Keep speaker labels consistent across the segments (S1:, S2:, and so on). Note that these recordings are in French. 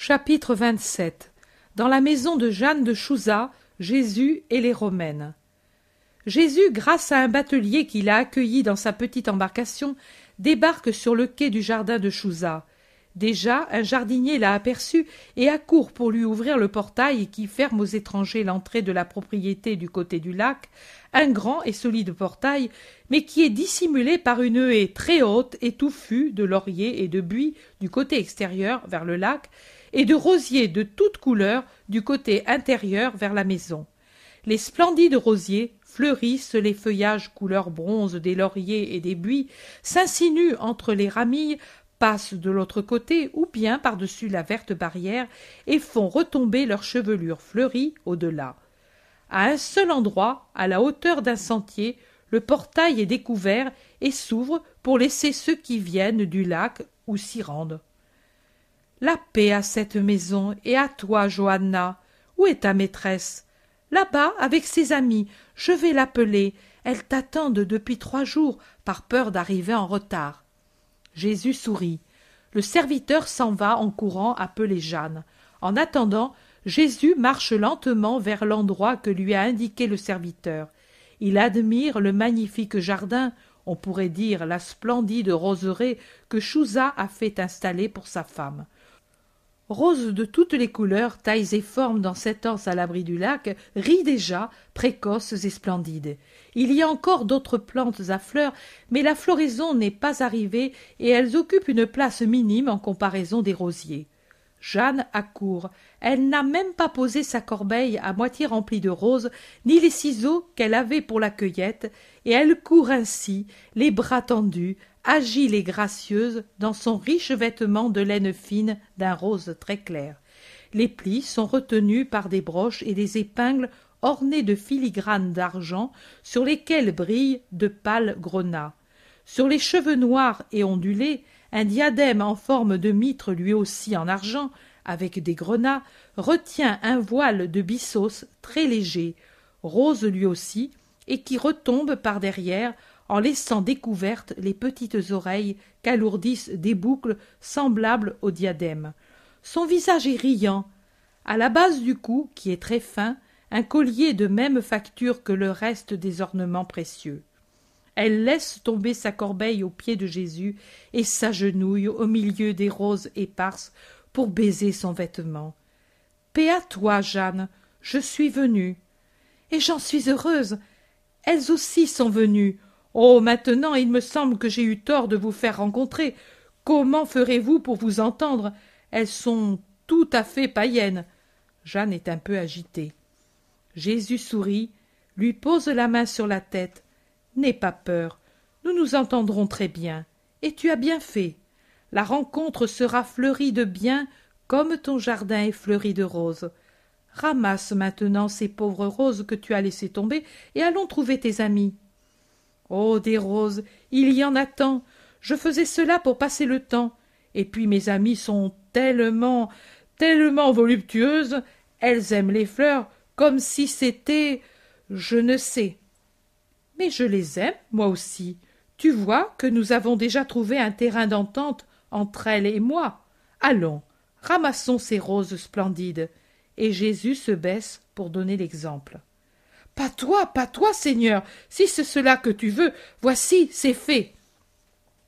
S1: Chapitre 27 Dans la maison de Jeanne de Chouza, Jésus et les Romaines. Jésus, grâce à un batelier qui l'a accueilli dans sa petite embarcation, débarque sur le quai du jardin de Chouza. Déjà, un jardinier l'a aperçu et accourt pour lui ouvrir le portail qui ferme aux étrangers l'entrée de la propriété du côté du lac, un grand et solide portail, mais qui est dissimulé par une haie très haute et touffue de lauriers et de buis du côté extérieur vers le lac, et de rosiers de toutes couleurs du côté intérieur vers la maison. Les splendides rosiers fleurissent les feuillages couleur bronze des lauriers et des buis, s'insinuent entre les ramilles, passent de l'autre côté ou bien par-dessus la verte barrière et font retomber leur chevelure fleurie au-delà. À un seul endroit, à la hauteur d'un sentier, le portail est découvert et s'ouvre pour laisser ceux qui viennent du lac ou s'y rendent. La paix à cette maison et à toi, Johanna. Où est ta maîtresse? Là-bas, avec ses amis. Je vais l'appeler. Elle t'attendent depuis trois jours, par peur d'arriver en retard. Jésus sourit. Le serviteur s'en va en courant appeler Jeanne. En attendant, Jésus marche lentement vers l'endroit que lui a indiqué le serviteur. Il admire le magnifique jardin, on pourrait dire la splendide roseraie que Chouza a fait installer pour sa femme. Roses de toutes les couleurs, tailles et formes dans cette anse à l'abri du lac, rit déjà, précoces et splendides. Il y a encore d'autres plantes à fleurs, mais la floraison n'est pas arrivée et elles occupent une place minime en comparaison des rosiers. Jeanne accourt. Elle n'a même pas posé sa corbeille à moitié remplie de roses, ni les ciseaux qu'elle avait pour la cueillette, et elle court ainsi, les bras tendus, agile et gracieuse, dans son riche vêtement de laine fine d'un rose très clair. Les plis sont retenus par des broches et des épingles ornées de filigranes d'argent sur lesquelles brillent de pâles grenats. Sur les cheveux noirs et ondulés, un diadème en forme de mitre lui aussi en argent, avec des grenats, retient un voile de bissos très léger, rose lui aussi, et qui retombe par derrière en laissant découvertes les petites oreilles qu'alourdissent des boucles semblables au diadème. Son visage est riant. À la base du cou, qui est très fin, un collier de même facture que le reste des ornements précieux. Elle laisse tomber sa corbeille aux pieds de Jésus et s'agenouille au milieu des roses éparses pour baiser son vêtement. Paix à toi, Jeanne, je suis venue. Et j'en suis heureuse. Elles aussi sont venues. Oh. Maintenant il me semble que j'ai eu tort de vous faire rencontrer. Comment ferez vous pour vous entendre? Elles sont tout à fait païennes. Jeanne est un peu agitée. Jésus sourit, lui pose la main sur la tête. N'aie pas peur, nous nous entendrons très bien. Et tu as bien fait. La rencontre sera fleurie de bien comme ton jardin est fleuri de roses. Ramasse maintenant ces pauvres roses que tu as laissées tomber et allons trouver tes amis. Oh. Des roses. Il y en a tant. Je faisais cela pour passer le temps. Et puis mes amies sont tellement. tellement voluptueuses. Elles aiment les fleurs comme si c'était. je ne sais. Mais je les aime, moi aussi. Tu vois que nous avons déjà trouvé un terrain d'entente entre elles et moi. Allons, ramassons ces roses splendides. Et Jésus se baisse pour donner l'exemple. Pas toi, pas toi, Seigneur. Si c'est cela que tu veux, voici, c'est fait.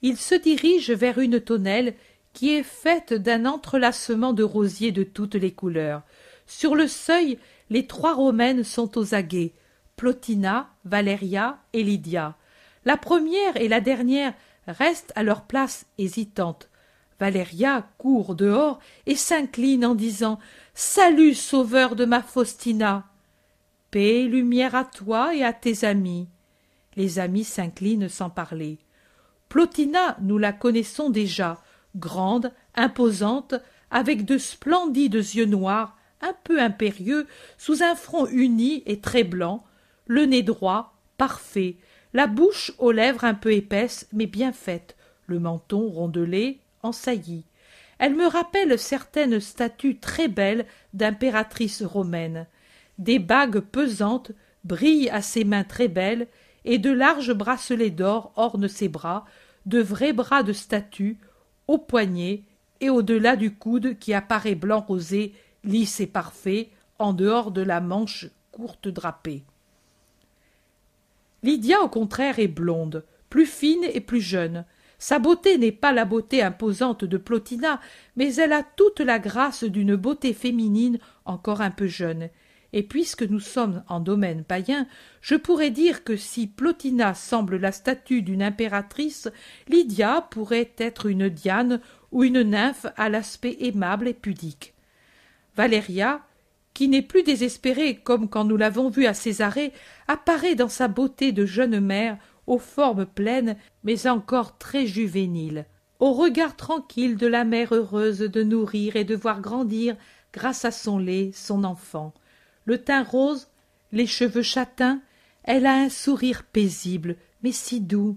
S1: Il se dirige vers une tonnelle qui est faite d'un entrelacement de rosiers de toutes les couleurs. Sur le seuil, les trois romaines sont aux aguets, Plotina, Valéria et Lydia. La première et la dernière restent à leur place hésitantes. Valéria court dehors et s'incline en disant Salut, sauveur de ma Faustina paix lumière à toi et à tes amis. Les amis s'inclinent sans parler. Plotina nous la connaissons déjà grande imposante avec de splendides yeux noirs un peu impérieux sous un front uni et très blanc le nez droit parfait la bouche aux lèvres un peu épaisses mais bien faites le menton rondelé ensailli. Elle me rappelle certaines statues très belles d'impératrices romaines des bagues pesantes brillent à ses mains très belles et de larges bracelets d'or ornent ses bras de vrais bras de statue aux poignets et au-delà du coude qui apparaît blanc rosé, lisse et parfait, en dehors de la manche courte drapée. Lydia, au contraire, est blonde, plus fine et plus jeune. Sa beauté n'est pas la beauté imposante de Plotina, mais elle a toute la grâce d'une beauté féminine encore un peu jeune. Et puisque nous sommes en domaine païen, je pourrais dire que si Plotina semble la statue d'une impératrice, Lydia pourrait être une Diane ou une nymphe à l'aspect aimable et pudique. Valéria, qui n'est plus désespérée comme quand nous l'avons vue à Césarée, apparaît dans sa beauté de jeune mère aux formes pleines mais encore très juvéniles, au regard tranquille de la mère heureuse de nourrir et de voir grandir grâce à son lait son enfant. Le teint rose, les cheveux châtains, elle a un sourire paisible, mais si doux.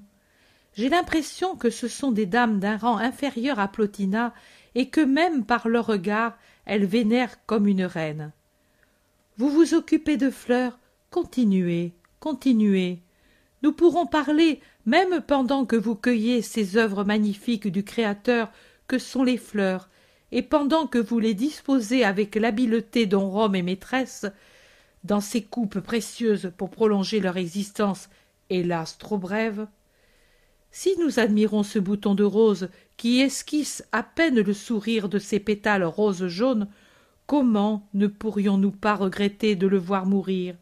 S1: J'ai l'impression que ce sont des dames d'un rang inférieur à Plotina, et que même par leur regard elle vénère comme une reine. Vous vous occupez de fleurs, continuez, continuez. Nous pourrons parler, même pendant que vous cueillez ces œuvres magnifiques du Créateur que sont les fleurs, et pendant que vous les disposez avec l'habileté dont Rome est maîtresse, dans ces coupes précieuses pour prolonger leur existence, hélas trop brève. Si nous admirons ce bouton de rose qui esquisse à peine le sourire de ses pétales rose jaune, comment ne pourrions-nous pas regretter de le voir mourir?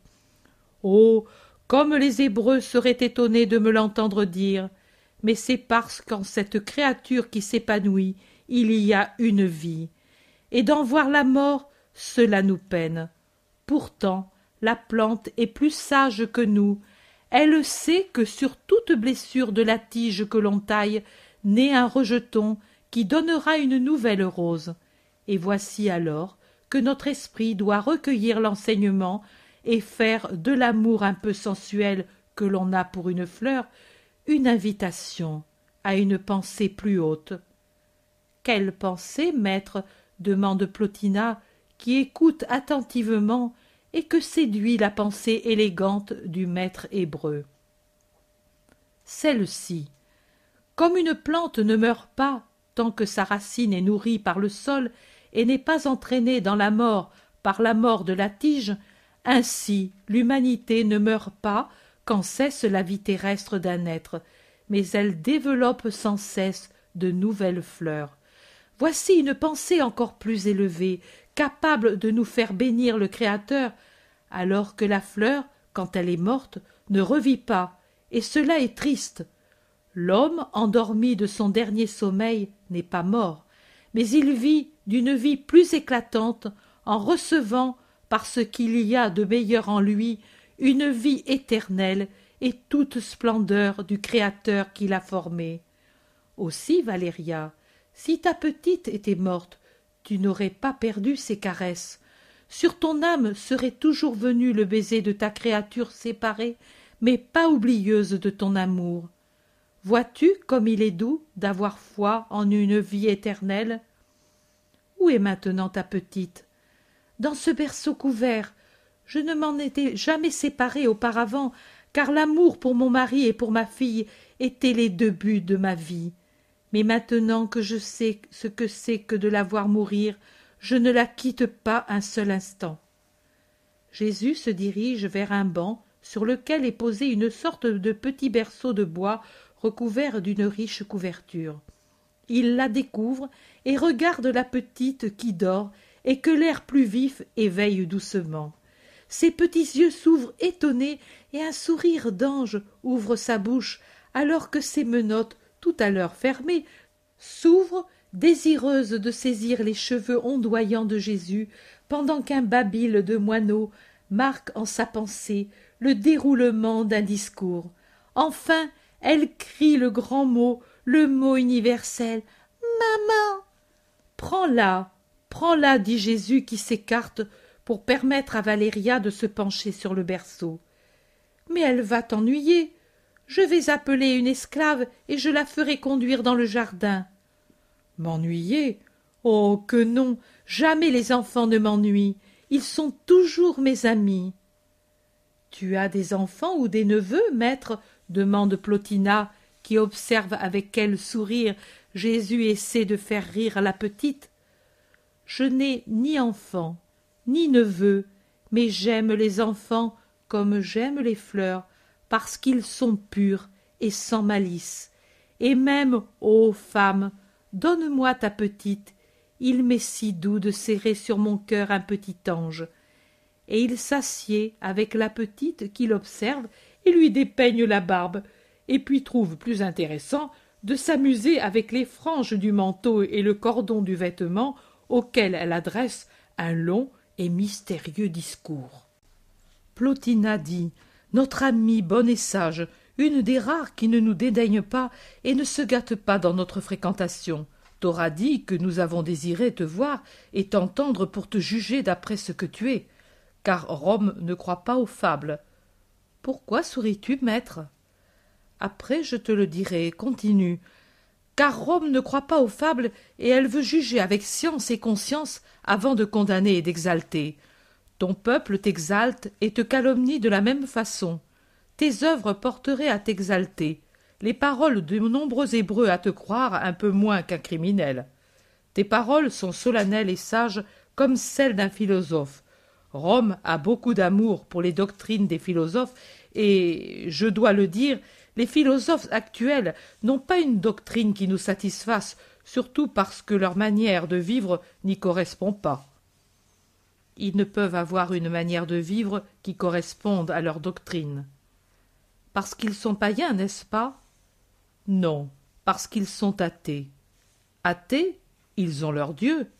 S1: Oh comme les Hébreux seraient étonnés de me l'entendre dire. Mais c'est parce qu'en cette créature qui s'épanouit, il y a une vie. Et d'en voir la mort, cela nous peine. Pourtant, la plante est plus sage que nous. Elle sait que sur toute blessure de la tige que l'on taille, naît un rejeton qui donnera une nouvelle rose. Et voici alors que notre esprit doit recueillir l'enseignement et faire de l'amour un peu sensuel que l'on a pour une fleur une invitation à une pensée plus haute. Quelle pensée, maître demande Plotina, qui écoute attentivement et que séduit la pensée élégante du maître hébreu. Celle-ci. Comme une plante ne meurt pas tant que sa racine est nourrie par le sol et n'est pas entraînée dans la mort par la mort de la tige, ainsi l'humanité ne meurt pas quand cesse la vie terrestre d'un être, mais elle développe sans cesse de nouvelles fleurs. Voici une pensée encore plus élevée, capable de nous faire bénir le Créateur, alors que la fleur, quand elle est morte, ne revit pas, et cela est triste. L'homme, endormi de son dernier sommeil, n'est pas mort, mais il vit d'une vie plus éclatante en recevant par ce qu'il y a de meilleur en lui, une vie éternelle et toute splendeur du Créateur qui l'a formé. Aussi, Valéria, si ta petite était morte, tu n'aurais pas perdu ses caresses. Sur ton âme serait toujours venu le baiser de ta créature séparée, mais pas oublieuse de ton amour. Vois-tu comme il est doux d'avoir foi en une vie éternelle? Où est maintenant ta petite? Dans ce berceau couvert. Je ne m'en étais jamais séparée auparavant, car l'amour pour mon mari et pour ma fille étaient les deux buts de ma vie. Mais maintenant que je sais ce que c'est que de la voir mourir, je ne la quitte pas un seul instant. Jésus se dirige vers un banc sur lequel est posé une sorte de petit berceau de bois recouvert d'une riche couverture. Il la découvre et regarde la petite qui dort et que l'air plus vif éveille doucement. Ses petits yeux s'ouvrent étonnés et un sourire d'ange ouvre sa bouche alors que ses menottes, tout à l'heure fermées, s'ouvrent désireuses de saisir les cheveux ondoyants de Jésus pendant qu'un babil de moineaux marque en sa pensée le déroulement d'un discours. Enfin, elle crie le grand mot, le mot universel. Maman. Prends-la, Prends-la, dit Jésus qui s'écarte pour permettre à Valéria de se pencher sur le berceau. Mais elle va t'ennuyer. Je vais appeler une esclave et je la ferai conduire dans le jardin. M'ennuyer? Oh que non. Jamais les enfants ne m'ennuient. Ils sont toujours mes amis. Tu as des enfants ou des neveux, maître? demande Plotina, qui observe avec quel sourire Jésus essaie de faire rire la petite. Je n'ai ni enfant, ni neveu, mais j'aime les enfants comme j'aime les fleurs, parce qu'ils sont purs et sans malice. Et même, ô femme, donne-moi ta petite, il m'est si doux de serrer sur mon cœur un petit ange. Et il s'assied avec la petite qui l'observe et lui dépeigne la barbe, et puis trouve plus intéressant de s'amuser avec les franges du manteau et le cordon du vêtement auquel elle adresse un long et mystérieux discours. Plotina dit Notre amie bonne et sage, une des rares qui ne nous dédaigne pas et ne se gâte pas dans notre fréquentation, t'aura dit que nous avons désiré te voir et t'entendre pour te juger d'après ce que tu es, car Rome ne croit pas aux fables. Pourquoi souris-tu, maître? Après je te le dirai, continue. Car Rome ne croit pas aux fables et elle veut juger avec science et conscience avant de condamner et d'exalter. Ton peuple t'exalte et te calomnie de la même façon. Tes œuvres porteraient à t'exalter, les paroles de nombreux Hébreux à te croire un peu moins qu'un criminel. Tes paroles sont solennelles et sages comme celles d'un philosophe. Rome a beaucoup d'amour pour les doctrines des philosophes, et, je dois le dire, les philosophes actuels n'ont pas une doctrine qui nous satisfasse, surtout parce que leur manière de vivre n'y correspond pas. Ils ne peuvent avoir une manière de vivre qui corresponde à leur doctrine. Parce qu'ils sont païens, n'est-ce pas? Non, parce qu'ils sont athées. Athées, ils ont leur Dieu.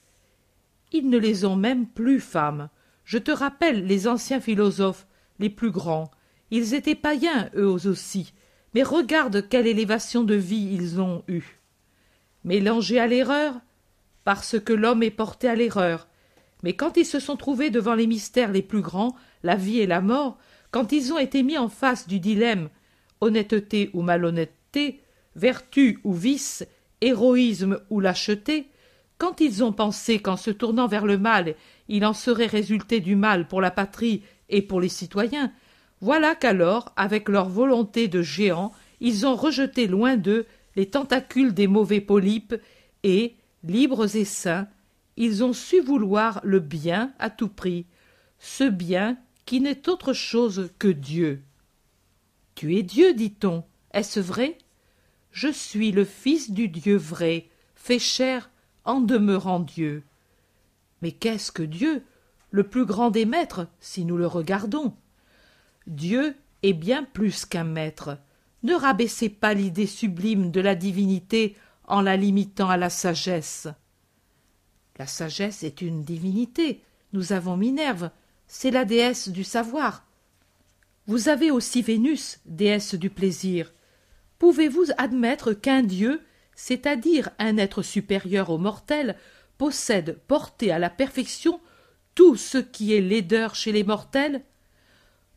S1: Ils ne les ont même plus, femmes. Je te rappelle les anciens philosophes, les plus grands. Ils étaient païens, eux aussi, mais regarde quelle élévation de vie ils ont eue. Mélangés à l'erreur, parce que l'homme est porté à l'erreur. Mais quand ils se sont trouvés devant les mystères les plus grands, la vie et la mort, quand ils ont été mis en face du dilemme honnêteté ou malhonnêteté, vertu ou vice, héroïsme ou lâcheté, quand ils ont pensé qu'en se tournant vers le mal, il en serait résulté du mal pour la patrie et pour les citoyens, voilà qu'alors, avec leur volonté de géants, ils ont rejeté loin d'eux les tentacules des mauvais polypes et, libres et saints, ils ont su vouloir le bien à tout prix, ce bien qui n'est autre chose que Dieu. Tu es Dieu, dit-on. Est-ce vrai? Je suis le Fils du Dieu vrai, fait chair en demeurant Dieu. Mais qu'est-ce que Dieu Le plus grand des maîtres, si nous le regardons? Dieu est bien plus qu'un maître. Ne rabaissez pas l'idée sublime de la divinité en la limitant à la sagesse. La sagesse est une divinité. Nous avons Minerve, c'est la déesse du savoir. Vous avez aussi Vénus, déesse du plaisir. Pouvez-vous admettre qu'un dieu, c'est-à-dire un être supérieur aux mortels, possède porté à la perfection tout ce qui est laideur chez les mortels?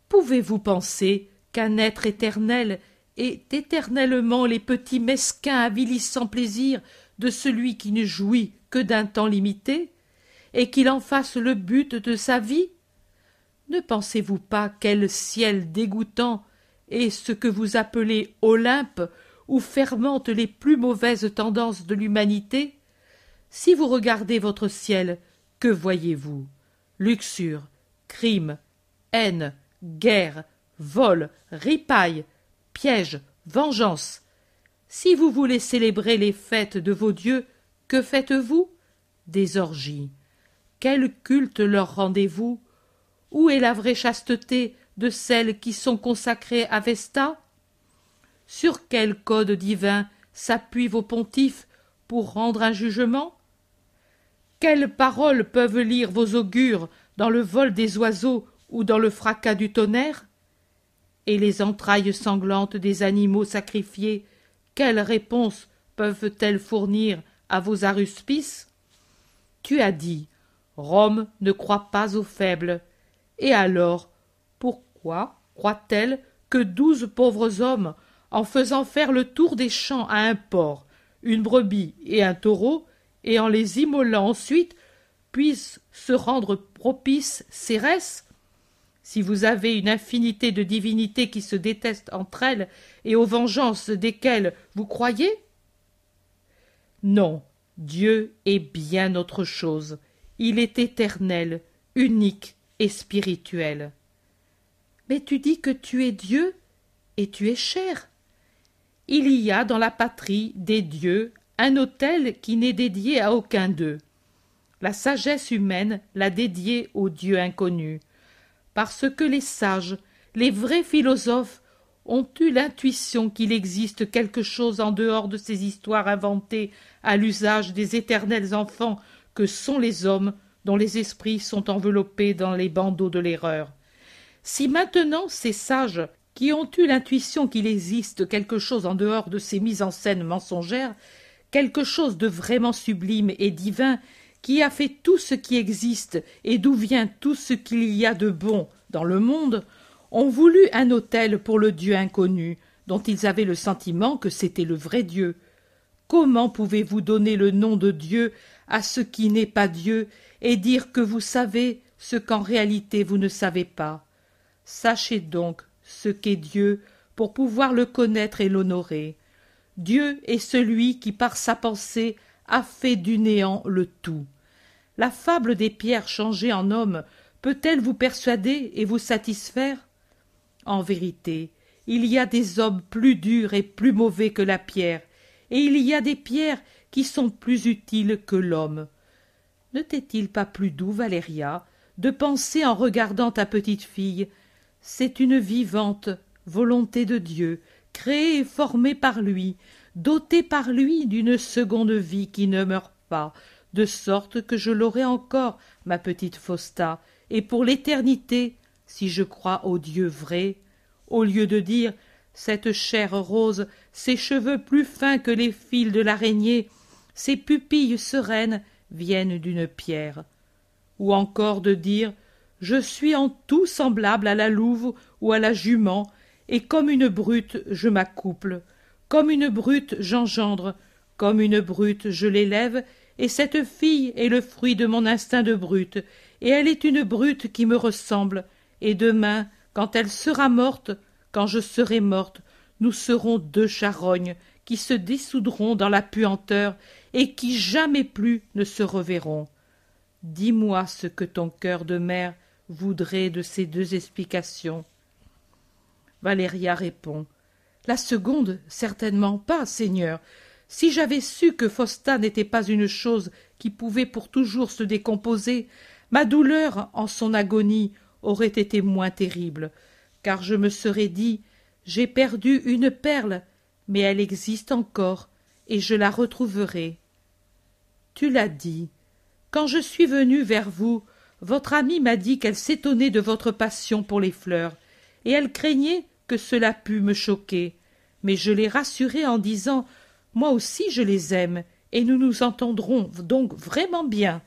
S1: Pouvez-vous penser qu'un être éternel ait éternellement les petits mesquins avilissants plaisirs de celui qui ne jouit d'un temps limité, et qu'il en fasse le but de sa vie. Ne pensez-vous pas quel ciel dégoûtant est ce que vous appelez Olympe, où fermentent les plus mauvaises tendances de l'humanité? Si vous regardez votre ciel, que voyez-vous? Luxure, crime, haine, guerre, vol, ripaille, piège, vengeance. Si vous voulez célébrer les fêtes de vos dieux, que faites-vous? Des orgies. Quel culte leur rendez-vous? Où est la vraie chasteté de celles qui sont consacrées à Vesta? Sur quel code divin s'appuient vos pontifes pour rendre un jugement? Quelles paroles peuvent lire vos augures dans le vol des oiseaux ou dans le fracas du tonnerre? Et les entrailles sanglantes des animaux sacrifiés, quelles réponses peuvent-elles fournir vos aruspices Tu as dit Rome ne croit pas aux faibles. Et alors, pourquoi croit-elle que douze pauvres hommes, en faisant faire le tour des champs à un porc, une brebis et un taureau, et en les immolant ensuite, puissent se rendre propices Cérès si vous avez une infinité de divinités qui se détestent entre elles et aux vengeances desquelles vous croyez Non, Dieu est bien autre chose. Il est éternel, unique et spirituel. Mais tu dis que tu es Dieu et tu es cher. Il y a dans la patrie des dieux un autel qui n'est dédié à aucun d'eux. La sagesse humaine l'a dédié au Dieu inconnu, parce que les sages, les vrais philosophes, ont eu l'intuition qu'il existe quelque chose en dehors de ces histoires inventées à l'usage des éternels enfants que sont les hommes dont les esprits sont enveloppés dans les bandeaux de l'erreur. Si maintenant ces sages qui ont eu l'intuition qu'il existe quelque chose en dehors de ces mises en scène mensongères, quelque chose de vraiment sublime et divin, qui a fait tout ce qui existe et d'où vient tout ce qu'il y a de bon dans le monde, ont voulu un autel pour le Dieu inconnu, dont ils avaient le sentiment que c'était le vrai Dieu. Comment pouvez-vous donner le nom de Dieu à ce qui n'est pas Dieu et dire que vous savez ce qu'en réalité vous ne savez pas? Sachez donc ce qu'est Dieu pour pouvoir le connaître et l'honorer. Dieu est celui qui par sa pensée a fait du néant le tout. La fable des pierres changées en hommes peut-elle vous persuader et vous satisfaire? En vérité, il y a des hommes plus durs et plus mauvais que la pierre, et il y a des pierres qui sont plus utiles que l'homme. Ne t'est-il pas plus doux, Valéria, de penser en regardant ta petite fille? C'est une vivante volonté de Dieu, créée et formée par lui, dotée par lui d'une seconde vie qui ne meurt pas, de sorte que je l'aurai encore, ma petite Fausta, et pour l'éternité, si je crois au Dieu vrai, au lieu de dire cette chair rose, ses cheveux plus fins que les fils de l'araignée, ses pupilles sereines viennent d'une pierre, ou encore de dire je suis en tout semblable à la louve ou à la jument, et comme une brute je m'accouple, comme une brute j'engendre, comme une brute je l'élève, et cette fille est le fruit de mon instinct de brute, et elle est une brute qui me ressemble, et demain, quand elle sera morte, quand je serai morte, nous serons deux charognes qui se dissoudront dans la puanteur et qui jamais plus ne se reverront. Dis-moi ce que ton cœur de mère voudrait de ces deux explications Valéria répond La seconde, certainement pas, Seigneur. Si j'avais su que Fausta n'était pas une chose qui pouvait pour toujours se décomposer, ma douleur en son agonie aurait été moins terrible, car je me serais dit J'ai perdu une perle, mais elle existe encore, et je la retrouverai. Tu l'as dit. Quand je suis venu vers vous, votre amie m'a dit qu'elle s'étonnait de votre passion pour les fleurs, et elle craignait que cela pût me choquer. Mais je l'ai rassurée en disant Moi aussi je les aime, et nous nous entendrons donc vraiment bien.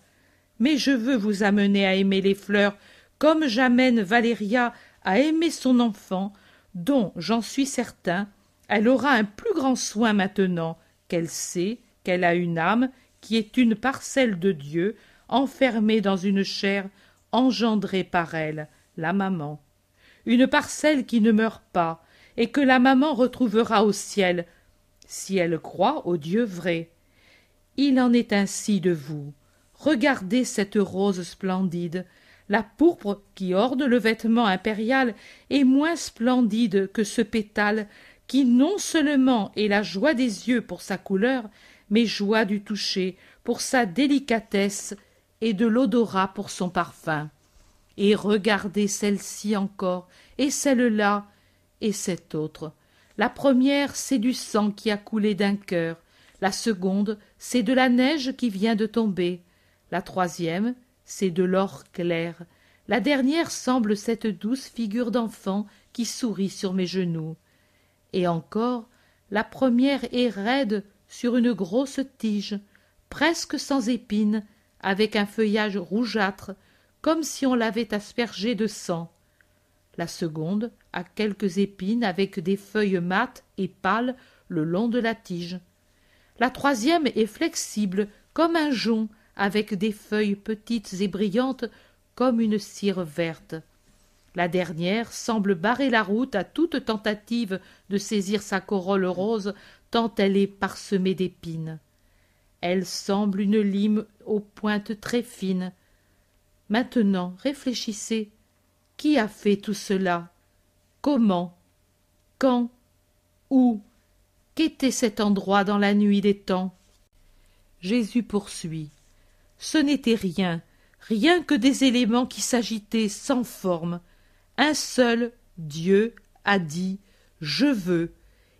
S1: Mais je veux vous amener à aimer les fleurs comme j'amène Valéria à aimer son enfant, dont, j'en suis certain, elle aura un plus grand soin maintenant qu'elle sait qu'elle a une âme qui est une parcelle de Dieu enfermée dans une chair engendrée par elle, la maman. Une parcelle qui ne meurt pas, et que la maman retrouvera au ciel, si elle croit au Dieu vrai. Il en est ainsi de vous. Regardez cette rose splendide. La pourpre qui orne le vêtement impérial est moins splendide que ce pétale qui non seulement est la joie des yeux pour sa couleur, mais joie du toucher pour sa délicatesse et de l'odorat pour son parfum. Et regardez celle-ci encore, et celle-là, et cette autre. La première, c'est du sang qui a coulé d'un cœur. La seconde, c'est de la neige qui vient de tomber. La troisième, c'est de l'or clair. La dernière semble cette douce figure d'enfant qui sourit sur mes genoux. Et encore, la première est raide sur une grosse tige, presque sans épines, avec un feuillage rougeâtre, comme si on l'avait aspergé de sang. La seconde a quelques épines avec des feuilles mates et pâles le long de la tige. La troisième est flexible comme un jonc, avec des feuilles petites et brillantes comme une cire verte. La dernière semble barrer la route à toute tentative de saisir sa corolle rose tant elle est parsemée d'épines. Elle semble une lime aux pointes très fines. Maintenant, réfléchissez. Qui a fait tout cela? Comment? Quand? Où? Qu'était cet endroit dans la nuit des temps? Jésus poursuit. Ce n'était rien, rien que des éléments qui s'agitaient sans forme. Un seul, Dieu, a dit Je veux,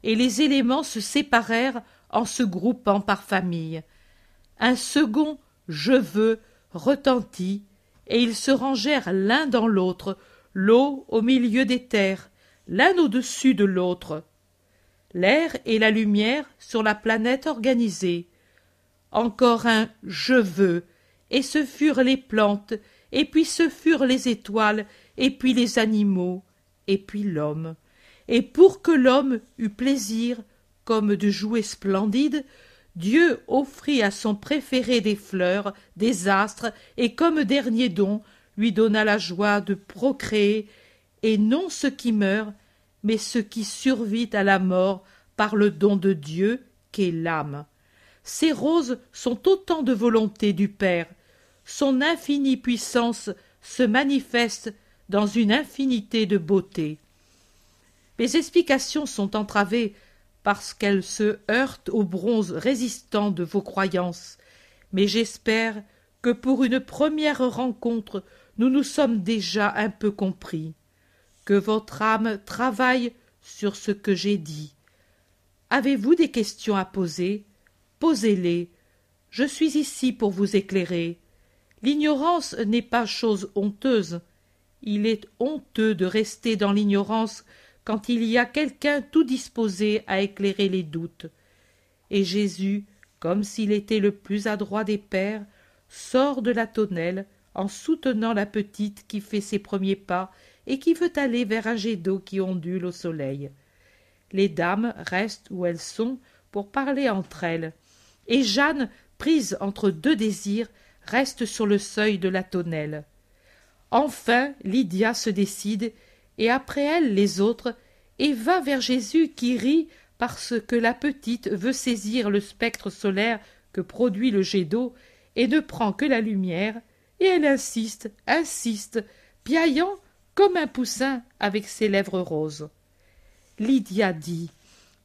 S1: et les éléments se séparèrent en se groupant par famille. Un second Je veux retentit, et ils se rangèrent l'un dans l'autre, l'eau au milieu des terres, l'un au-dessus de l'autre. L'air et la lumière sur la planète organisée. Encore un Je veux, et ce furent les plantes, et puis ce furent les étoiles, et puis les animaux, et puis l'homme. Et pour que l'homme eût plaisir, comme de jouer splendide, Dieu offrit à son préféré des fleurs, des astres, et comme dernier don, lui donna la joie de procréer, et non ce qui meurt, mais ce qui survit à la mort par le don de Dieu qu'est l'âme. Ces roses sont autant de volonté du Père. Son infinie puissance se manifeste dans une infinité de beauté. Mes explications sont entravées parce qu'elles se heurtent au bronze résistant de vos croyances, mais j'espère que pour une première rencontre nous nous sommes déjà un peu compris, que votre âme travaille sur ce que j'ai dit. Avez-vous des questions à poser? Posez-les. Je suis ici pour vous éclairer. L'ignorance n'est pas chose honteuse. Il est honteux de rester dans l'ignorance quand il y a quelqu'un tout disposé à éclairer les doutes. Et Jésus, comme s'il était le plus adroit des pères, sort de la tonnelle en soutenant la petite qui fait ses premiers pas et qui veut aller vers un jet d'eau qui ondule au soleil. Les dames restent où elles sont pour parler entre elles, et Jeanne, prise entre deux désirs, reste sur le seuil de la tonnelle. Enfin Lydia se décide et après elle les autres, et va vers Jésus qui rit parce que la petite veut saisir le spectre solaire que produit le jet d'eau et ne prend que la lumière, et elle insiste, insiste, piaillant comme un poussin avec ses lèvres roses. Lydia dit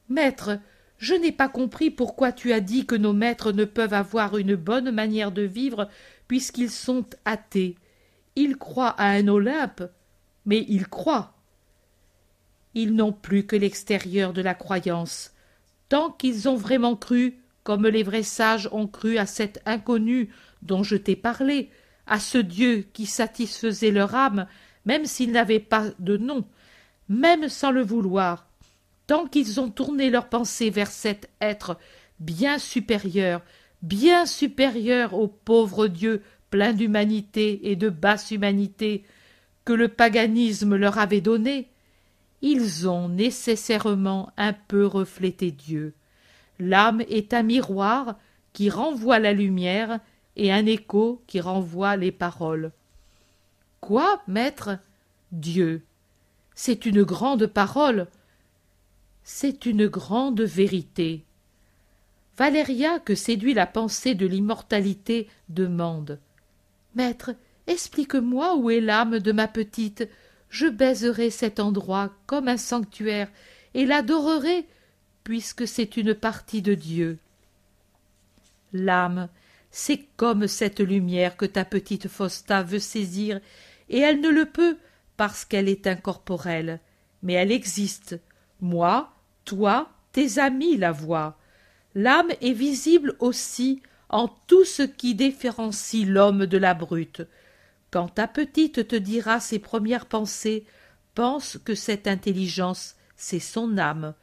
S1: Maître, je n'ai pas compris pourquoi tu as dit que nos maîtres ne peuvent avoir une bonne manière de vivre puisqu'ils sont athées. Ils croient à un Olympe, mais ils croient. Ils n'ont plus que l'extérieur de la croyance. Tant qu'ils ont vraiment cru, comme les vrais sages ont cru à cet inconnu dont je t'ai parlé, à ce Dieu qui satisfaisait leur âme, même s'il n'avait pas de nom, même sans le vouloir, tant qu'ils ont tourné leur pensée vers cet être bien supérieur, bien supérieur au pauvre Dieu plein d'humanité et de basse humanité, que le paganisme leur avait donné, ils ont nécessairement un peu reflété Dieu. L'âme est un miroir qui renvoie la lumière et un écho qui renvoie les paroles. Quoi, maître? Dieu. C'est une grande parole. C'est une grande vérité. Valéria, que séduit la pensée de l'immortalité, demande. Maître, explique-moi où est l'âme de ma petite. Je baiserai cet endroit comme un sanctuaire et l'adorerai, puisque c'est une partie de Dieu. L'âme, c'est comme cette lumière que ta petite Fausta veut saisir, et elle ne le peut parce qu'elle est incorporelle, mais elle existe. Moi, toi, tes amis la voient. L'âme est visible aussi en tout ce qui différencie l'homme de la brute. Quand ta petite te dira ses premières pensées, pense que cette intelligence, c'est son âme.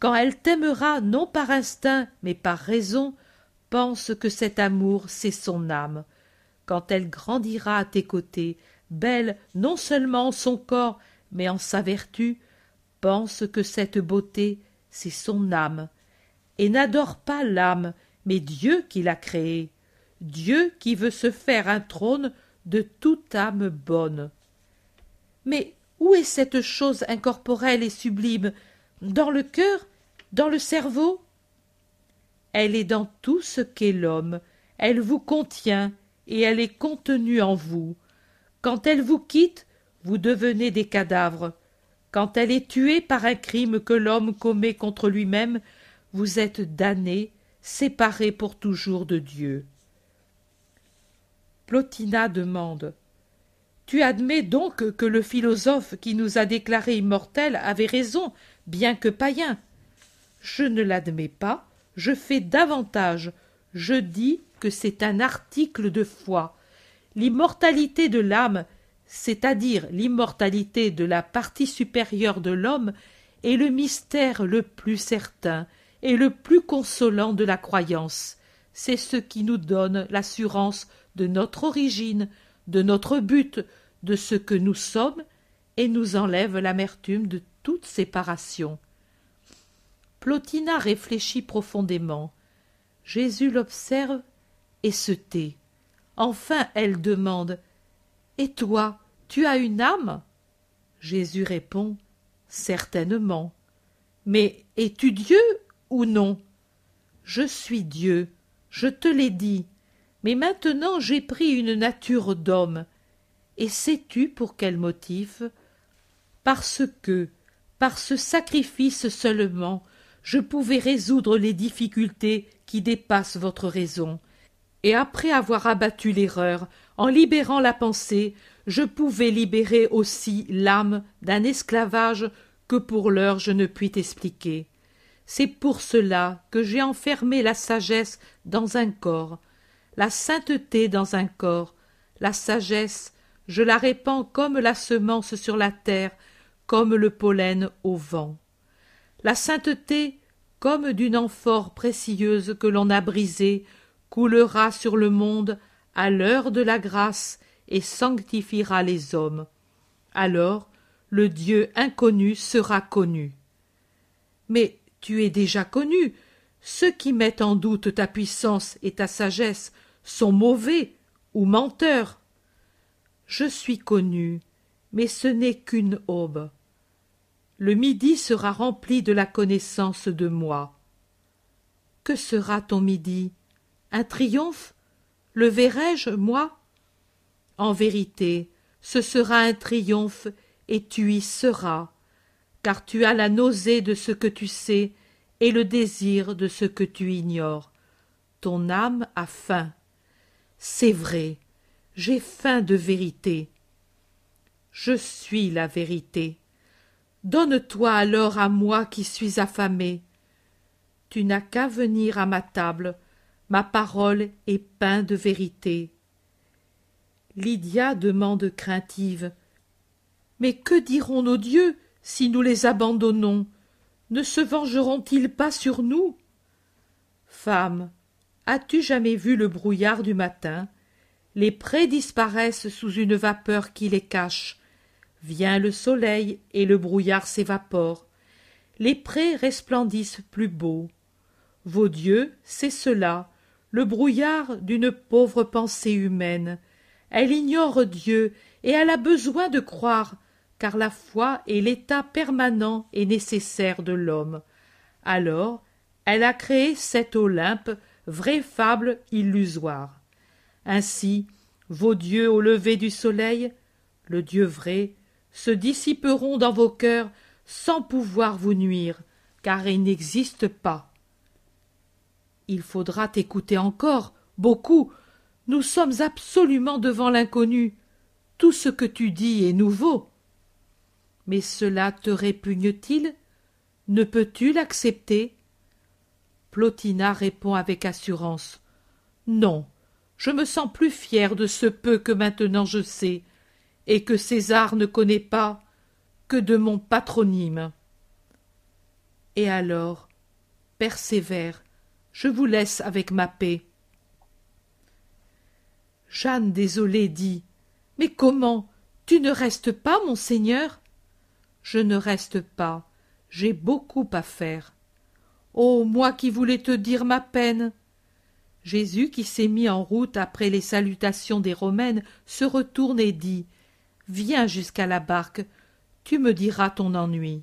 S1: Quand elle t'aimera non par instinct, mais par raison, pense que cet amour, c'est son âme. Quand elle grandira à tes côtés, belle non seulement en son corps, mais en sa vertu, pense que cette beauté, c'est son âme. Et n'adore pas l'âme, mais Dieu qui l'a créée. Dieu qui veut se faire un trône de toute âme bonne. Mais où est cette chose incorporelle et sublime? Dans le cœur? Dans le cerveau? Elle est dans tout ce qu'est l'homme, elle vous contient, et elle est contenue en vous. Quand elle vous quitte, vous devenez des cadavres. Quand elle est tuée par un crime que l'homme commet contre lui-même, vous êtes damné, séparé pour toujours de Dieu. Plotina demande Tu admets donc que le philosophe qui nous a déclarés immortels avait raison, bien que païen Je ne l'admets pas, je fais davantage, je dis que c'est un article de foi. L'immortalité de l'âme, c'est-à-dire l'immortalité de la partie supérieure de l'homme, est le mystère le plus certain et le plus consolant de la croyance. C'est ce qui nous donne l'assurance de notre origine, de notre but, de ce que nous sommes, et nous enlève l'amertume de toute séparation. Plotina réfléchit profondément. Jésus l'observe et se tait. Enfin elle demande Et toi, tu as une âme? Jésus répond Certainement. Mais es-tu Dieu ou non? Je suis Dieu, je te l'ai dit, mais maintenant j'ai pris une nature d'homme. Et sais-tu pour quel motif? Parce que, par ce sacrifice seulement, je pouvais résoudre les difficultés qui dépassent votre raison. Et après avoir abattu l'erreur, en libérant la pensée, je pouvais libérer aussi l'âme d'un esclavage que pour l'heure je ne puis t'expliquer. C'est pour cela que j'ai enfermé la sagesse dans un corps, la sainteté dans un corps, la sagesse, je la répands comme la semence sur la terre, comme le pollen au vent. La sainteté, comme d'une amphore précieuse que l'on a brisée, coulera sur le monde à l'heure de la grâce et sanctifiera les hommes. Alors le Dieu inconnu sera connu. Mais tu es déjà connu. Ceux qui mettent en doute ta puissance et ta sagesse sont mauvais ou menteurs. Je suis connu, mais ce n'est qu'une aube. Le midi sera rempli de la connaissance de moi. Que sera ton midi? Un triomphe? Le verrai-je, moi? En vérité, ce sera un triomphe, et tu y seras, car tu as la nausée de ce que tu sais et le désir de ce que tu ignores. Ton âme a faim. C'est vrai, j'ai faim de vérité. Je suis la vérité. Donne-toi alors à moi qui suis affamé. Tu n'as qu'à venir à ma table, ma parole est pain de vérité. Lydia demande craintive. Mais que diront nos dieux si nous les abandonnons? Ne se vengeront-ils pas sur nous? Femme, as-tu jamais vu le brouillard du matin? Les prés disparaissent sous une vapeur qui les cache. Vient le soleil et le brouillard s'évapore. Les prés resplendissent plus beaux. Vos dieux, c'est cela, le brouillard d'une pauvre pensée humaine. Elle ignore Dieu et elle a besoin de croire, car la foi est l'état permanent et nécessaire de l'homme. Alors, elle a créé cet Olympe, vraie fable illusoire. Ainsi, vos dieux au lever du soleil, le Dieu vrai, se dissiperont dans vos cœurs sans pouvoir vous nuire, car ils n'existent pas. Il faudra t'écouter encore, beaucoup. Nous sommes absolument devant l'inconnu. Tout ce que tu dis est nouveau. Mais cela te répugne-t-il? Ne peux-tu l'accepter? Plotina répond avec assurance. Non, je me sens plus fière de ce peu que maintenant je sais, et que César ne connaît pas que de mon patronyme. Et alors, persévère, je vous laisse avec ma paix. Jeanne désolée dit. Mais comment? Tu ne restes pas, monseigneur? Je ne reste pas. J'ai beaucoup à faire. Oh. Moi qui voulais te dire ma peine. Jésus, qui s'est mis en route après les salutations des Romaines, se retourne et dit. Viens jusqu'à la barque, tu me diras ton ennui.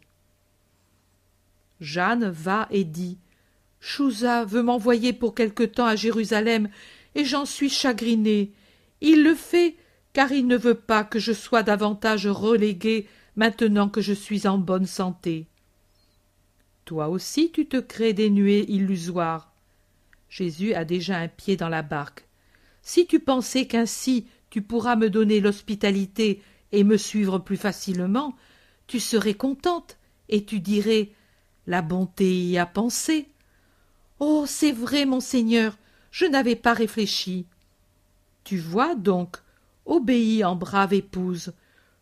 S1: Jeanne va et dit. Chouza veut m'envoyer pour quelque temps à Jérusalem, et j'en suis chagriné. Il le fait car il ne veut pas que je sois davantage relégué maintenant que je suis en bonne santé. Toi aussi tu te crées des nuées illusoires. Jésus a déjà un pied dans la barque. Si tu pensais qu'ainsi tu pourras me donner l'hospitalité et me suivre plus facilement, tu serais contente et tu dirais La bonté y a pensé. Oh, c'est vrai, mon Seigneur, je n'avais pas réfléchi. Tu vois donc, obéis en brave épouse.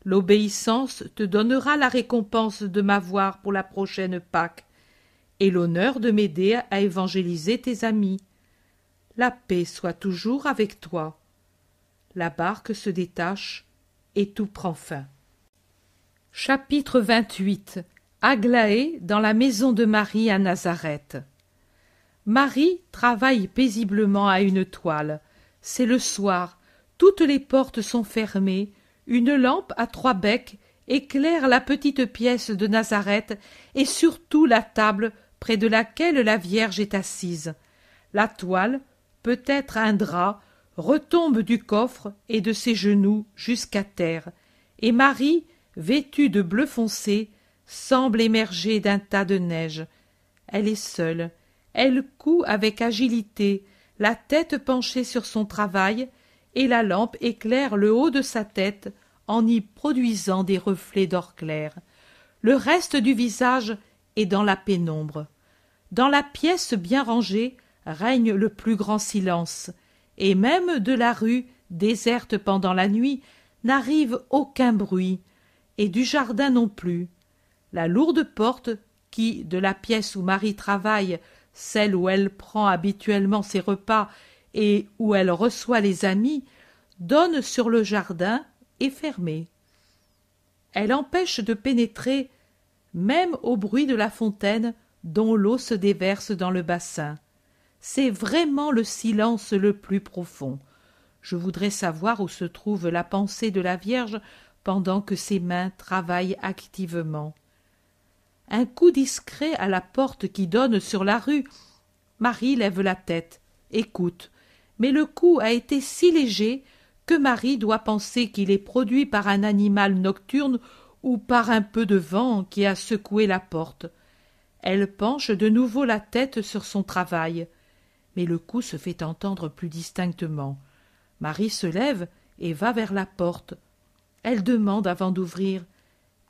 S1: L'obéissance te donnera la récompense de m'avoir pour la prochaine Pâque, et l'honneur de m'aider à évangéliser tes amis. La paix soit toujours avec toi. La barque se détache et tout prend fin. Chapitre 28 Aglaé dans la maison de Marie à Nazareth. Marie travaille paisiblement à une toile. C'est le soir, toutes les portes sont fermées, une lampe à trois becs éclaire la petite pièce de Nazareth et surtout la table près de laquelle la Vierge est assise. La toile, peut-être un drap, retombe du coffre et de ses genoux jusqu'à terre, et Marie, vêtue de bleu foncé, semble émerger d'un tas de neige. Elle est seule, elle coud avec agilité, la tête penchée sur son travail, et la lampe éclaire le haut de sa tête en y produisant des reflets d'or clair. Le reste du visage est dans la pénombre. Dans la pièce bien rangée règne le plus grand silence, et même de la rue, déserte pendant la nuit, n'arrive aucun bruit, et du jardin non plus. La lourde porte, qui, de la pièce où Marie travaille, celle où elle prend habituellement ses repas et où elle reçoit les amis, donne sur le jardin et fermée. Elle empêche de pénétrer même au bruit de la fontaine dont l'eau se déverse dans le bassin. C'est vraiment le silence le plus profond. Je voudrais savoir où se trouve la pensée de la Vierge pendant que ses mains travaillent activement. Un coup discret à la porte qui donne sur la rue. Marie lève la tête, écoute, mais le coup a été si léger que Marie doit penser qu'il est produit par un animal nocturne ou par un peu de vent qui a secoué la porte. Elle penche de nouveau la tête sur son travail, mais le coup se fait entendre plus distinctement. Marie se lève et va vers la porte. Elle demande avant d'ouvrir.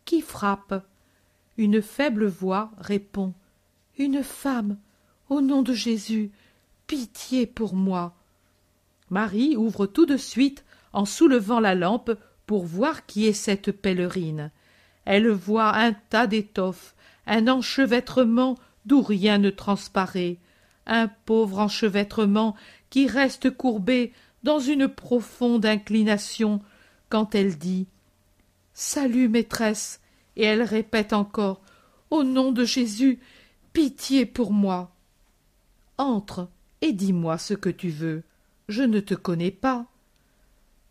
S1: Qui frappe? Une faible voix répond. Une femme. Au nom de Jésus. Pitié pour moi. Marie ouvre tout de suite en soulevant la lampe pour voir qui est cette pèlerine. Elle voit un tas d'étoffes, un enchevêtrement d'où rien ne transparaît, un pauvre enchevêtrement qui reste courbé dans une profonde inclination quand elle dit Salut, maîtresse, et elle répète encore Au nom de Jésus, pitié pour moi. Entre et dis-moi ce que tu veux. Je ne te connais pas.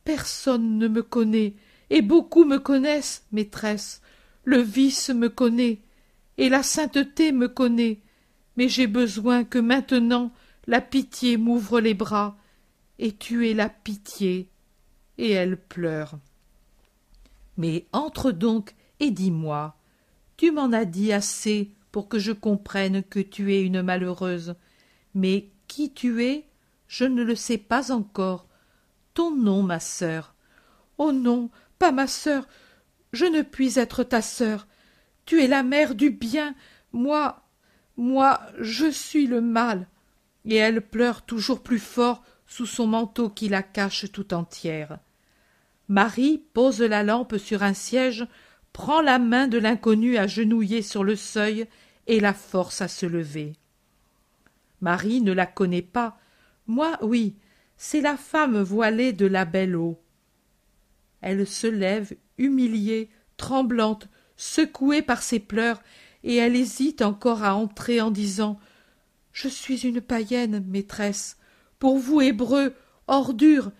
S1: Personne ne me connaît, et beaucoup me connaissent, maîtresse. Le vice me connaît, et la sainteté me connaît, mais j'ai besoin que maintenant la pitié m'ouvre les bras, et tu es la pitié. Et elle pleure. Mais entre donc et dis-moi, tu m'en as dit assez pour que je comprenne que tu es une malheureuse, mais qui tu es, je ne le sais pas encore. Ton nom, ma sœur. Oh non, pas ma sœur. Je ne puis être ta sœur. Tu es la mère du bien. Moi, moi, je suis le mal. Et elle pleure toujours plus fort sous son manteau qui la cache tout entière. Marie pose la lampe sur un siège, prend la main de l'inconnu agenouillée sur le seuil et la force à se lever. Marie ne la connaît pas. Moi, oui, c'est la femme voilée de la belle eau. Elle se lève, humiliée, tremblante, secouée par ses pleurs, et elle hésite encore à entrer en disant Je suis une païenne, maîtresse. Pour vous, Hébreux, ordure,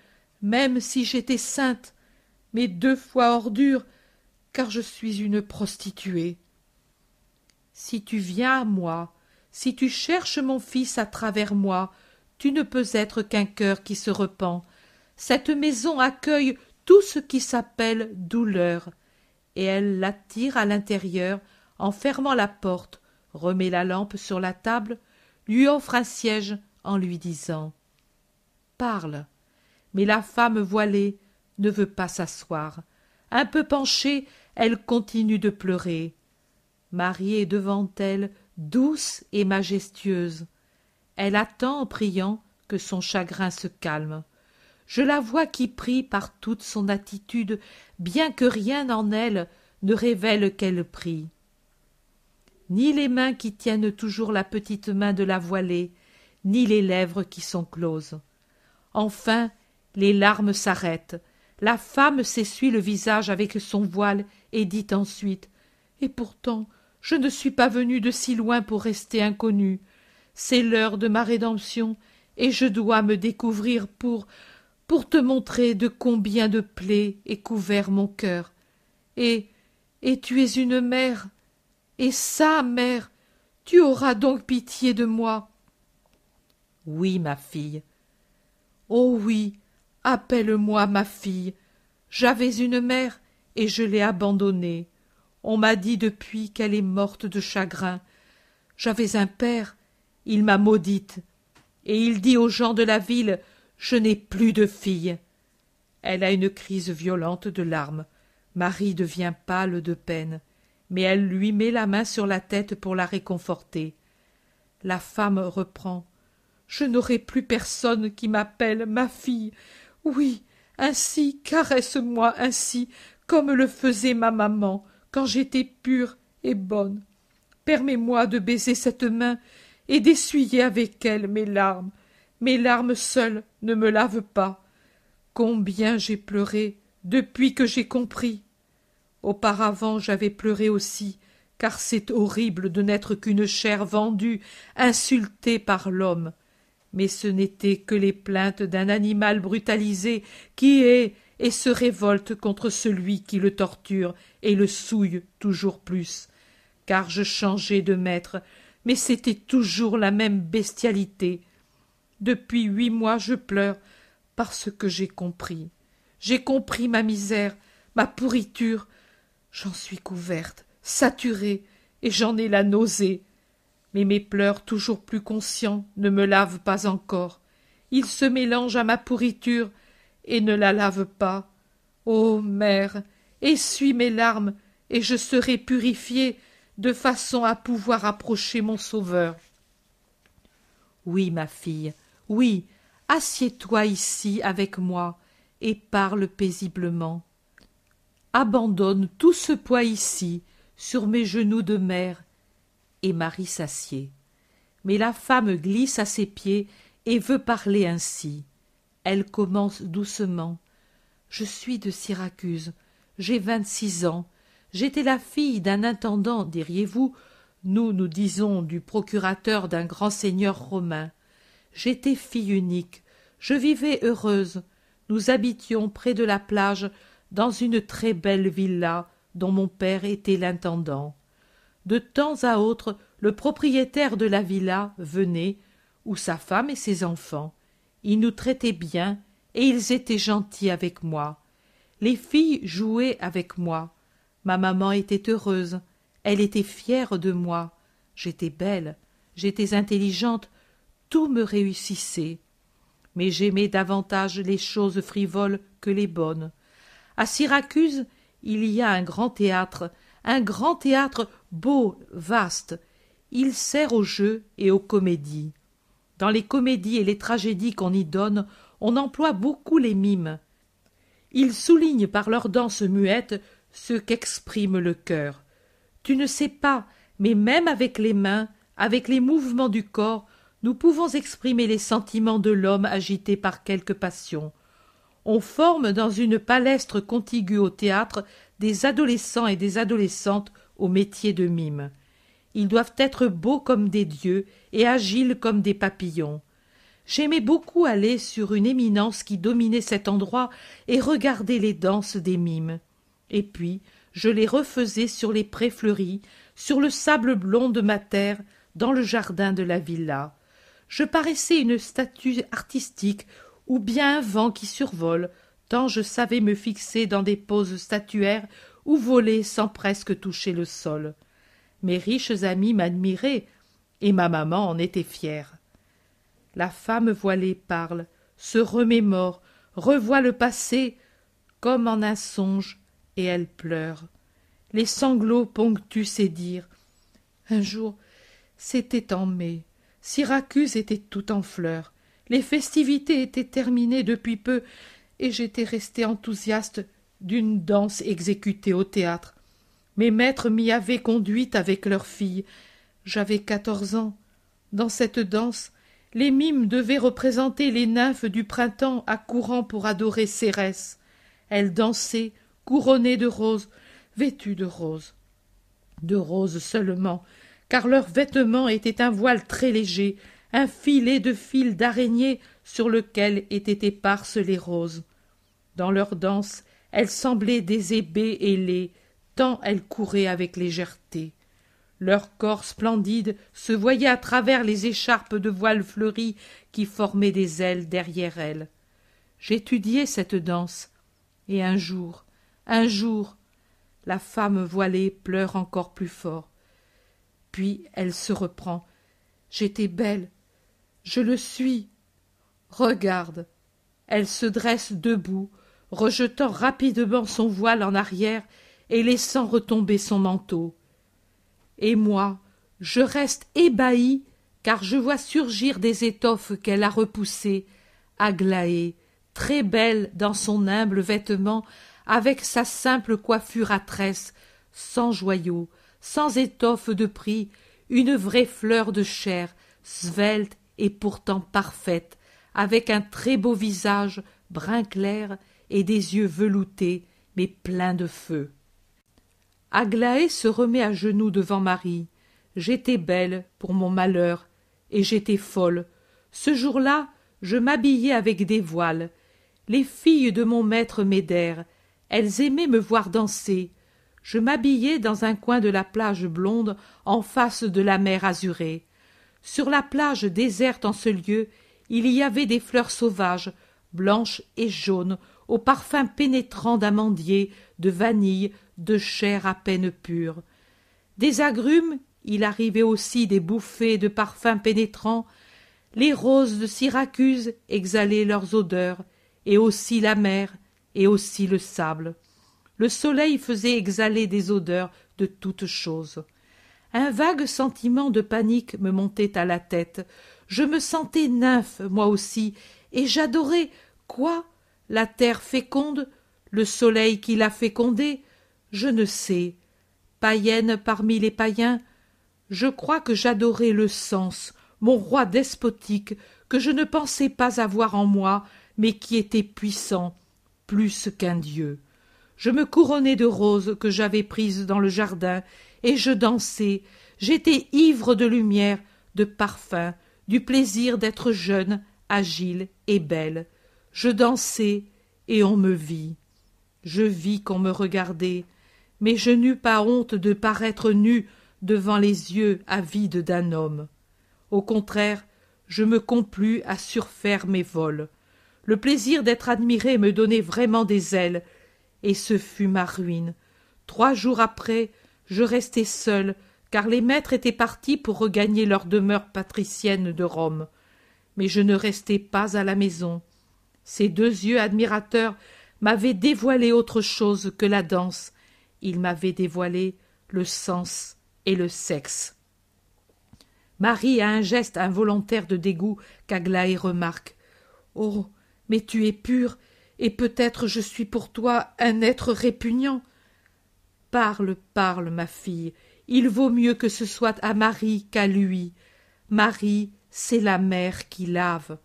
S1: même si j'étais sainte, mais deux fois ordure, car je suis une prostituée. Si tu viens à moi, si tu cherches mon fils à travers moi, tu ne peux être qu'un cœur qui se repent. Cette maison accueille tout ce qui s'appelle douleur. Et elle l'attire à l'intérieur, en fermant la porte, remet la lampe sur la table, lui offre un siège en lui disant Parle. Mais la femme voilée ne veut pas s'asseoir. Un peu penchée, elle continue de pleurer. Marie est devant elle, douce et majestueuse. Elle attend en priant que son chagrin se calme. Je la vois qui prie par toute son attitude, bien que rien en elle ne révèle qu'elle prie. Ni les mains qui tiennent toujours la petite main de la voilée, ni les lèvres qui sont closes. Enfin, les larmes s'arrêtent. La femme s'essuie le visage avec son voile et dit ensuite Et pourtant, je ne suis pas venue de si loin pour rester inconnue. C'est l'heure de ma rédemption, et je dois me découvrir pour pour te montrer de combien de plaies est couvert mon cœur. Et et tu es une mère, et sa mère, tu auras donc pitié de moi. Oui, ma fille. Oh oui, appelle-moi ma fille. J'avais une mère, et je l'ai abandonnée. On m'a dit depuis qu'elle est morte de chagrin. J'avais un père, il m'a maudite, et il dit aux gens de la ville Je n'ai plus de fille. Elle a une crise violente de larmes. Marie devient pâle de peine, mais elle lui met la main sur la tête pour la réconforter. La femme reprend. Je n'aurai plus personne qui m'appelle ma fille. Oui, ainsi, caresse moi ainsi, comme le faisait ma maman, quand j'étais pure et bonne. Permets-moi de baiser cette main et d'essuyer avec elle mes larmes. Mes larmes seules ne me lavent pas. Combien j'ai pleuré depuis que j'ai compris. Auparavant j'avais pleuré aussi, car c'est horrible de n'être qu'une chair vendue, insultée par l'homme. Mais ce n'étaient que les plaintes d'un animal brutalisé qui est et se révolte contre celui qui le torture et le souille toujours plus. Car je changeais de maître, mais c'était toujours la même bestialité. Depuis huit mois je pleure parce que j'ai compris. J'ai compris ma misère, ma pourriture. J'en suis couverte, saturée, et j'en ai la nausée. Mais mes pleurs toujours plus conscients ne me lavent pas encore. Ils se mélangent à ma pourriture et ne la lavent pas. Ô mère, essuie mes larmes, et je serai purifiée de façon à pouvoir approcher mon Sauveur. Oui, ma fille, oui, assieds-toi ici avec moi et parle paisiblement. Abandonne tout ce poids ici, sur mes genoux de mère. Et Marie s'assied. Mais la femme glisse à ses pieds et veut parler ainsi. Elle commence doucement. Je suis de Syracuse. J'ai vingt-six ans. J'étais la fille d'un intendant, diriez-vous. Nous, nous disons du procurateur d'un grand seigneur romain. J'étais fille unique. Je vivais heureuse. Nous habitions près de la plage, dans une très belle villa dont mon père était l'intendant. De temps à autre, le propriétaire de la villa venait, ou sa femme et ses enfants. Ils nous traitaient bien, et ils étaient gentils avec moi. Les filles jouaient avec moi. Ma maman était heureuse, elle était fière de moi. J'étais belle, j'étais intelligente, tout me réussissait. Mais j'aimais davantage les choses frivoles que les bonnes. À Syracuse, il y a un grand théâtre, un grand théâtre beau, vaste. Il sert aux jeux et aux comédies. Dans les comédies et les tragédies qu'on y donne, on emploie beaucoup les mimes. Ils soulignent par leur danse muette ce qu'exprime le cœur. Tu ne sais pas, mais même avec les mains, avec les mouvements du corps, nous pouvons exprimer les sentiments de l'homme agité par quelque passion. On forme dans une palestre contiguë au théâtre des adolescents et des adolescentes au métier de mime. Ils doivent être beaux comme des dieux et agiles comme des papillons. J'aimais beaucoup aller sur une éminence qui dominait cet endroit et regarder les danses des mimes. Et puis je les refaisais sur les prés fleuris, sur le sable blond de ma terre, dans le jardin de la villa. Je paraissais une statue artistique ou bien un vent qui survole, tant je savais me fixer dans des poses statuaires ou voler sans presque toucher le sol. Mes riches amis m'admiraient, et ma maman en était fière. La femme voilée parle, se remémore, revoit le passé comme en un songe, et elle pleure. Les sanglots ponctuent ses dires. Un jour, c'était en mai. Syracuse était tout en fleurs. Les festivités étaient terminées depuis peu, et j'étais resté enthousiaste d'une danse exécutée au théâtre. Mes maîtres m'y avaient conduite avec leurs filles. J'avais quatorze ans. Dans cette danse, les mimes devaient représenter les nymphes du printemps accourant pour adorer Cérès. Elles dansaient, couronnées de roses, vêtues de roses. De roses seulement, car leurs vêtements étaient un voile très léger, un filet de fil d'araignée sur lequel étaient éparses les roses. Dans leur danse, elles semblaient des ébés ailés, tant elles couraient avec légèreté. Leur corps splendide se voyait à travers les écharpes de voiles fleuries qui formaient des ailes derrière elles. J'étudiais cette danse, et un jour, un jour, la femme voilée pleure encore plus fort. Puis elle se reprend. J'étais belle. Je le suis. Regarde. Elle se dresse debout, rejetant rapidement son voile en arrière et laissant retomber son manteau. Et moi, je reste ébahi, car je vois surgir des étoffes qu'elle a repoussées, Aglaé, très belle dans son humble vêtement, avec sa simple coiffure à tresses, sans joyaux, sans étoffe de prix, une vraie fleur de chair, svelte et pourtant parfaite, avec un très beau visage, brun clair, et des yeux veloutés, mais pleins de feu. Aglaé se remet à genoux devant Marie. J'étais belle pour mon malheur, et j'étais folle. Ce jour-là, je m'habillai avec des voiles. Les filles de mon maître m'aidèrent. Elles aimaient me voir danser. Je m'habillai dans un coin de la plage blonde en face de la mer azurée. Sur la plage déserte en ce lieu, il y avait des fleurs sauvages, blanches et jaunes, au parfum pénétrant d'amandier, de vanille, de chair à peine pure. Des agrumes, il arrivait aussi des bouffées de parfums pénétrants. Les roses de Syracuse exhalaient leurs odeurs, et aussi la mer, et aussi le sable. Le soleil faisait exhaler des odeurs de toutes choses. Un vague sentiment de panique me montait à la tête. Je me sentais nymphe, moi aussi, et j'adorais quoi la terre féconde, le soleil qui l'a fécondée, je ne sais. Païenne parmi les païens, je crois que j'adorais le sens, mon roi despotique, que je ne pensais pas avoir en moi, mais qui était puissant, plus qu'un dieu. Je me couronnais de roses que j'avais prises dans le jardin, et je dansais, j'étais ivre de lumière, de parfum, du plaisir d'être jeune, agile et belle je dansai et on me vit. Je vis qu'on me regardait mais je n'eus pas honte de paraître nu devant les yeux avides d'un homme. Au contraire je me complus à surfaire mes vols. Le plaisir d'être admiré me donnait vraiment des ailes et ce fut ma ruine. Trois jours après je restai seul car les maîtres étaient partis pour regagner leur demeure patricienne de rome. Mais je ne restai pas à la maison ses deux yeux admirateurs m'avaient dévoilé autre chose que la danse. Ils m'avaient dévoilé le sens et le sexe. Marie a un geste involontaire de dégoût qu'aglaé remarque. Oh mais tu es pure et peut-être je suis pour toi un être répugnant. Parle parle ma fille. Il vaut mieux que ce soit à marie qu'à lui. Marie c'est la mère qui lave.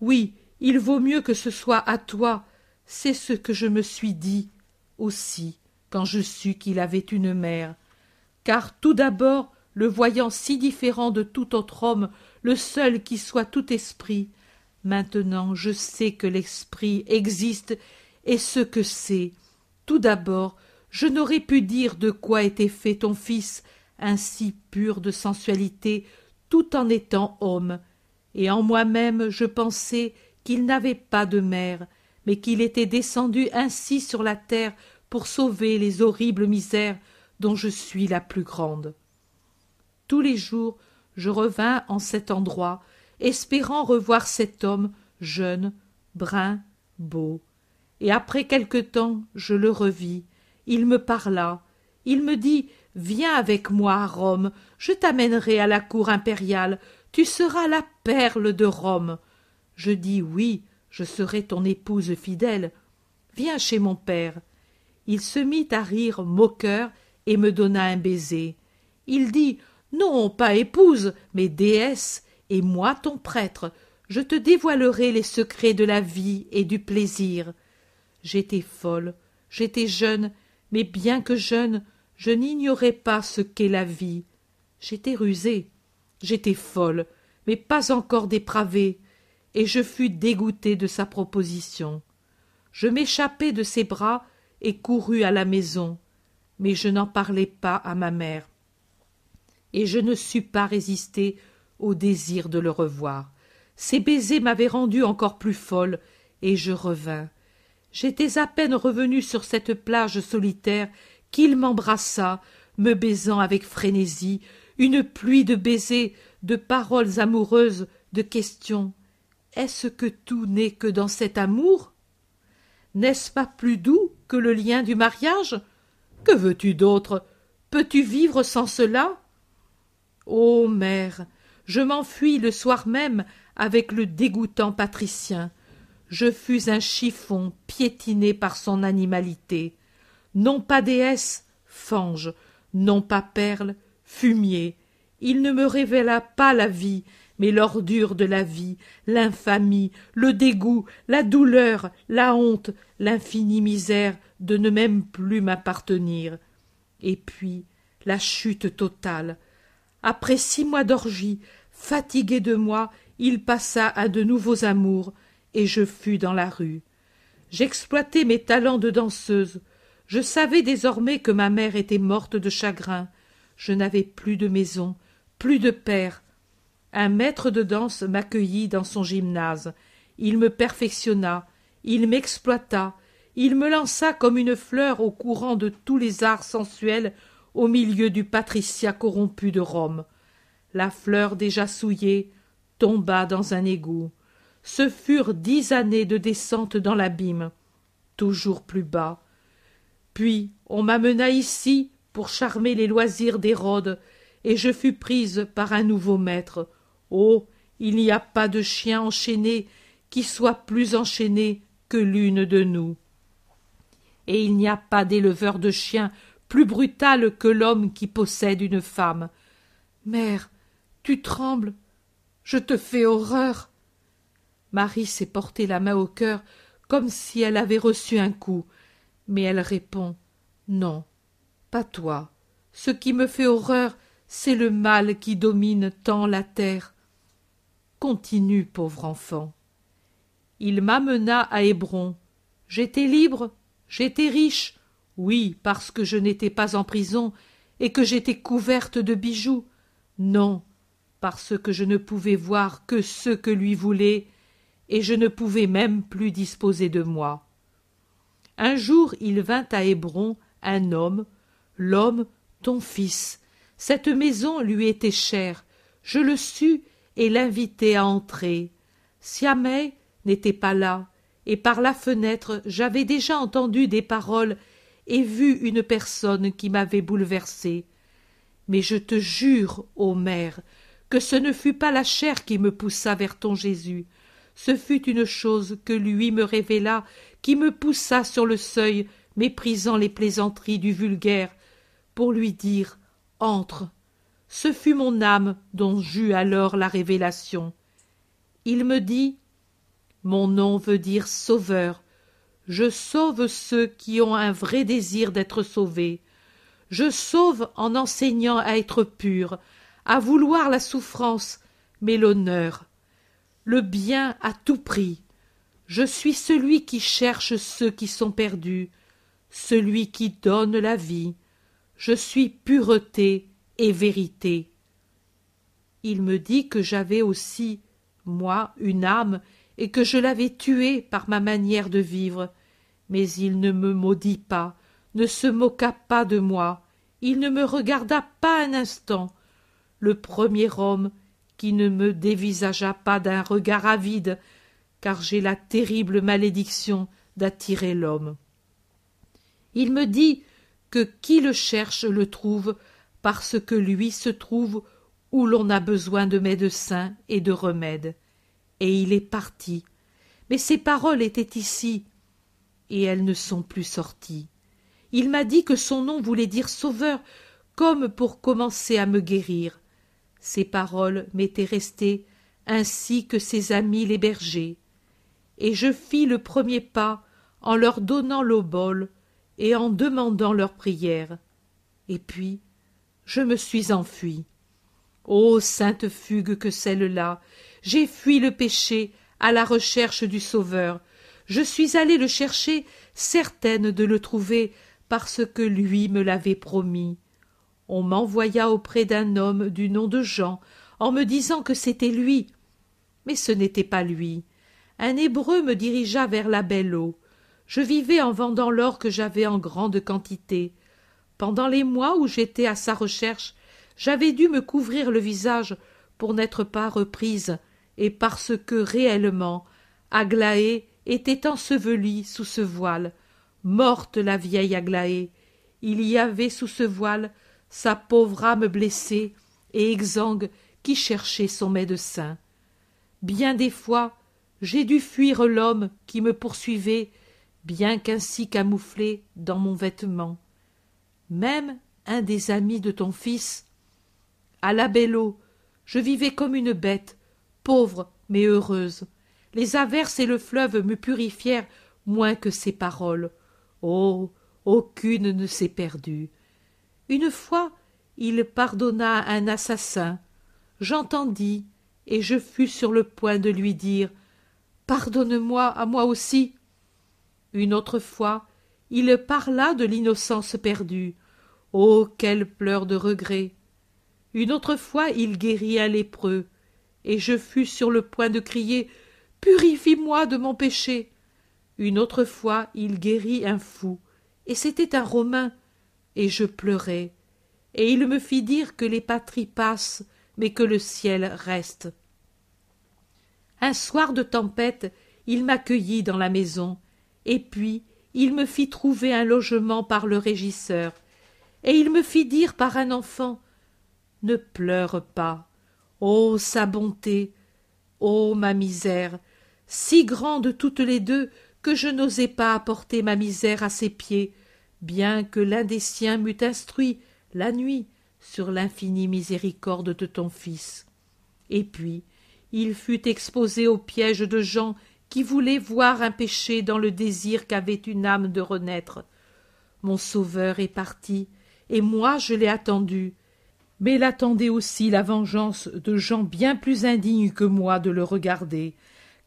S1: Oui il vaut mieux que ce soit à toi. C'est ce que je me suis dit aussi quand je sus qu'il avait une mère. Car tout d'abord le voyant si différent de tout autre homme le seul qui soit tout esprit maintenant je sais que l'esprit existe et ce que c'est. Tout d'abord je n'aurais pu dire de quoi était fait ton fils ainsi pur de sensualité, tout en étant homme, et en moi-même je pensais qu'il n'avait pas de mère, mais qu'il était descendu ainsi sur la terre pour sauver les horribles misères dont je suis la plus grande. Tous les jours je revins en cet endroit, espérant revoir cet homme jeune, brun, beau. Et après quelque temps je le revis. Il me parla. Il me dit Viens avec moi à Rome, je t'amènerai à la cour impériale, tu seras la perle de Rome. Je dis Oui, je serai ton épouse fidèle. Viens chez mon père. Il se mit à rire moqueur et me donna un baiser. Il dit Non, pas épouse, mais déesse, et moi ton prêtre. Je te dévoilerai les secrets de la vie et du plaisir. J'étais folle, j'étais jeune, mais bien que jeune, je n'ignorais pas ce qu'est la vie. J'étais rusée, j'étais folle, mais pas encore dépravée, et je fus dégoûtée de sa proposition. Je m'échappai de ses bras et courus à la maison, mais je n'en parlai pas à ma mère. Et je ne sus pas résister au désir de le revoir. Ses baisers m'avaient rendue encore plus folle, et je revins. J'étais à peine revenue sur cette plage solitaire qu'il m'embrassa, me baisant avec frénésie, une pluie de baisers, de paroles amoureuses, de questions. Est-ce que tout n'est que dans cet amour? N'est-ce pas plus doux que le lien du mariage? Que veux-tu d'autre? Peux-tu vivre sans cela? Ô mère, je m'enfuis le soir même avec le dégoûtant patricien. Je fus un chiffon piétiné par son animalité. Non pas déesse, fange, non pas perle, fumier. Il ne me révéla pas la vie, mais l'ordure de la vie, l'infamie, le dégoût, la douleur, la honte, l'infinie misère de ne même plus m'appartenir. Et puis la chute totale. Après six mois d'orgie, fatigué de moi, il passa à de nouveaux amours, et je fus dans la rue. J'exploitai mes talents de danseuse. Je savais désormais que ma mère était morte de chagrin. Je n'avais plus de maison, plus de père. Un maître de danse m'accueillit dans son gymnase. Il me perfectionna, il m'exploita, il me lança comme une fleur au courant de tous les arts sensuels au milieu du patriciat corrompu de Rome. La fleur déjà souillée tomba dans un égout. Ce furent dix années de descente dans l'abîme, toujours plus bas. Puis on m'amena ici pour charmer les loisirs d'Hérode, et je fus prise par un nouveau maître. Oh. Il n'y a pas de chien enchaîné qui soit plus enchaîné que l'une de nous. Et il n'y a pas d'éleveur de chiens plus brutal que l'homme qui possède une femme. Mère, tu trembles. Je te fais horreur. Marie s'est porté la main au cœur comme si elle avait reçu un coup, mais elle répond Non, pas toi. Ce qui me fait horreur, c'est le mal qui domine tant la terre. Continue, pauvre enfant. Il m'amena à Hébron. J'étais libre, j'étais riche, oui, parce que je n'étais pas en prison et que j'étais couverte de bijoux. Non, parce que je ne pouvais voir que ce que lui voulait et je ne pouvais même plus disposer de moi. Un jour il vint à Hébron un homme, l'homme ton fils. Cette maison lui était chère. Je le sus et l'invitai à entrer. Siamais n'était pas là, et par la fenêtre j'avais déjà entendu des paroles et vu une personne qui m'avait bouleversé. Mais je te jure, ô mère, que ce ne fut pas la chair qui me poussa vers ton Jésus, ce fut une chose que lui me révéla qui me poussa sur le seuil méprisant les plaisanteries du vulgaire pour lui dire entre ce fut mon âme dont j'eus alors la révélation il me dit mon nom veut dire sauveur je sauve ceux qui ont un vrai désir d'être sauvés je sauve en enseignant à être pur à vouloir la souffrance mais l'honneur le bien à tout prix. Je suis celui qui cherche ceux qui sont perdus, celui qui donne la vie. Je suis pureté et vérité. Il me dit que j'avais aussi, moi, une âme, et que je l'avais tuée par ma manière de vivre. Mais il ne me maudit pas, ne se moqua pas de moi, il ne me regarda pas un instant. Le premier homme qui ne me dévisagea pas d'un regard avide, car j'ai la terrible malédiction d'attirer l'homme. Il me dit que qui le cherche le trouve, parce que lui se trouve où l'on a besoin de médecins et de remèdes. Et il est parti. Mais ses paroles étaient ici, et elles ne sont plus sorties. Il m'a dit que son nom voulait dire sauveur, comme pour commencer à me guérir. Ces paroles m'étaient restées, ainsi que ses amis les bergers. Et je fis le premier pas en leur donnant l'obole et en demandant leur prière. Et puis, je me suis enfui. Ô sainte fugue que celle-là J'ai fui le péché à la recherche du Sauveur. Je suis allée le chercher, certaine de le trouver, parce que lui me l'avait promis. On m'envoya auprès d'un homme du nom de Jean, en me disant que c'était lui. Mais ce n'était pas lui. Un Hébreu me dirigea vers la belle eau. Je vivais en vendant l'or que j'avais en grande quantité. Pendant les mois où j'étais à sa recherche, j'avais dû me couvrir le visage pour n'être pas reprise, et parce que réellement Aglaé était ensevelie sous ce voile, morte la vieille Aglaé. Il y avait sous ce voile sa pauvre âme blessée et exsangue qui cherchait son médecin. Bien des fois, j'ai dû fuir l'homme qui me poursuivait, bien qu'ainsi camouflé dans mon vêtement. Même un des amis de ton fils. À la belle eau, je vivais comme une bête, pauvre mais heureuse. Les averses et le fleuve me purifièrent moins que ces paroles. Oh. Aucune ne s'est perdue. Une fois il pardonna un assassin. J'entendis, et je fus sur le point de lui dire. Pardonne-moi à moi aussi. Une autre fois il parla de l'innocence perdue. Oh. Quels pleurs de regret. Une autre fois il guérit un lépreux, et je fus sur le point de crier. Purifie moi de mon péché. Une autre fois il guérit un fou, et c'était un Romain, et je pleurais et il me fit dire que les patries passent, mais que le ciel reste. Un soir de tempête, il m'accueillit dans la maison, et puis il me fit trouver un logement par le régisseur, et il me fit dire par un enfant Ne pleure pas. Ô sa bonté. Ô ma misère. Si grande toutes les deux que je n'osais pas apporter ma misère à ses pieds, bien que l'un des siens m'eût instruit la nuit sur l'infinie miséricorde de ton Fils. Et puis il fut exposé au piège de gens qui voulaient voir un péché dans le désir qu'avait une âme de renaître. Mon Sauveur est parti, et moi je l'ai attendu, mais l'attendait aussi la vengeance de gens bien plus indignes que moi de le regarder,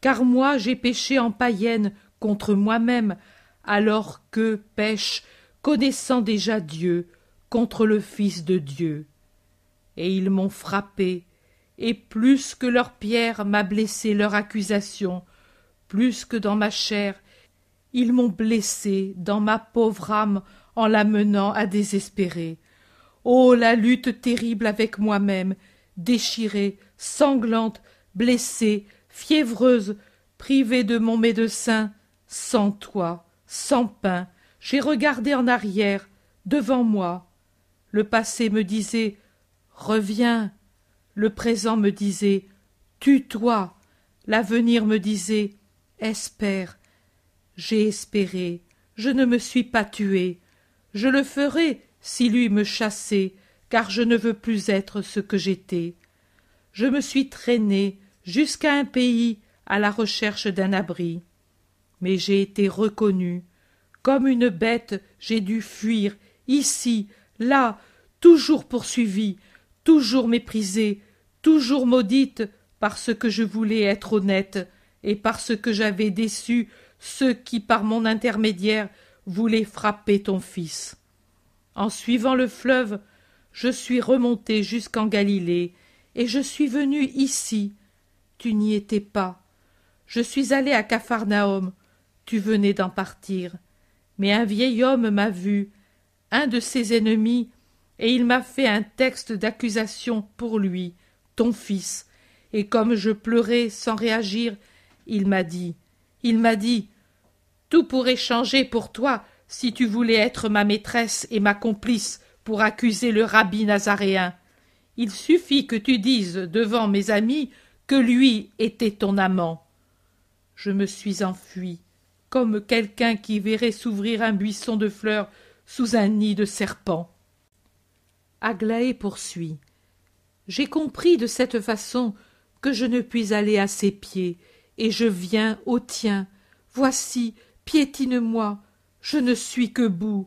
S1: car moi j'ai péché en païenne contre moi-même, alors que pêche, connaissant déjà Dieu, contre le Fils de Dieu. Et ils m'ont frappé, et plus que leur pierre m'a blessé leur accusation, plus que dans ma chair, ils m'ont blessé dans ma pauvre âme en la menant à désespérer. Oh la lutte terrible avec moi-même, déchirée, sanglante, blessée, fiévreuse, privée de mon médecin, sans toi, sans pain, j'ai regardé en arrière, devant moi, le passé me disait Reviens. Le présent me disait Tue-toi. L'avenir me disait Espère. J'ai espéré. Je ne me suis pas tué. Je le ferai si lui me chassait, car je ne veux plus être ce que j'étais. Je me suis traîné jusqu'à un pays à la recherche d'un abri. Mais j'ai été reconnu. Comme une bête, j'ai dû fuir, ici, là, toujours poursuivie, toujours méprisée, toujours maudite parce que je voulais être honnête et parce que j'avais déçu ceux qui, par mon intermédiaire, voulaient frapper ton fils. En suivant le fleuve, je suis remonté jusqu'en Galilée, et je suis venu ici. Tu n'y étais pas. Je suis allé à Capharnaüm. Tu venais d'en partir. Mais un vieil homme m'a vu, un de ses ennemis, et il m'a fait un texte d'accusation pour lui, ton fils. Et comme je pleurais sans réagir, il m'a dit, il m'a dit, tout pourrait changer pour toi si tu voulais être ma maîtresse et ma complice pour accuser le rabbi nazaréen. Il suffit que tu dises devant mes amis que lui était ton amant. Je me suis enfui, comme quelqu'un qui verrait s'ouvrir un buisson de fleurs sous un nid de serpents. Aglaé poursuit. J'ai compris de cette façon que je ne puis aller à ses pieds, et je viens au tien. Voici, piétine-moi, je ne suis que boue.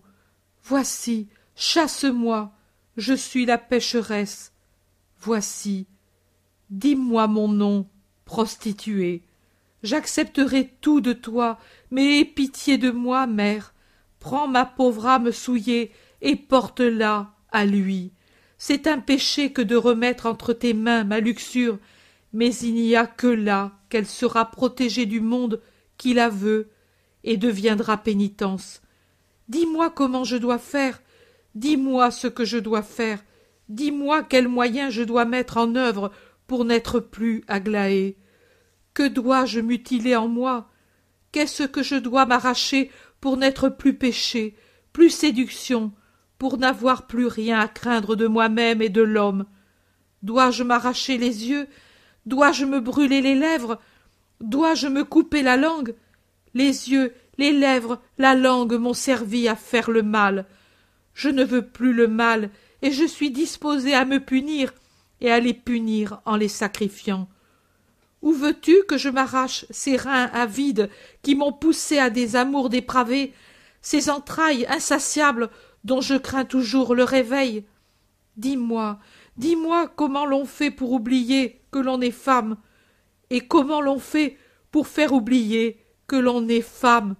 S1: Voici, chasse-moi, je suis la pécheresse. Voici, dis-moi mon nom, prostituée. J'accepterai tout de toi, mais aie pitié de moi, mère. Prends ma pauvre âme souillée et porte-la à lui. C'est un péché que de remettre entre tes mains ma luxure, mais il n'y a que là sera protégée du monde qui la veut et deviendra pénitence. Dis-moi comment je dois faire, dis-moi ce que je dois faire, dis-moi quels moyens je dois mettre en œuvre pour n'être plus Aglaé. Que dois-je mutiler en moi? Qu'est-ce que je dois m'arracher pour n'être plus péché, plus séduction, pour n'avoir plus rien à craindre de moi-même et de l'homme? Dois-je m'arracher les yeux Dois-je me brûler les lèvres? Dois-je me couper la langue? Les yeux, les lèvres, la langue m'ont servi à faire le mal. Je ne veux plus le mal, et je suis disposé à me punir et à les punir en les sacrifiant. Où veux-tu que je m'arrache ces reins avides qui m'ont poussé à des amours dépravés, ces entrailles insatiables dont je crains toujours le réveil? Dis-moi, dis-moi comment l'on fait pour oublier que l'on est femme, et comment l'on fait pour faire oublier que l'on est femme.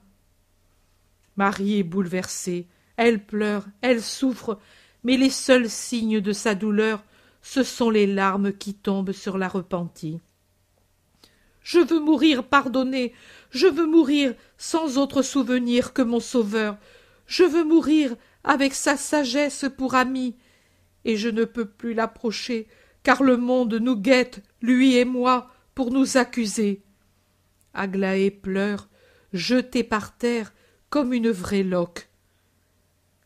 S1: Marie est bouleversée, elle pleure, elle souffre, mais les seuls signes de sa douleur, ce sont les larmes qui tombent sur la repentie. Je veux mourir pardonné, je veux mourir sans autre souvenir que mon Sauveur, je veux mourir avec sa sagesse pour ami, et je ne peux plus l'approcher, car le monde nous guette, lui et moi, pour nous accuser. Aglaé pleure, jetée par terre comme une vraie loque.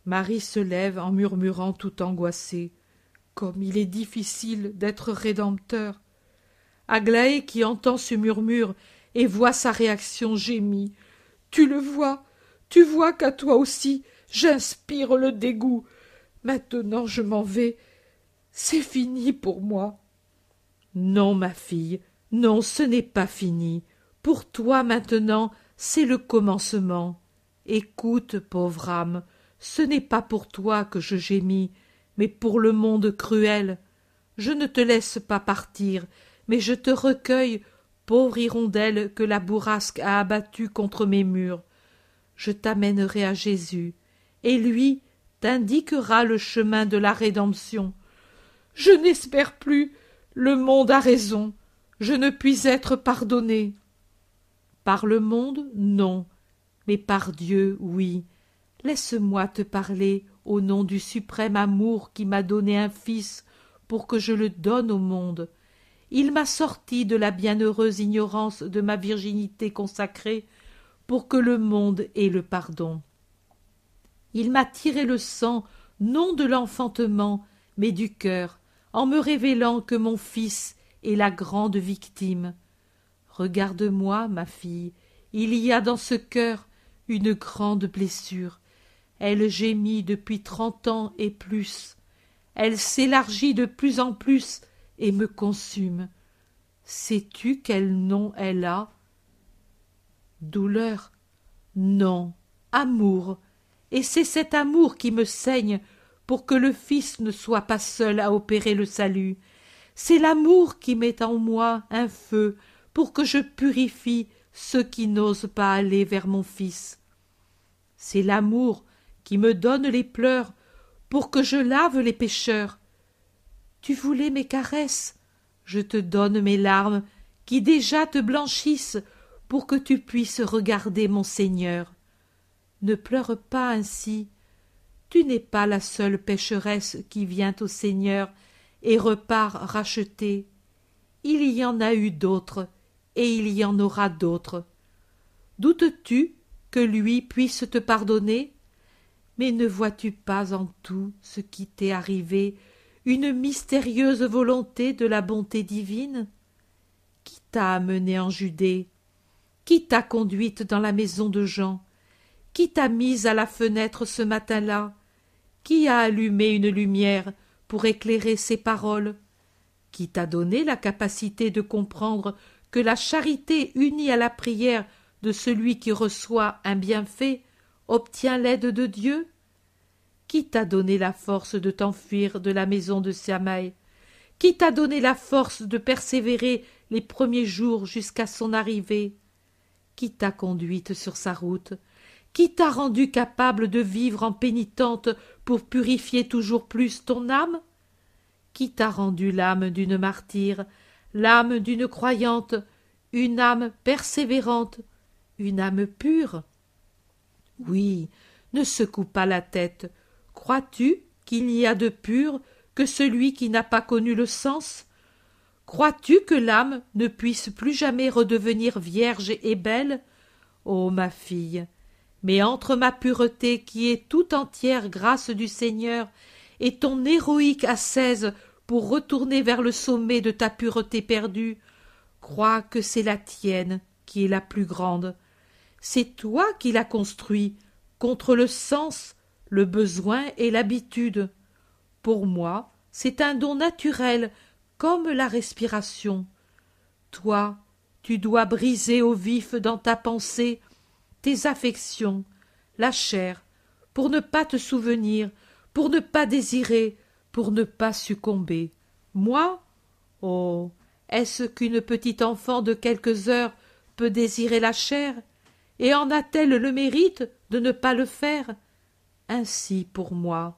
S1: Marie se lève en murmurant tout angoissée. Comme il est difficile d'être rédempteur. Aglaé, qui entend ce murmure et voit sa réaction, gémit. Tu le vois, tu vois qu'à toi aussi j'inspire le dégoût. Maintenant je m'en vais. C'est fini pour moi. Non, ma fille, non, ce n'est pas fini. Pour toi maintenant, c'est le commencement. Écoute, pauvre âme, ce n'est pas pour toi que je gémis, mais pour le monde cruel. Je ne te laisse pas partir, mais je te recueille, pauvre hirondelle que la bourrasque a abattue contre mes murs. Je t'amènerai à Jésus, et lui t'indiquera le chemin de la rédemption. Je n'espère plus, le monde a raison, je ne puis être pardonné. Par le monde, non, mais par Dieu, oui. Laisse-moi te parler au nom du suprême amour qui m'a donné un fils pour que je le donne au monde. Il m'a sorti de la bienheureuse ignorance de ma virginité consacrée pour que le monde ait le pardon. Il m'a tiré le sang non de l'enfantement, mais du cœur, en me révélant que mon fils est la grande victime. Regarde-moi, ma fille, il y a dans ce cœur une grande blessure. Elle gémit depuis trente ans et plus. Elle s'élargit de plus en plus et me consume. Sais-tu quel nom elle a? Douleur? Non, amour? Et c'est cet amour qui me saigne pour que le Fils ne soit pas seul à opérer le salut. C'est l'amour qui met en moi un feu pour que je purifie ceux qui n'osent pas aller vers mon Fils. C'est l'amour qui me donne les pleurs pour que je lave les pécheurs. Tu voulais mes caresses, je te donne mes larmes qui déjà te blanchissent pour que tu puisses regarder mon Seigneur. Ne pleure pas ainsi. Tu n'es pas la seule pécheresse qui vient au Seigneur et repart rachetée. Il y en a eu d'autres, et il y en aura d'autres. Doutes-tu que lui puisse te pardonner? Mais ne vois-tu pas en tout ce qui t'est arrivé une mystérieuse volonté de la bonté divine? Qui t'a amené en Judée? Qui t'a conduite dans la maison de Jean? Qui t'a mise à la fenêtre ce matin-là? Qui a allumé une lumière pour éclairer ses paroles? Qui t'a donné la capacité de comprendre que la charité unie à la prière de celui qui reçoit un bienfait obtient l'aide de Dieu? Qui t'a donné la force de t'enfuir de la maison de Samaï Qui t'a donné la force de persévérer les premiers jours jusqu'à son arrivée? Qui t'a conduite sur sa route Qui t'a rendu capable de vivre en pénitente pour purifier toujours plus ton âme? Qui t'a rendu l'âme d'une martyre, l'âme d'une croyante, une âme persévérante, une âme pure? Oui ne secoue pas la tête. Crois-tu qu'il n'y a de pur que celui qui n'a pas connu le sens? Crois-tu que l'âme ne puisse plus jamais redevenir vierge et belle? Ô ma fille mais entre ma pureté qui est tout entière grâce du seigneur et ton héroïque ascèse pour retourner vers le sommet de ta pureté perdue crois que c'est la tienne qui est la plus grande. C'est toi qui l'as construit contre le sens le besoin et l'habitude. Pour moi c'est un don naturel comme la respiration. Toi tu dois briser au vif dans ta pensée tes affections la chair pour ne pas te souvenir pour ne pas désirer pour ne pas succomber. Moi oh est-ce qu'une petite enfant de quelques heures peut désirer la chair? Et en a-t-elle le mérite de ne pas le faire? Ainsi pour moi.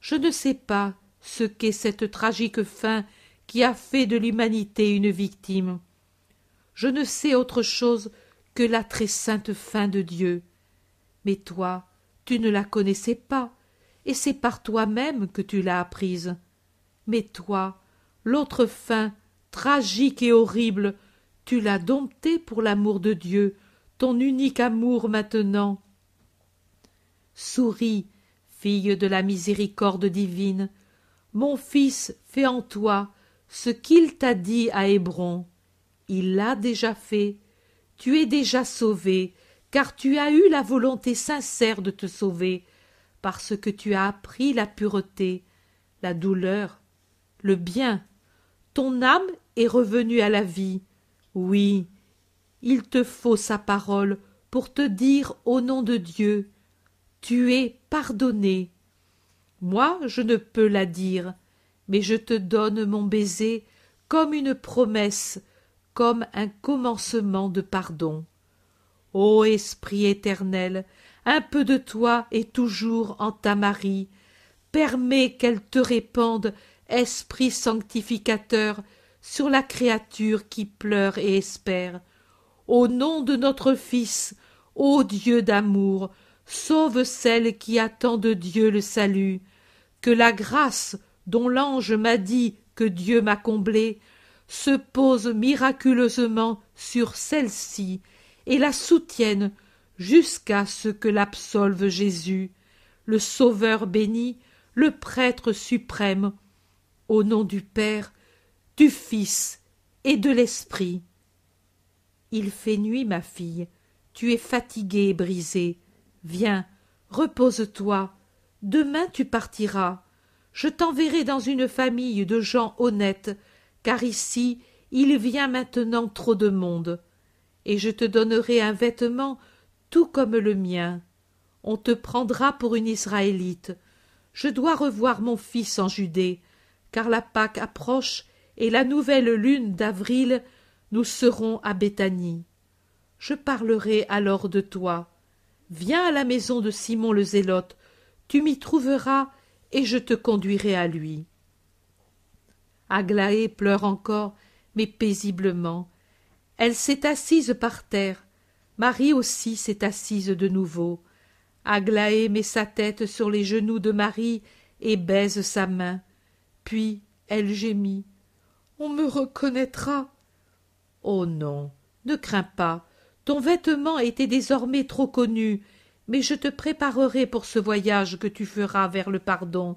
S1: Je ne sais pas ce qu'est cette tragique fin qui a fait de l'humanité une victime. Je ne sais autre chose que la très sainte fin de dieu. Mais toi tu ne la connaissais pas et c'est par toi-même que tu l'as apprise. Mais toi l'autre fin tragique et horrible tu l'as domptée pour l'amour de dieu ton unique amour maintenant. Souris fille de la miséricorde divine mon fils fait en toi ce qu'il t'a dit à hébron. Il l'a déjà fait tu es déjà sauvé car tu as eu la volonté sincère de te sauver parce que tu as appris la pureté la douleur le bien ton âme est revenue à la vie oui il te faut sa parole pour te dire au nom de Dieu Tu es pardonné. Moi je ne peux la dire, mais je te donne mon baiser comme une promesse, comme un commencement de pardon. Ô Esprit éternel, un peu de toi est toujours en ta Marie. Permets qu'elle te répande, Esprit sanctificateur, sur la créature qui pleure et espère au nom de notre Fils, ô Dieu d'amour, sauve celle qui attend de Dieu le salut. Que la grâce dont l'ange m'a dit que Dieu m'a comblée se pose miraculeusement sur celle-ci et la soutienne jusqu'à ce que l'absolve Jésus, le Sauveur béni, le prêtre suprême, au nom du Père, du Fils et de l'Esprit. Il fait nuit, ma fille. Tu es fatiguée et brisée. Viens, repose-toi. Demain tu partiras. Je t'enverrai dans une famille de gens honnêtes, car ici il vient maintenant trop de monde. Et je te donnerai un vêtement tout comme le mien. On te prendra pour une Israélite. Je dois revoir mon fils en Judée, car la Pâque approche et la nouvelle lune d'avril nous serons à Béthanie. Je parlerai alors de toi. Viens à la maison de Simon le Zélote, tu m'y trouveras, et je te conduirai à lui. Aglaé pleure encore, mais paisiblement. Elle s'est assise par terre. Marie aussi s'est assise de nouveau. Aglaé met sa tête sur les genoux de Marie et baise sa main. Puis elle gémit. On me reconnaîtra. Oh non, ne crains pas. Ton vêtement était désormais trop connu, mais je te préparerai pour ce voyage que tu feras vers le pardon,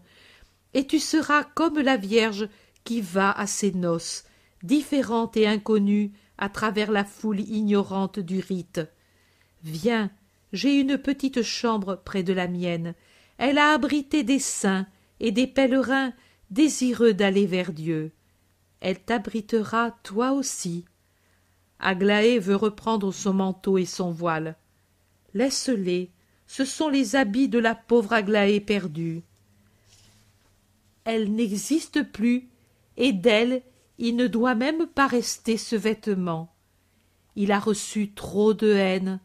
S1: et tu seras comme la Vierge qui va à ses noces, différente et inconnue à travers la foule ignorante du rite. Viens, j'ai une petite chambre près de la mienne. Elle a abrité des saints et des pèlerins désireux d'aller vers Dieu. Elle t'abritera toi aussi. Aglaé veut reprendre son manteau et son voile. Laisse-les, ce sont les habits de la pauvre Aglaé perdue. Elle n'existe plus, et d'elle il ne doit même pas rester ce vêtement. Il a reçu trop de haine,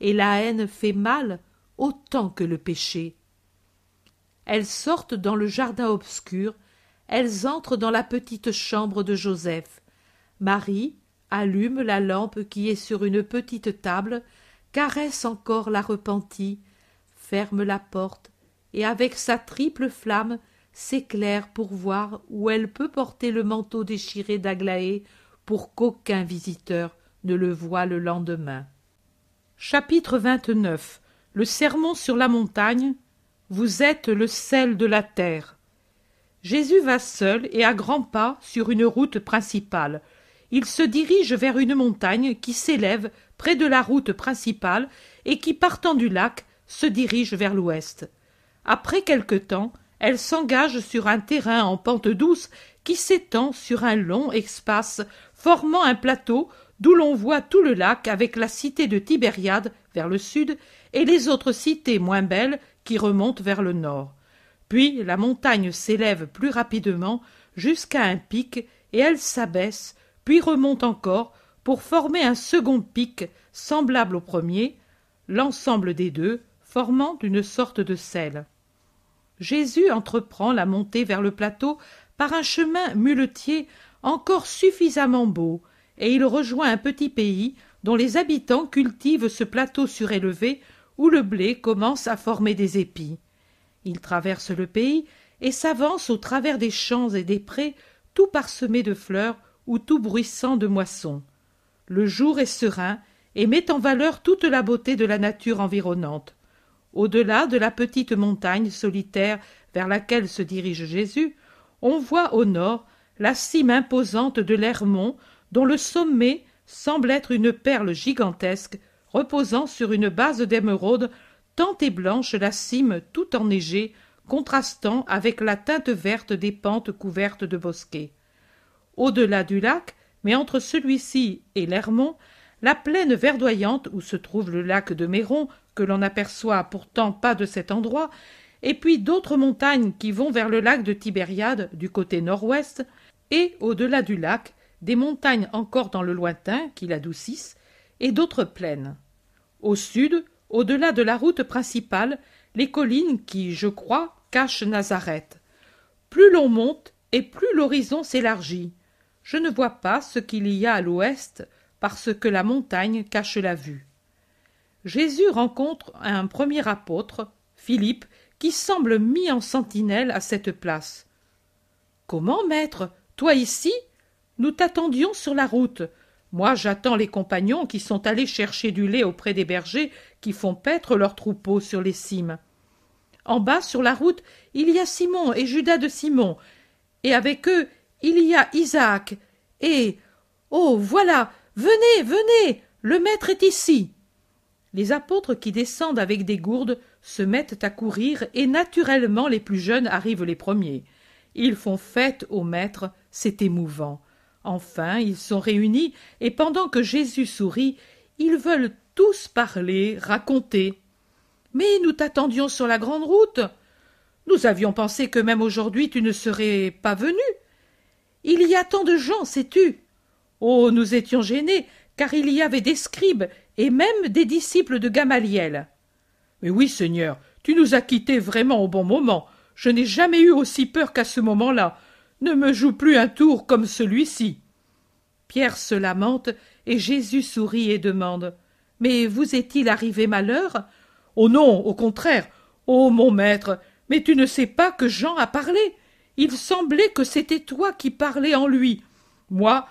S1: et la haine fait mal autant que le péché. Elles sortent dans le jardin obscur, elles entrent dans la petite chambre de Joseph. Marie, allume la lampe qui est sur une petite table, caresse encore la repentie, ferme la porte, et avec sa triple flamme s'éclaire pour voir où elle peut porter le manteau déchiré d'Aglaé pour qu'aucun visiteur ne le voie le lendemain. Chapitre 29 Le sermon sur la montagne Vous êtes le sel de la terre. Jésus va seul et à grands pas sur une route principale, il se dirige vers une montagne qui s'élève près de la route principale et qui, partant du lac, se dirige vers l'ouest. Après quelque temps, elle s'engage sur un terrain en pente douce qui s'étend sur un long espace formant un plateau d'où l'on voit tout le lac avec la cité de Tibériade vers le sud et les autres cités moins belles qui remontent vers le nord. Puis la montagne s'élève plus rapidement jusqu'à un pic et elle s'abaisse puis remonte encore pour former un second pic semblable au premier, l'ensemble des deux formant une sorte de selle. Jésus entreprend la montée vers le plateau par un chemin muletier encore suffisamment beau, et il rejoint un petit pays dont les habitants cultivent ce plateau surélevé où le blé commence à former des épis. Il traverse le pays et s'avance au travers des champs et des prés tout parsemés de fleurs ou tout bruissant de moissons. Le jour est serein et met en valeur toute la beauté de la nature environnante. Au-delà de la petite montagne solitaire vers laquelle se dirige Jésus, on voit au nord la cime imposante de l'Hermont, dont le sommet semble être une perle gigantesque reposant sur une base d'émeraude tant est blanche la cime tout enneigée, contrastant avec la teinte verte des pentes couvertes de bosquets. Au-delà du lac, mais entre celui-ci et l'Hermont, la plaine verdoyante où se trouve le lac de Méron, que l'on n'aperçoit pourtant pas de cet endroit, et puis d'autres montagnes qui vont vers le lac de Tibériade du côté nord-ouest, et au-delà du lac, des montagnes encore dans le lointain qui l'adoucissent, et d'autres plaines. Au sud, au-delà de la route principale, les collines qui, je crois, cachent Nazareth. Plus l'on monte, et plus l'horizon s'élargit je ne vois pas ce qu'il y a à l'ouest parce que la montagne cache la vue. Jésus rencontre un premier apôtre, Philippe, qui semble mis en sentinelle à cette place. Comment, maître, toi ici? Nous t'attendions sur la route. Moi, j'attends les compagnons qui sont allés chercher du lait auprès des bergers qui font paître leurs troupeaux sur les cimes. En bas, sur la route, il y a Simon et Judas de Simon, et avec eux il y a Isaac, et. Oh. Voilà. Venez. Venez. Le maître est ici. Les apôtres qui descendent avec des gourdes se mettent à courir, et naturellement les plus jeunes arrivent les premiers. Ils font fête au maître, c'est émouvant. Enfin, ils sont réunis, et pendant que Jésus sourit, ils veulent tous parler, raconter. Mais nous t'attendions sur la grande route. Nous avions pensé que même aujourd'hui tu ne serais pas venu. Il y a tant de gens, sais-tu Oh, nous étions gênés, car il y avait des scribes et même des disciples de Gamaliel. Mais oui, Seigneur,
S2: tu nous as quittés vraiment au bon moment. Je n'ai jamais eu aussi peur qu'à ce moment-là. Ne me joue plus un tour comme celui-ci.
S1: Pierre se lamente, et Jésus sourit et demande. Mais vous est-il arrivé malheur?
S2: Oh non, au contraire. Oh mon maître, mais tu ne sais pas que Jean a parlé. Il semblait que c'était toi qui parlais en lui. Moi,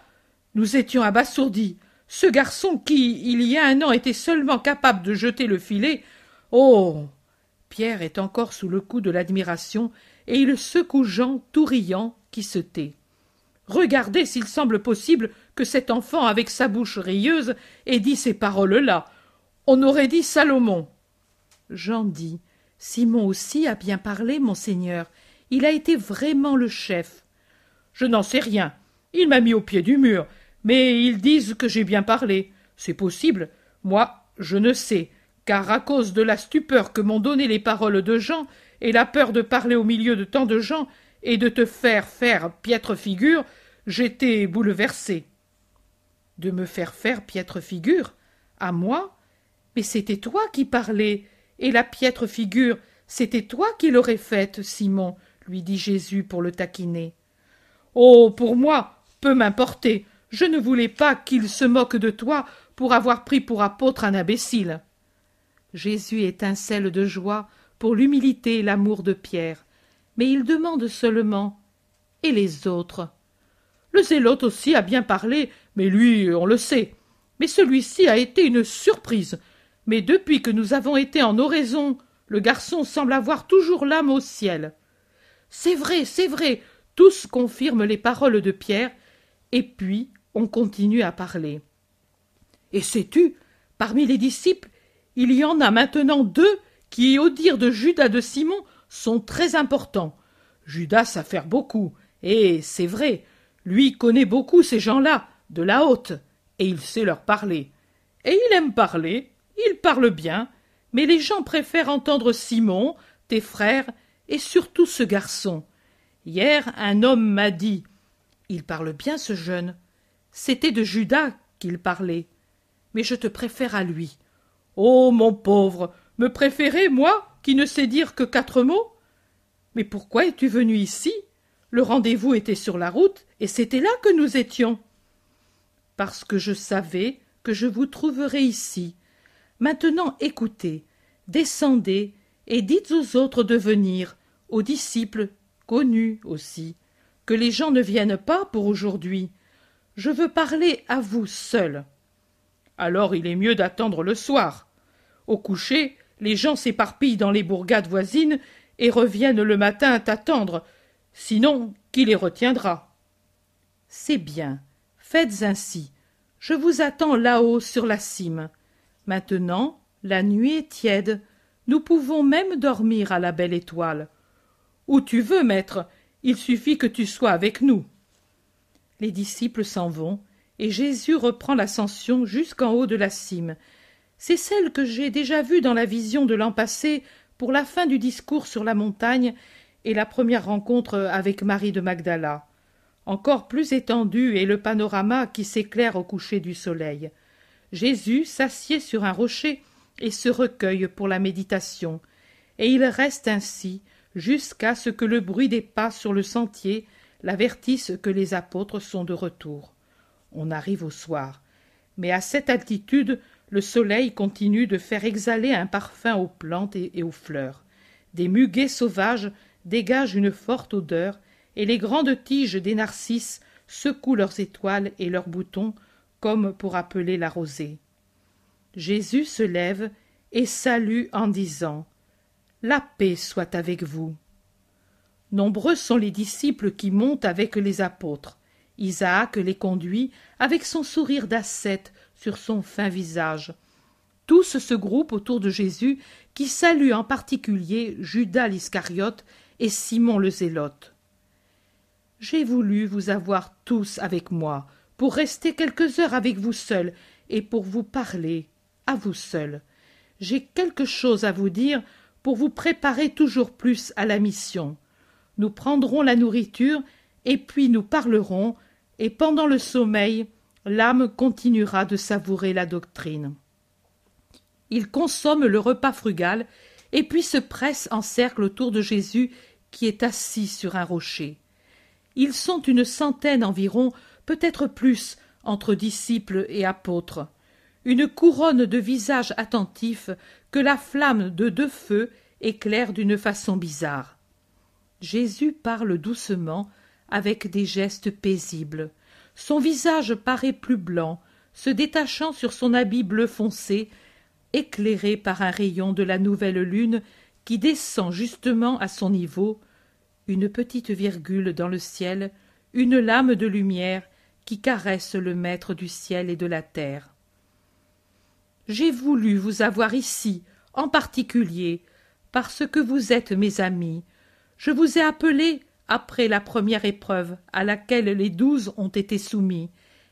S2: nous étions abasourdis. Ce garçon qui, il y a un an, était seulement capable de jeter le filet. Oh.
S1: Pierre est encore sous le coup de l'admiration, et il secoue Jean tout riant, qui se tait.
S2: Regardez s'il semble possible que cet enfant, avec sa bouche rieuse, ait dit ces paroles-là. On aurait dit Salomon.
S1: Jean dit. Simon aussi a bien parlé, monseigneur. Il a été vraiment le chef.
S2: Je n'en sais rien. Il m'a mis au pied du mur, mais ils disent que j'ai bien parlé. C'est possible. Moi, je ne sais, car à cause de la stupeur que m'ont donné les paroles de Jean, et la peur de parler au milieu de tant de gens, et de te faire faire piètre figure, j'étais bouleversé.
S1: De me faire faire piètre figure? À moi? Mais c'était toi qui parlais, et la piètre figure, c'était toi qui l'aurais faite, Simon, lui dit Jésus pour le taquiner.
S2: Oh. Pour moi, peu m'importer. Je ne voulais pas qu'il se moque de toi pour avoir pris pour apôtre un imbécile.
S1: Jésus étincelle de joie pour l'humilité et l'amour de Pierre, mais il demande seulement Et les autres?
S2: Le zélote aussi a bien parlé, mais lui, on le sait. Mais celui-ci a été une surprise. Mais depuis que nous avons été en oraison, le garçon semble avoir toujours l'âme au ciel.
S1: C'est vrai, c'est vrai. Tous confirment les paroles de Pierre, et puis on continue à parler.
S2: Et sais-tu, parmi les disciples, il y en a maintenant deux qui, au dire de Judas de Simon, sont très importants. Judas sait faire beaucoup, et c'est vrai, lui connaît beaucoup ces gens-là, de la haute, et il sait leur parler. Et il aime parler, il parle bien, mais les gens préfèrent entendre Simon, tes frères, et surtout ce garçon. Hier, un homme m'a dit Il parle bien, ce jeune. C'était de Judas qu'il parlait. Mais je te préfère à lui. Oh, mon pauvre, me préférer, moi, qui ne sais dire que quatre mots? Mais pourquoi es-tu venu ici? Le rendez-vous était sur la route, et c'était là que nous étions.
S1: Parce que je savais que je vous trouverais ici, Maintenant écoutez, descendez, et dites aux autres de venir, aux disciples, connus aussi, que les gens ne viennent pas pour aujourd'hui. Je veux parler à vous seul.
S2: Alors il est mieux d'attendre le soir. Au coucher, les gens s'éparpillent dans les bourgades voisines et reviennent le matin t'attendre. Sinon, qui les retiendra?
S1: C'est bien. Faites ainsi. Je vous attends là-haut sur la cime. Maintenant, la nuit est tiède, nous pouvons même dormir à la belle étoile.
S2: Où tu veux, maître, il suffit que tu sois avec nous.
S1: Les disciples s'en vont, et Jésus reprend l'ascension jusqu'en haut de la cime. C'est celle que j'ai déjà vue dans la vision de l'an passé pour la fin du discours sur la montagne et la première rencontre avec Marie de Magdala. Encore plus étendue est le panorama qui s'éclaire au coucher du soleil. Jésus s'assied sur un rocher et se recueille pour la méditation, et il reste ainsi jusqu'à ce que le bruit des pas sur le sentier l'avertisse que les apôtres sont de retour. On arrive au soir, mais à cette altitude le soleil continue de faire exhaler un parfum aux plantes et aux fleurs. Des muguets sauvages dégagent une forte odeur, et les grandes tiges des narcisses secouent leurs étoiles et leurs boutons comme pour appeler la rosée. Jésus se lève et salue en disant La paix soit avec vous. Nombreux sont les disciples qui montent avec les apôtres. Isaac les conduit avec son sourire d'ascète sur son fin visage. Tous se groupent autour de Jésus qui salue en particulier Judas l'Iscariote et Simon le Zélote. J'ai voulu vous avoir tous avec moi, pour rester quelques heures avec vous seul et pour vous parler, à vous seul. J'ai quelque chose à vous dire pour vous préparer toujours plus à la mission. Nous prendrons la nourriture et puis nous parlerons, et pendant le sommeil, l'âme continuera de savourer la doctrine. Ils consomment le repas frugal et puis se pressent en cercle autour de Jésus qui est assis sur un rocher. Ils sont une centaine environ, peut-être plus, entre disciples et apôtres. Une couronne de visages attentifs que la flamme de deux feux éclaire d'une façon bizarre. Jésus parle doucement, avec des gestes paisibles. Son visage paraît plus blanc, se détachant sur son habit bleu foncé, éclairé par un rayon de la nouvelle lune qui descend justement à son niveau, une petite virgule dans le ciel, une lame de lumière qui caresse le maître du ciel et de la terre. J'ai voulu vous avoir ici, en particulier, parce que vous êtes mes amis. Je vous ai appelés après la première épreuve à laquelle les douze ont été soumis,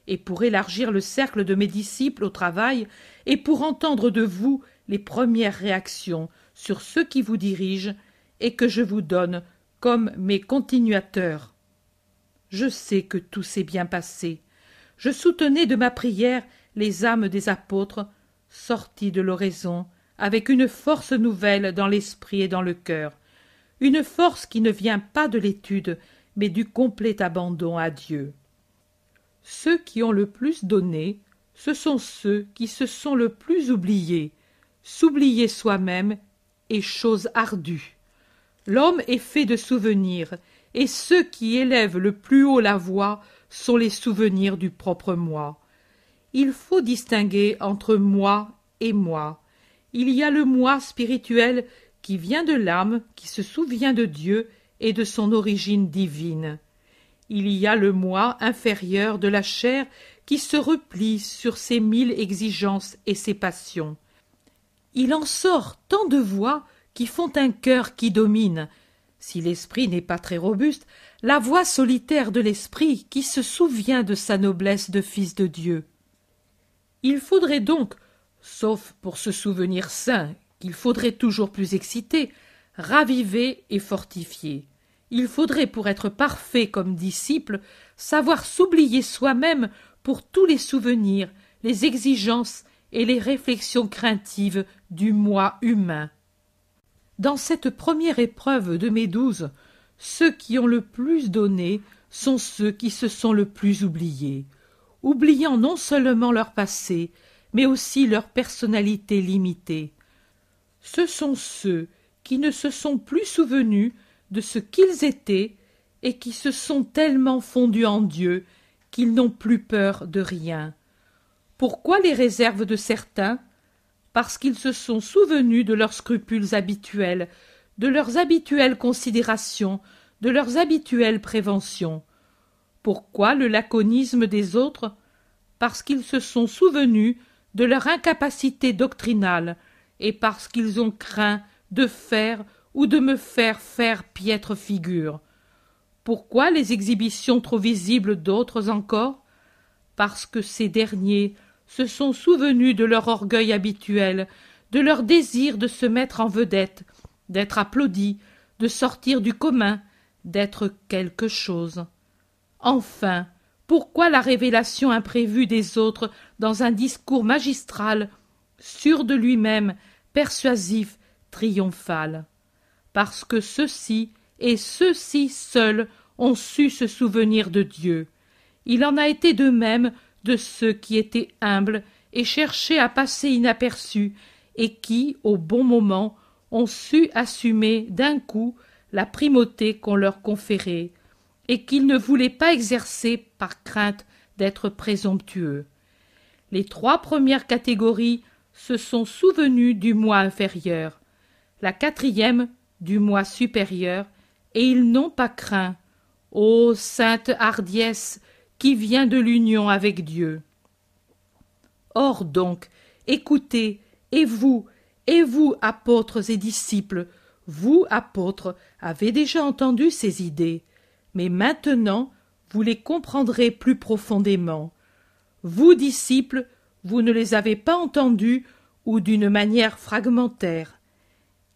S1: et pour élargir le cercle de mes disciples au travail, et pour entendre de vous les premières réactions sur ceux qui vous dirigent, et que je vous donne comme mes continuateurs. Je sais que tout s'est bien passé. Je soutenais de ma prière les âmes des apôtres, sortis de l'oraison, avec une force nouvelle dans l'esprit et dans le cœur, une force qui ne vient pas de l'étude, mais du complet abandon à Dieu. Ceux qui ont le plus donné, ce sont ceux qui se sont le plus oubliés. S'oublier soi-même est chose ardue. L'homme est fait de souvenirs, et ceux qui élèvent le plus haut la voix sont les souvenirs du propre moi. Il faut distinguer entre moi et moi. Il y a le moi spirituel qui vient de l'âme, qui se souvient de Dieu et de son origine divine. Il y a le moi inférieur de la chair qui se replie sur ses mille exigences et ses passions. Il en sort tant de voix qui font un cœur qui domine, si l'esprit n'est pas très robuste, la voix solitaire de l'esprit qui se souvient de sa noblesse de fils de Dieu. Il faudrait donc, sauf pour ce souvenir saint qu'il faudrait toujours plus exciter, raviver et fortifier. Il faudrait, pour être parfait comme disciple, savoir s'oublier soi-même pour tous les souvenirs, les exigences et les réflexions craintives du moi humain. Dans cette première épreuve de mes douze, ceux qui ont le plus donné sont ceux qui se sont le plus oubliés, oubliant non seulement leur passé, mais aussi leur personnalité limitée. Ce sont ceux qui ne se sont plus souvenus de ce qu'ils étaient et qui se sont tellement fondus en Dieu qu'ils n'ont plus peur de rien. Pourquoi les réserves de certains? Parce qu'ils se sont souvenus de leurs scrupules habituels, de leurs habituelles considérations, de leurs habituelles préventions. Pourquoi le laconisme des autres? Parce qu'ils se sont souvenus de leur incapacité doctrinale, et parce qu'ils ont craint de faire ou de me faire faire piètre figure. Pourquoi les exhibitions trop visibles d'autres encore? Parce que ces derniers se sont souvenus de leur orgueil habituel, de leur désir de se mettre en vedette, d'être applaudis, de sortir du commun, d'être quelque chose. Enfin, pourquoi la révélation imprévue des autres dans un discours magistral, sûr de lui-même, persuasif, triomphal Parce que ceux-ci et ceux-ci seuls ont su se souvenir de Dieu. Il en a été de même de ceux qui étaient humbles et cherchaient à passer inaperçus, et qui, au bon moment, ont su assumer d'un coup la primauté qu'on leur conférait, et qu'ils ne voulaient pas exercer par crainte d'être présomptueux. Les trois premières catégories se sont souvenues du moi inférieur, la quatrième du moi supérieur, et ils n'ont pas craint. Ô sainte hardiesse qui vient de l'union avec Dieu. Or donc, écoutez, et vous, et vous, apôtres et disciples, vous, apôtres, avez déjà entendu ces idées, mais maintenant vous les comprendrez plus profondément. Vous, disciples, vous ne les avez pas entendues ou d'une manière fragmentaire.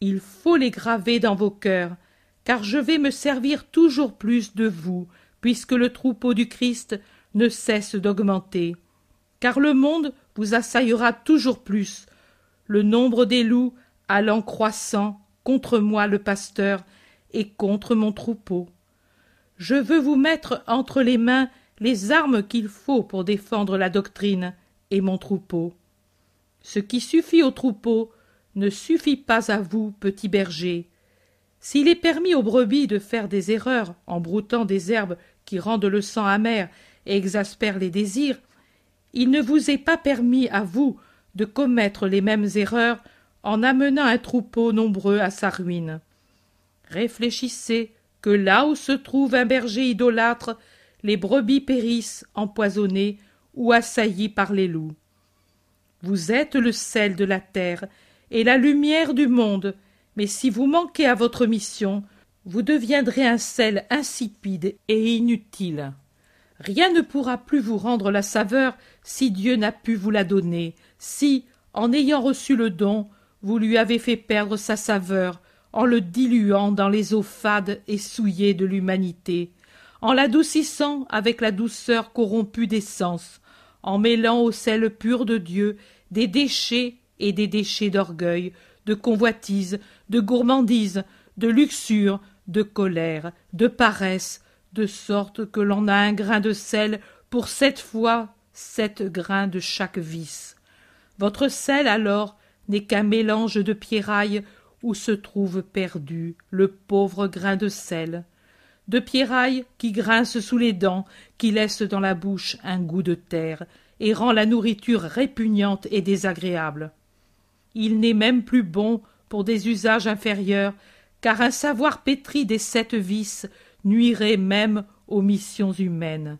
S1: Il faut les graver dans vos cœurs, car je vais me servir toujours plus de vous, puisque le troupeau du Christ ne cesse d'augmenter. Car le monde vous assaillera toujours plus. Le nombre des loups
S2: allant croissant contre moi le pasteur et contre mon troupeau. Je veux vous mettre entre les mains les armes qu'il faut pour défendre la doctrine et mon troupeau. Ce qui suffit au troupeau ne suffit pas à vous, petit berger. S'il est permis aux brebis de faire des erreurs en broutant des herbes qui rendent le sang amer et exaspèrent les désirs, il ne vous est pas permis à vous de commettre les mêmes erreurs en amenant un troupeau nombreux à sa ruine. Réfléchissez que là où se trouve un berger idolâtre, les brebis périssent empoisonnées ou assaillies par les loups. Vous êtes le sel de la terre et la lumière du monde, mais si vous manquez à votre mission, vous deviendrez un sel insipide et inutile. Rien ne pourra plus vous rendre la saveur si Dieu n'a pu vous la donner, si, en ayant reçu le don, vous lui avez fait perdre sa saveur, en le diluant dans les eaux fades et souillées de l'humanité, en l'adoucissant avec la douceur corrompue des sens, en mêlant au sel pur de Dieu des déchets et des déchets d'orgueil, de convoitise, de gourmandise, de luxure, de colère, de paresse, de sorte que l'on a un grain de sel pour sept fois sept grains de chaque vice. Votre sel, alors, n'est qu'un mélange de pierrailles où se trouve perdu le pauvre grain de sel, de pierrailles qui grincent sous les dents, qui laissent dans la bouche un goût de terre, et rend la nourriture répugnante et désagréable. Il n'est même plus bon pour des usages inférieurs, car un savoir pétri des sept vices nuirait même aux missions humaines.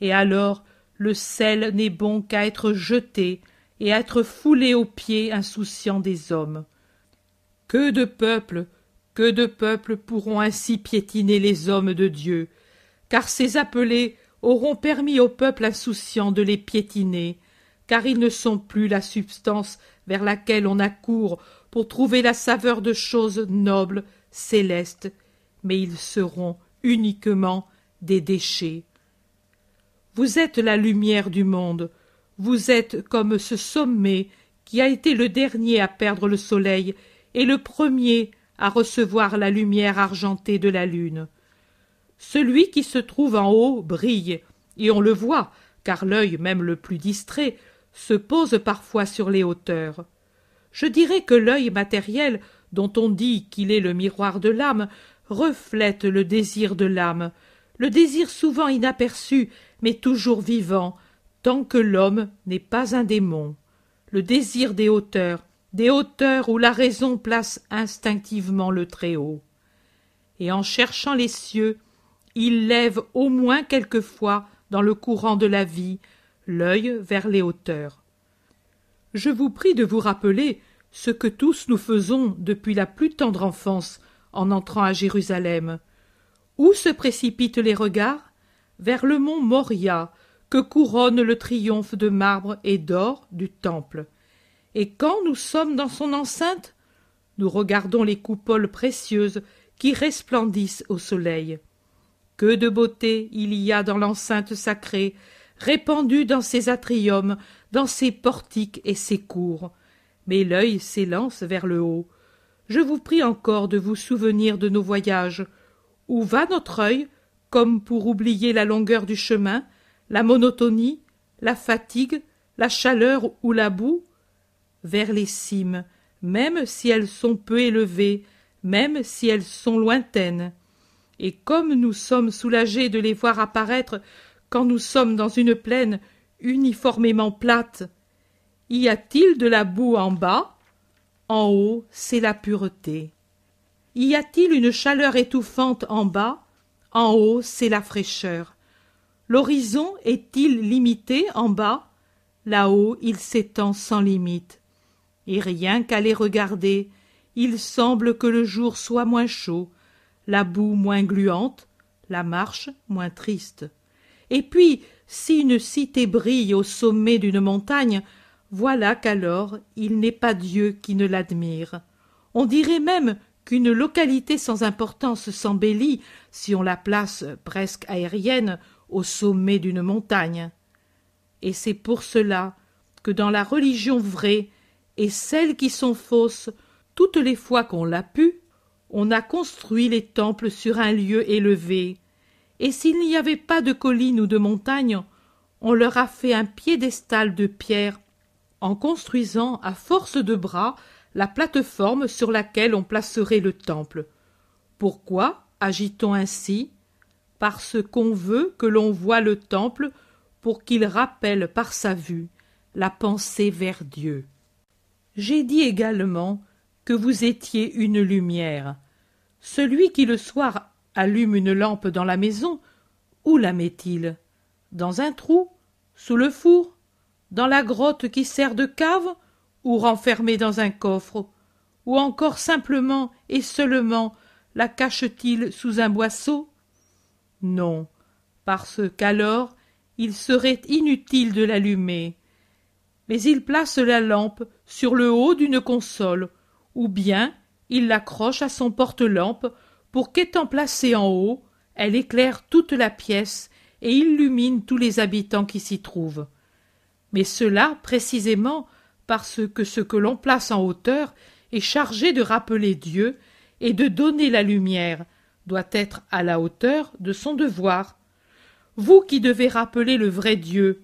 S2: Et alors le sel n'est bon qu'à être jeté et à être foulé aux pieds insouciants des hommes. Que de peuples, que de peuples pourront ainsi piétiner les hommes de Dieu, car ces appelés auront permis au peuple insouciant de les piétiner, car ils ne sont plus la substance vers laquelle on accourt pour trouver la saveur de choses nobles, célestes, mais ils seront uniquement des déchets. Vous êtes la lumière du monde, vous êtes comme ce sommet qui a été le dernier à perdre le soleil et le premier à recevoir la lumière argentée de la lune. Celui qui se trouve en haut brille, et on le voit, car l'œil même le plus distrait se pose parfois sur les hauteurs. Je dirais que l'œil matériel, dont on dit qu'il est le miroir de l'âme, reflète le désir de l'âme, le désir souvent inaperçu, mais toujours vivant, tant que l'homme n'est pas un démon, le désir des hauteurs, des hauteurs où la raison place instinctivement le Très-Haut. Et en cherchant les cieux, il lève au moins quelquefois, dans le courant de la vie, l'œil vers les hauteurs. Je vous prie de vous rappeler ce que tous nous faisons depuis la plus tendre enfance en entrant à Jérusalem. Où se précipitent les regards? Vers le mont Moria, que couronne le triomphe de marbre et d'or du temple. Et quand nous sommes dans son enceinte, nous regardons les coupoles précieuses qui resplendissent au soleil. Que de beauté il y a dans l'enceinte sacrée, répandue dans ses atriums, dans ses portiques et ses cours. Mais l'œil s'élance vers le haut. Je vous prie encore de vous souvenir de nos voyages. Où va notre œil, comme pour oublier la longueur du chemin, la monotonie, la fatigue, la chaleur ou la boue? Vers les cimes, même si elles sont peu élevées, même si elles sont lointaines. Et comme nous sommes soulagés de les voir apparaître quand nous sommes dans une plaine uniformément plate, y a-t-il de la boue en bas? En haut, c'est la pureté. Y a-t-il une chaleur étouffante en bas? En haut, c'est la fraîcheur. L'horizon est-il limité en bas? Là-haut, il s'étend sans limite. Et rien qu'à les regarder, il semble que le jour soit moins chaud, la boue moins gluante, la marche moins triste. Et puis, si une cité brille au sommet d'une montagne, voilà qu'alors il n'est pas Dieu qui ne l'admire. On dirait même qu'une localité sans importance s'embellit si on la place presque aérienne au sommet d'une montagne. Et c'est pour cela que dans la religion vraie et celles qui sont fausses, toutes les fois qu'on l'a pu, on a construit les temples sur un lieu élevé, et s'il n'y avait pas de collines ou de montagnes, on leur a fait un piédestal de pierre, en construisant à force de bras la plateforme sur laquelle on placerait le temple. Pourquoi agit-on ainsi? Parce qu'on veut que l'on voie le temple pour qu'il rappelle par sa vue la pensée vers Dieu. J'ai dit également que vous étiez une lumière. Celui qui le soir allume une lampe dans la maison, où la met-il? Dans un trou Sous le four Dans la grotte qui sert de cave Ou renfermée dans un coffre? Ou encore simplement et seulement la cache-t-il sous un boisseau? Non, parce qu'alors il serait inutile de l'allumer. Mais il place la lampe sur le haut d'une console ou bien il l'accroche à son porte-lampe pour qu'étant placée en haut, elle éclaire toute la pièce et illumine tous les habitants qui s'y trouvent. Mais cela précisément parce que ce que l'on place en hauteur est chargé de rappeler Dieu et de donner la lumière, doit être à la hauteur de son devoir. Vous qui devez rappeler le vrai Dieu,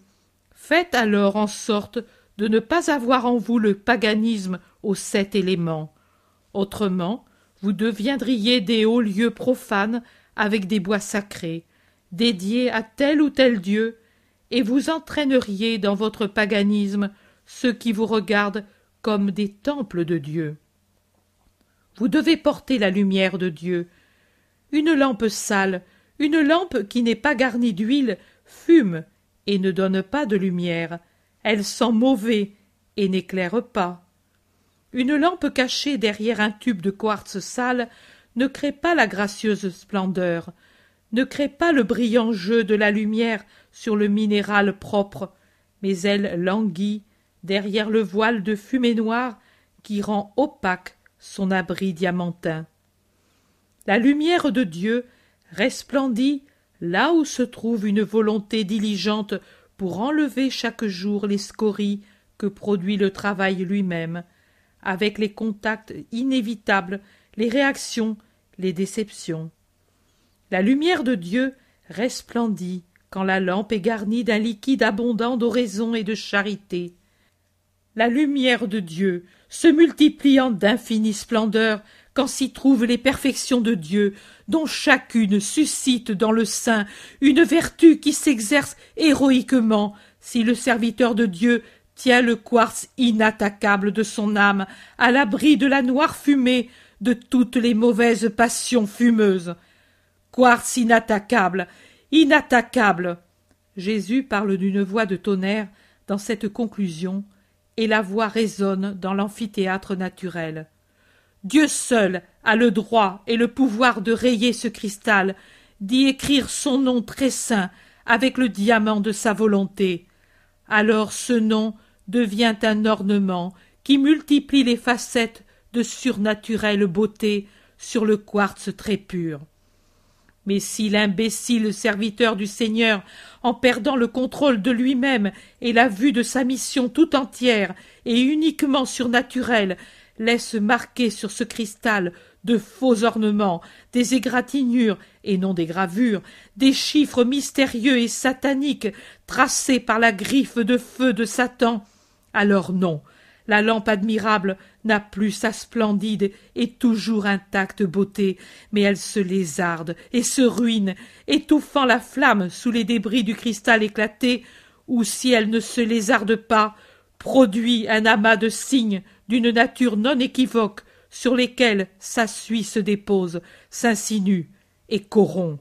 S2: faites alors en sorte de ne pas avoir en vous le paganisme aux sept éléments. Autrement, vous deviendriez des hauts lieux profanes avec des bois sacrés, dédiés à tel ou tel dieu, et vous entraîneriez dans votre paganisme ceux qui vous regardent comme des temples de Dieu. Vous devez porter la lumière de Dieu. Une lampe sale, une lampe qui n'est pas garnie d'huile, fume et ne donne pas de lumière. Elle sent mauvais et n'éclaire pas. Une lampe cachée derrière un tube de quartz sale ne crée pas la gracieuse splendeur, ne crée pas le brillant jeu de la lumière sur le minéral propre, mais elle languit derrière le voile de fumée noire qui rend opaque son abri diamantin. La lumière de Dieu resplendit là où se trouve une volonté diligente pour enlever chaque jour les scories que produit le travail lui-même, avec les contacts inévitables, les réactions, les déceptions. La lumière de Dieu resplendit quand la lampe est garnie d'un liquide abondant d'oraison et de charité. La lumière de Dieu se multipliant d'infinie splendeur quand s'y trouvent les perfections de Dieu, dont chacune suscite dans le sein une vertu qui s'exerce héroïquement si le serviteur de Dieu tient le quartz inattaquable de son âme à l'abri de la noire fumée de toutes les mauvaises passions fumeuses. Quartz inattaquable, inattaquable. Jésus parle d'une voix de tonnerre dans cette conclusion, et la voix résonne dans l'amphithéâtre naturel. Dieu seul a le droit et le pouvoir de rayer ce cristal, d'y écrire son nom très saint avec le diamant de sa volonté. Alors ce nom devient un ornement qui multiplie les facettes de surnaturelle beauté sur le quartz très pur. Mais si l'imbécile serviteur du Seigneur, en perdant le contrôle de lui-même et la vue de sa mission tout entière et uniquement surnaturelle, laisse marquer sur ce cristal de faux ornements, des égratignures et non des gravures, des chiffres mystérieux et sataniques tracés par la griffe de feu de Satan, alors non, la lampe admirable n'a plus sa splendide et toujours intacte beauté, mais elle se lézarde et se ruine, étouffant la flamme sous les débris du cristal éclaté, ou si elle ne se lézarde pas, produit un amas de signes d'une nature non équivoque sur lesquels sa suie se dépose, s'insinue et corrompt.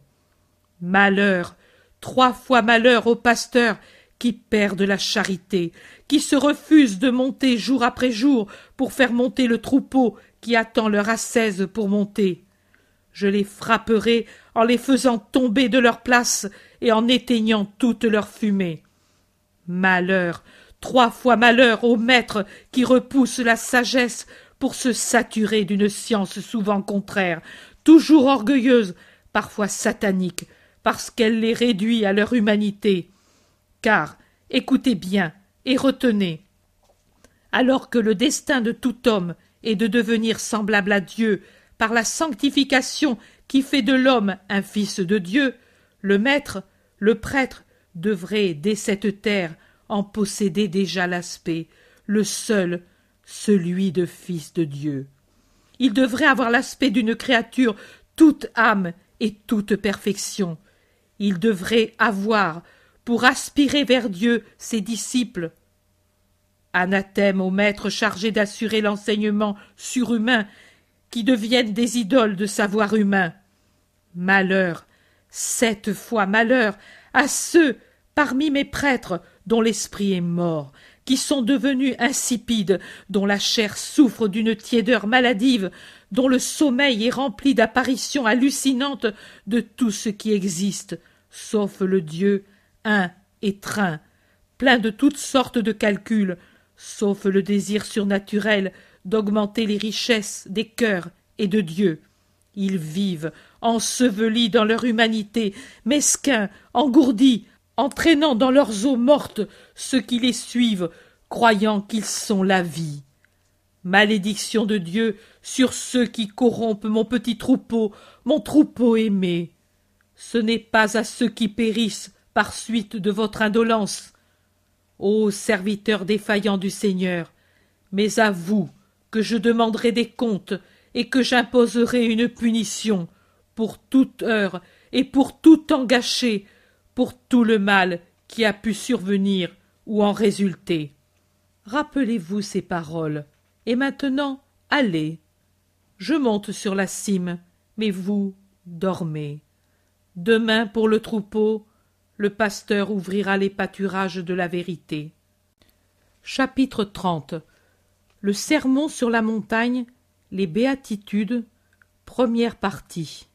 S2: Malheur, trois fois malheur au pasteur qui perdent la charité, qui se refusent de monter jour après jour pour faire monter le troupeau qui attend leur ascèse pour monter. Je les frapperai en les faisant tomber de leur place et en éteignant toute leur fumée. Malheur, trois fois malheur aux maîtres qui repoussent la sagesse pour se saturer d'une science souvent contraire, toujours orgueilleuse, parfois satanique, parce qu'elle les réduit à leur humanité. Car, écoutez bien et retenez, alors que le destin de tout homme
S1: et de devenir semblable à Dieu par la sanctification qui fait de l'homme un fils de Dieu, le maître, le prêtre, devrait, dès cette terre, en posséder déjà l'aspect, le seul, celui de fils de Dieu. Il devrait avoir l'aspect d'une créature toute âme et toute perfection. Il devrait avoir, pour aspirer vers Dieu, ses disciples. Anathème aux maîtres chargés d'assurer l'enseignement surhumain, qui deviennent des idoles de savoir humain. Malheur, sept fois malheur, à ceux, parmi mes prêtres, dont l'esprit est mort, qui sont devenus insipides, dont la chair souffre d'une tiédeur maladive, dont le sommeil est rempli d'apparitions hallucinantes de tout ce qui existe, sauf le Dieu un train, plein de toutes sortes de calculs, sauf le désir surnaturel d'augmenter les richesses des cœurs et de Dieu. Ils vivent, ensevelis dans leur humanité, mesquins, engourdis, entraînant dans leurs eaux mortes ceux qui les suivent, croyant qu'ils sont la vie. Malédiction de Dieu sur ceux qui corrompent mon petit troupeau, mon troupeau aimé. Ce n'est pas à ceux qui périssent par suite de votre indolence, ô serviteurs défaillants du Seigneur, mais à vous que je demanderai des comptes et que j'imposerai une punition pour toute heure et pour tout temps gâché, pour tout le mal qui a pu survenir ou en résulter. Rappelez-vous ces paroles, et maintenant allez. Je monte sur la cime, mais vous dormez. Demain pour le troupeau, le pasteur ouvrira les pâturages de la vérité. Chapitre 30 Le sermon sur la montagne, les béatitudes, première partie.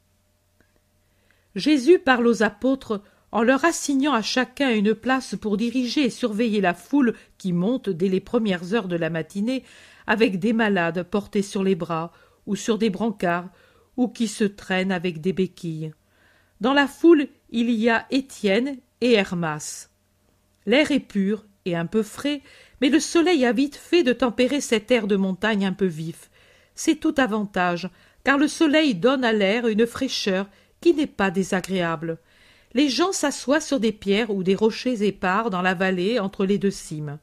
S1: Jésus parle aux apôtres en leur assignant à chacun une place pour diriger et surveiller la foule qui monte dès les premières heures de la matinée avec des malades portés sur les bras ou sur des brancards ou qui se traînent avec des béquilles. Dans la foule, il y a Étienne et Hermas. L'air est pur et un peu frais, mais le soleil a vite fait de tempérer cet air de montagne un peu vif. C'est tout avantage, car le soleil donne à l'air une fraîcheur qui n'est pas désagréable les gens s'assoient sur des pierres ou des rochers épars dans la vallée entre les deux cimes.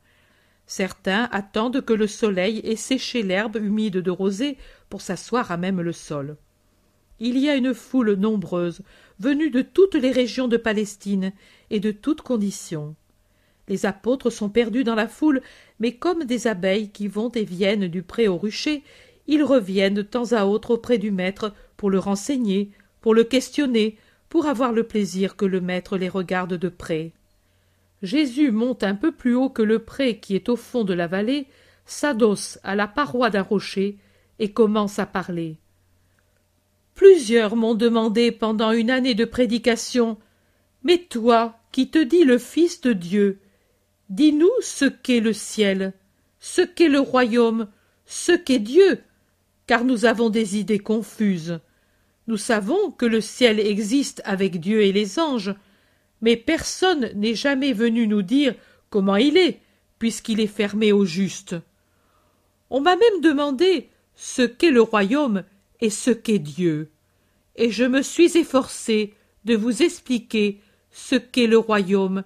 S1: Certains attendent que le soleil ait séché l'herbe humide de rosée pour s'asseoir à même le sol. Il y a une foule nombreuse, venue de toutes les régions de Palestine et de toutes conditions. Les apôtres sont perdus dans la foule, mais comme des abeilles qui vont et viennent du pré au rucher, ils reviennent de temps à autre auprès du maître pour le renseigner, pour le questionner, pour avoir le plaisir que le maître les regarde de près. Jésus monte un peu plus haut que le pré qui est au fond de la vallée, s'adosse à la paroi d'un rocher et commence à parler. Plusieurs m'ont demandé pendant une année de prédication Mais toi, qui te dis le Fils de Dieu, dis-nous ce qu'est le ciel, ce qu'est le royaume, ce qu'est Dieu, car nous avons des idées confuses. Nous savons que le ciel existe avec Dieu et les anges, mais personne n'est jamais venu nous dire comment il est, puisqu'il est fermé aux justes. On m'a même demandé ce qu'est le royaume et ce qu'est Dieu, et je me suis efforcé de vous expliquer ce qu'est le royaume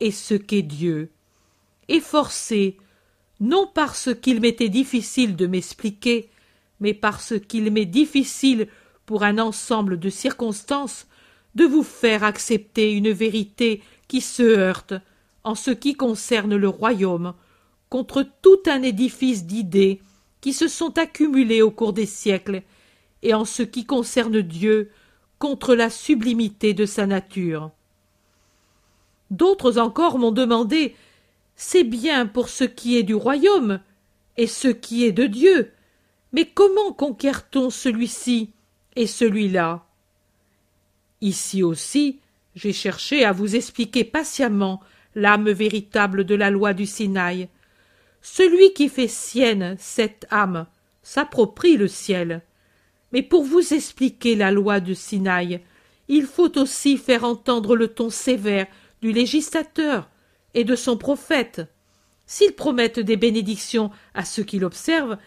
S1: et ce qu'est Dieu. Efforcé, non parce qu'il m'était difficile de m'expliquer, mais parce qu'il m'est difficile pour un ensemble de circonstances, de vous faire accepter une vérité qui se heurte, en ce qui concerne le royaume, contre tout un édifice d'idées qui se sont accumulées au cours des siècles, et en ce qui concerne Dieu, contre la sublimité de sa nature. D'autres encore m'ont demandé C'est bien pour ce qui est du royaume et ce qui est de Dieu, mais comment conquiert-on celui-ci et celui-là. Ici aussi, j'ai cherché à vous expliquer patiemment l'âme véritable de la loi du Sinaï. Celui qui fait sienne cette âme s'approprie le ciel. Mais pour vous expliquer la loi du Sinaï, il faut aussi faire entendre le ton sévère du législateur et de son prophète. S'ils promettent des bénédictions à ceux qui l'observent,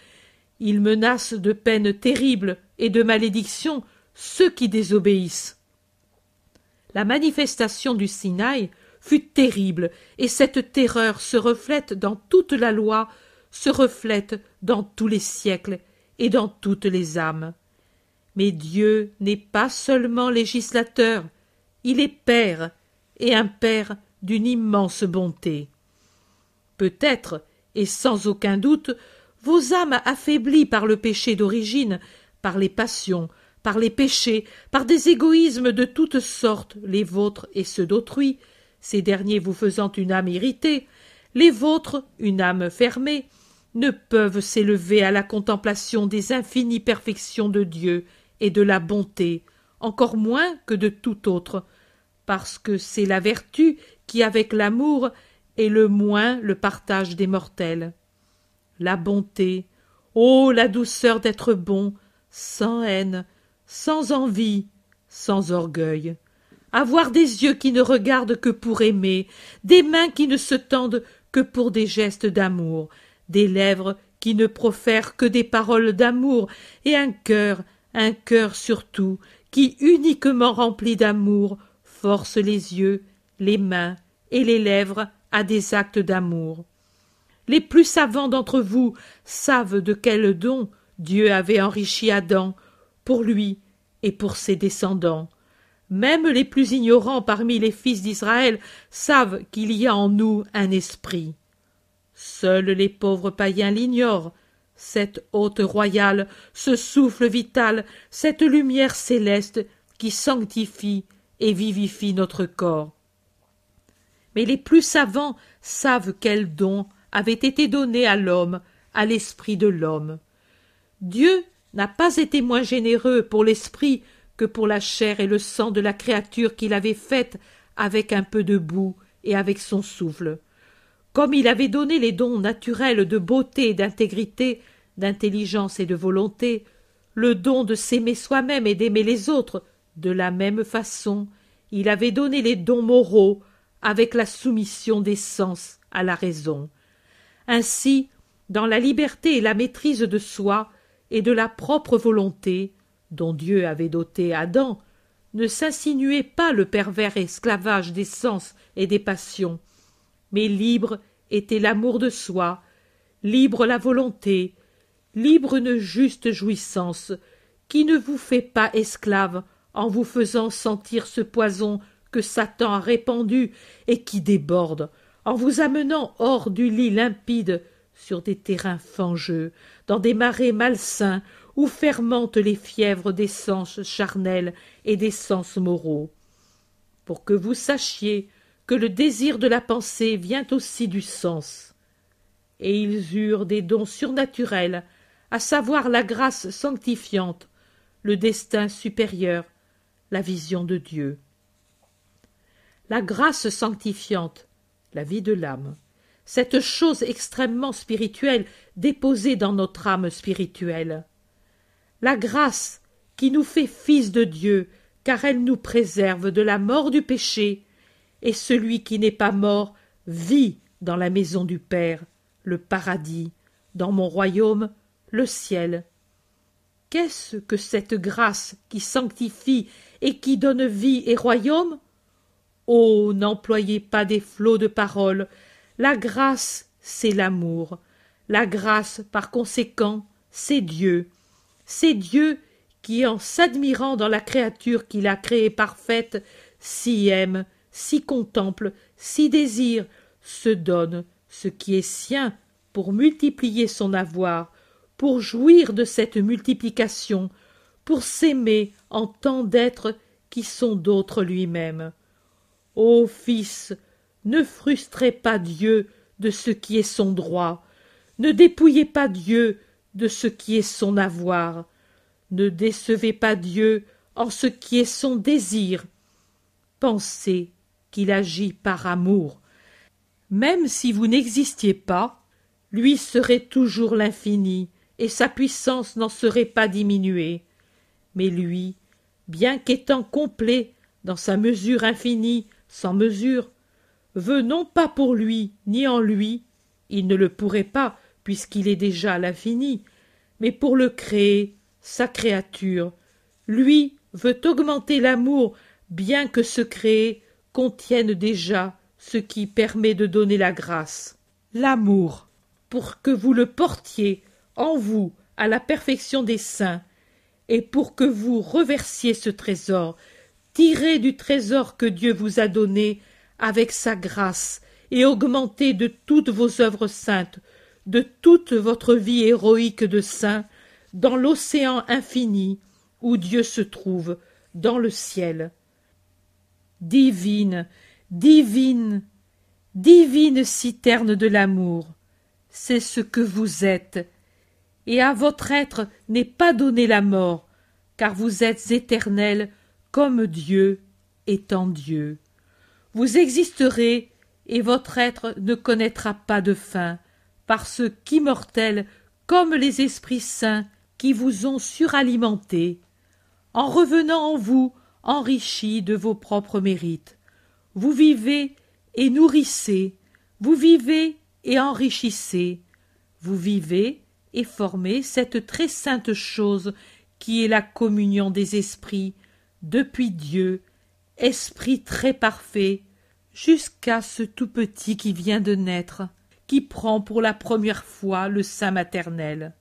S2: Il menace de peines terribles et de malédictions ceux qui désobéissent. La manifestation du Sinaï fut terrible, et cette terreur se reflète dans toute la loi, se reflète dans tous les siècles et dans toutes les âmes. Mais Dieu n'est pas seulement législateur, il est Père, et un Père d'une immense bonté. Peut-être, et sans aucun doute, vos âmes affaiblies par le péché d'origine, par les passions, par les péchés, par des égoïsmes de toutes sortes, les vôtres et ceux d'autrui, ces derniers vous faisant une âme irritée, les vôtres une âme fermée, ne peuvent s'élever à la contemplation des infinies perfections de Dieu et de la bonté, encore moins que de tout autre, parce que c'est la vertu qui, avec l'amour, est le moins le partage des mortels. La bonté, ô la douceur d'être bon, sans haine, sans envie, sans orgueil. Avoir des yeux qui ne regardent que pour aimer, des mains qui ne se tendent que pour des gestes d'amour, des lèvres qui ne profèrent que des paroles d'amour, et un cœur, un cœur surtout, qui uniquement rempli d'amour force les yeux, les mains et les lèvres à des actes d'amour. Les plus savants d'entre vous savent de quel don Dieu avait enrichi Adam, pour lui et pour ses descendants. Même les plus ignorants parmi les fils d'Israël savent qu'il y a en nous un esprit. Seuls les pauvres païens l'ignorent, cette hôte royale, ce souffle vital, cette lumière céleste qui sanctifie et vivifie notre corps. Mais les plus savants savent quel don avait été donné à l'homme, à l'esprit de l'homme. Dieu n'a pas été moins généreux pour l'esprit que pour la chair et le sang de la créature qu'il avait faite avec un peu de boue et avec son souffle. Comme il avait donné les dons naturels de beauté d'intégrité, d'intelligence et de volonté, le don de s'aimer soi-même et d'aimer les autres, de la même façon, il avait donné les dons moraux avec la soumission des sens à la raison. Ainsi, dans la liberté et la maîtrise de soi et de la propre volonté, dont Dieu avait doté Adam, ne s'insinuait pas le pervers esclavage des sens et des passions, mais libre était l'amour de soi, libre la volonté, libre une juste jouissance, qui ne vous fait pas esclave en vous faisant sentir ce poison que Satan a répandu et qui déborde, en vous amenant hors du lit limpide sur des terrains fangeux, dans des marais malsains où fermentent les fièvres des sens charnels et des sens moraux. Pour que vous sachiez que le désir de la pensée vient aussi du sens. Et ils eurent des dons surnaturels, à savoir la grâce sanctifiante, le destin supérieur, la vision de Dieu. La grâce sanctifiante, la vie de l'âme, cette chose extrêmement spirituelle déposée dans notre âme spirituelle. La grâce qui nous fait fils de Dieu, car elle nous préserve de la mort du péché et celui qui n'est pas mort vit dans la maison du Père, le paradis, dans mon royaume, le ciel. Qu'est-ce que cette grâce qui sanctifie et qui donne vie et royaume? Oh, n'employez pas des flots de paroles. La grâce, c'est l'amour. La grâce, par conséquent, c'est Dieu. C'est Dieu qui, en s'admirant dans la créature qu'il a créée parfaite, s'y aime, si contemple, si désire, se donne ce qui est sien pour multiplier son avoir, pour jouir de cette multiplication, pour s'aimer en tant d'êtres qui sont d'autres lui-même. Ô fils, ne frustrez pas Dieu de ce qui est son droit, ne dépouillez pas Dieu de ce qui est son avoir, ne décevez pas Dieu en ce qui est son désir. Pensez qu'il agit par amour. Même si vous n'existiez pas, lui serait toujours l'infini, et sa puissance n'en serait pas diminuée. Mais lui, bien qu'étant complet dans sa mesure infinie, sans mesure, veut non pas pour lui ni en lui, il ne le pourrait pas puisqu'il est déjà l'infini, mais pour le créer, sa créature. Lui veut augmenter l'amour, bien que ce créé contienne déjà ce qui permet de donner la grâce. L'amour, pour que vous le portiez en vous à la perfection des saints, et pour que vous reversiez ce trésor, tiré du trésor que Dieu vous a donné avec sa grâce, et augmenté de toutes vos œuvres saintes, de toute votre vie héroïque de saint, dans l'océan infini où Dieu se trouve, dans le ciel. Divine, divine, divine citerne de l'amour, c'est ce que vous êtes, et à votre être n'est pas donnée la mort, car vous êtes éternel comme Dieu étant Dieu. Vous existerez, et votre être ne connaîtra pas de fin, parce qu'immortels comme les esprits saints qui vous ont suralimenté, en revenant en vous enrichis de vos propres mérites. Vous vivez et nourrissez, vous vivez et enrichissez, vous vivez et formez cette très sainte chose qui est la communion des esprits, depuis Dieu, esprit très parfait, jusqu'à ce tout petit qui vient de naître, qui prend pour la première fois le sein maternel.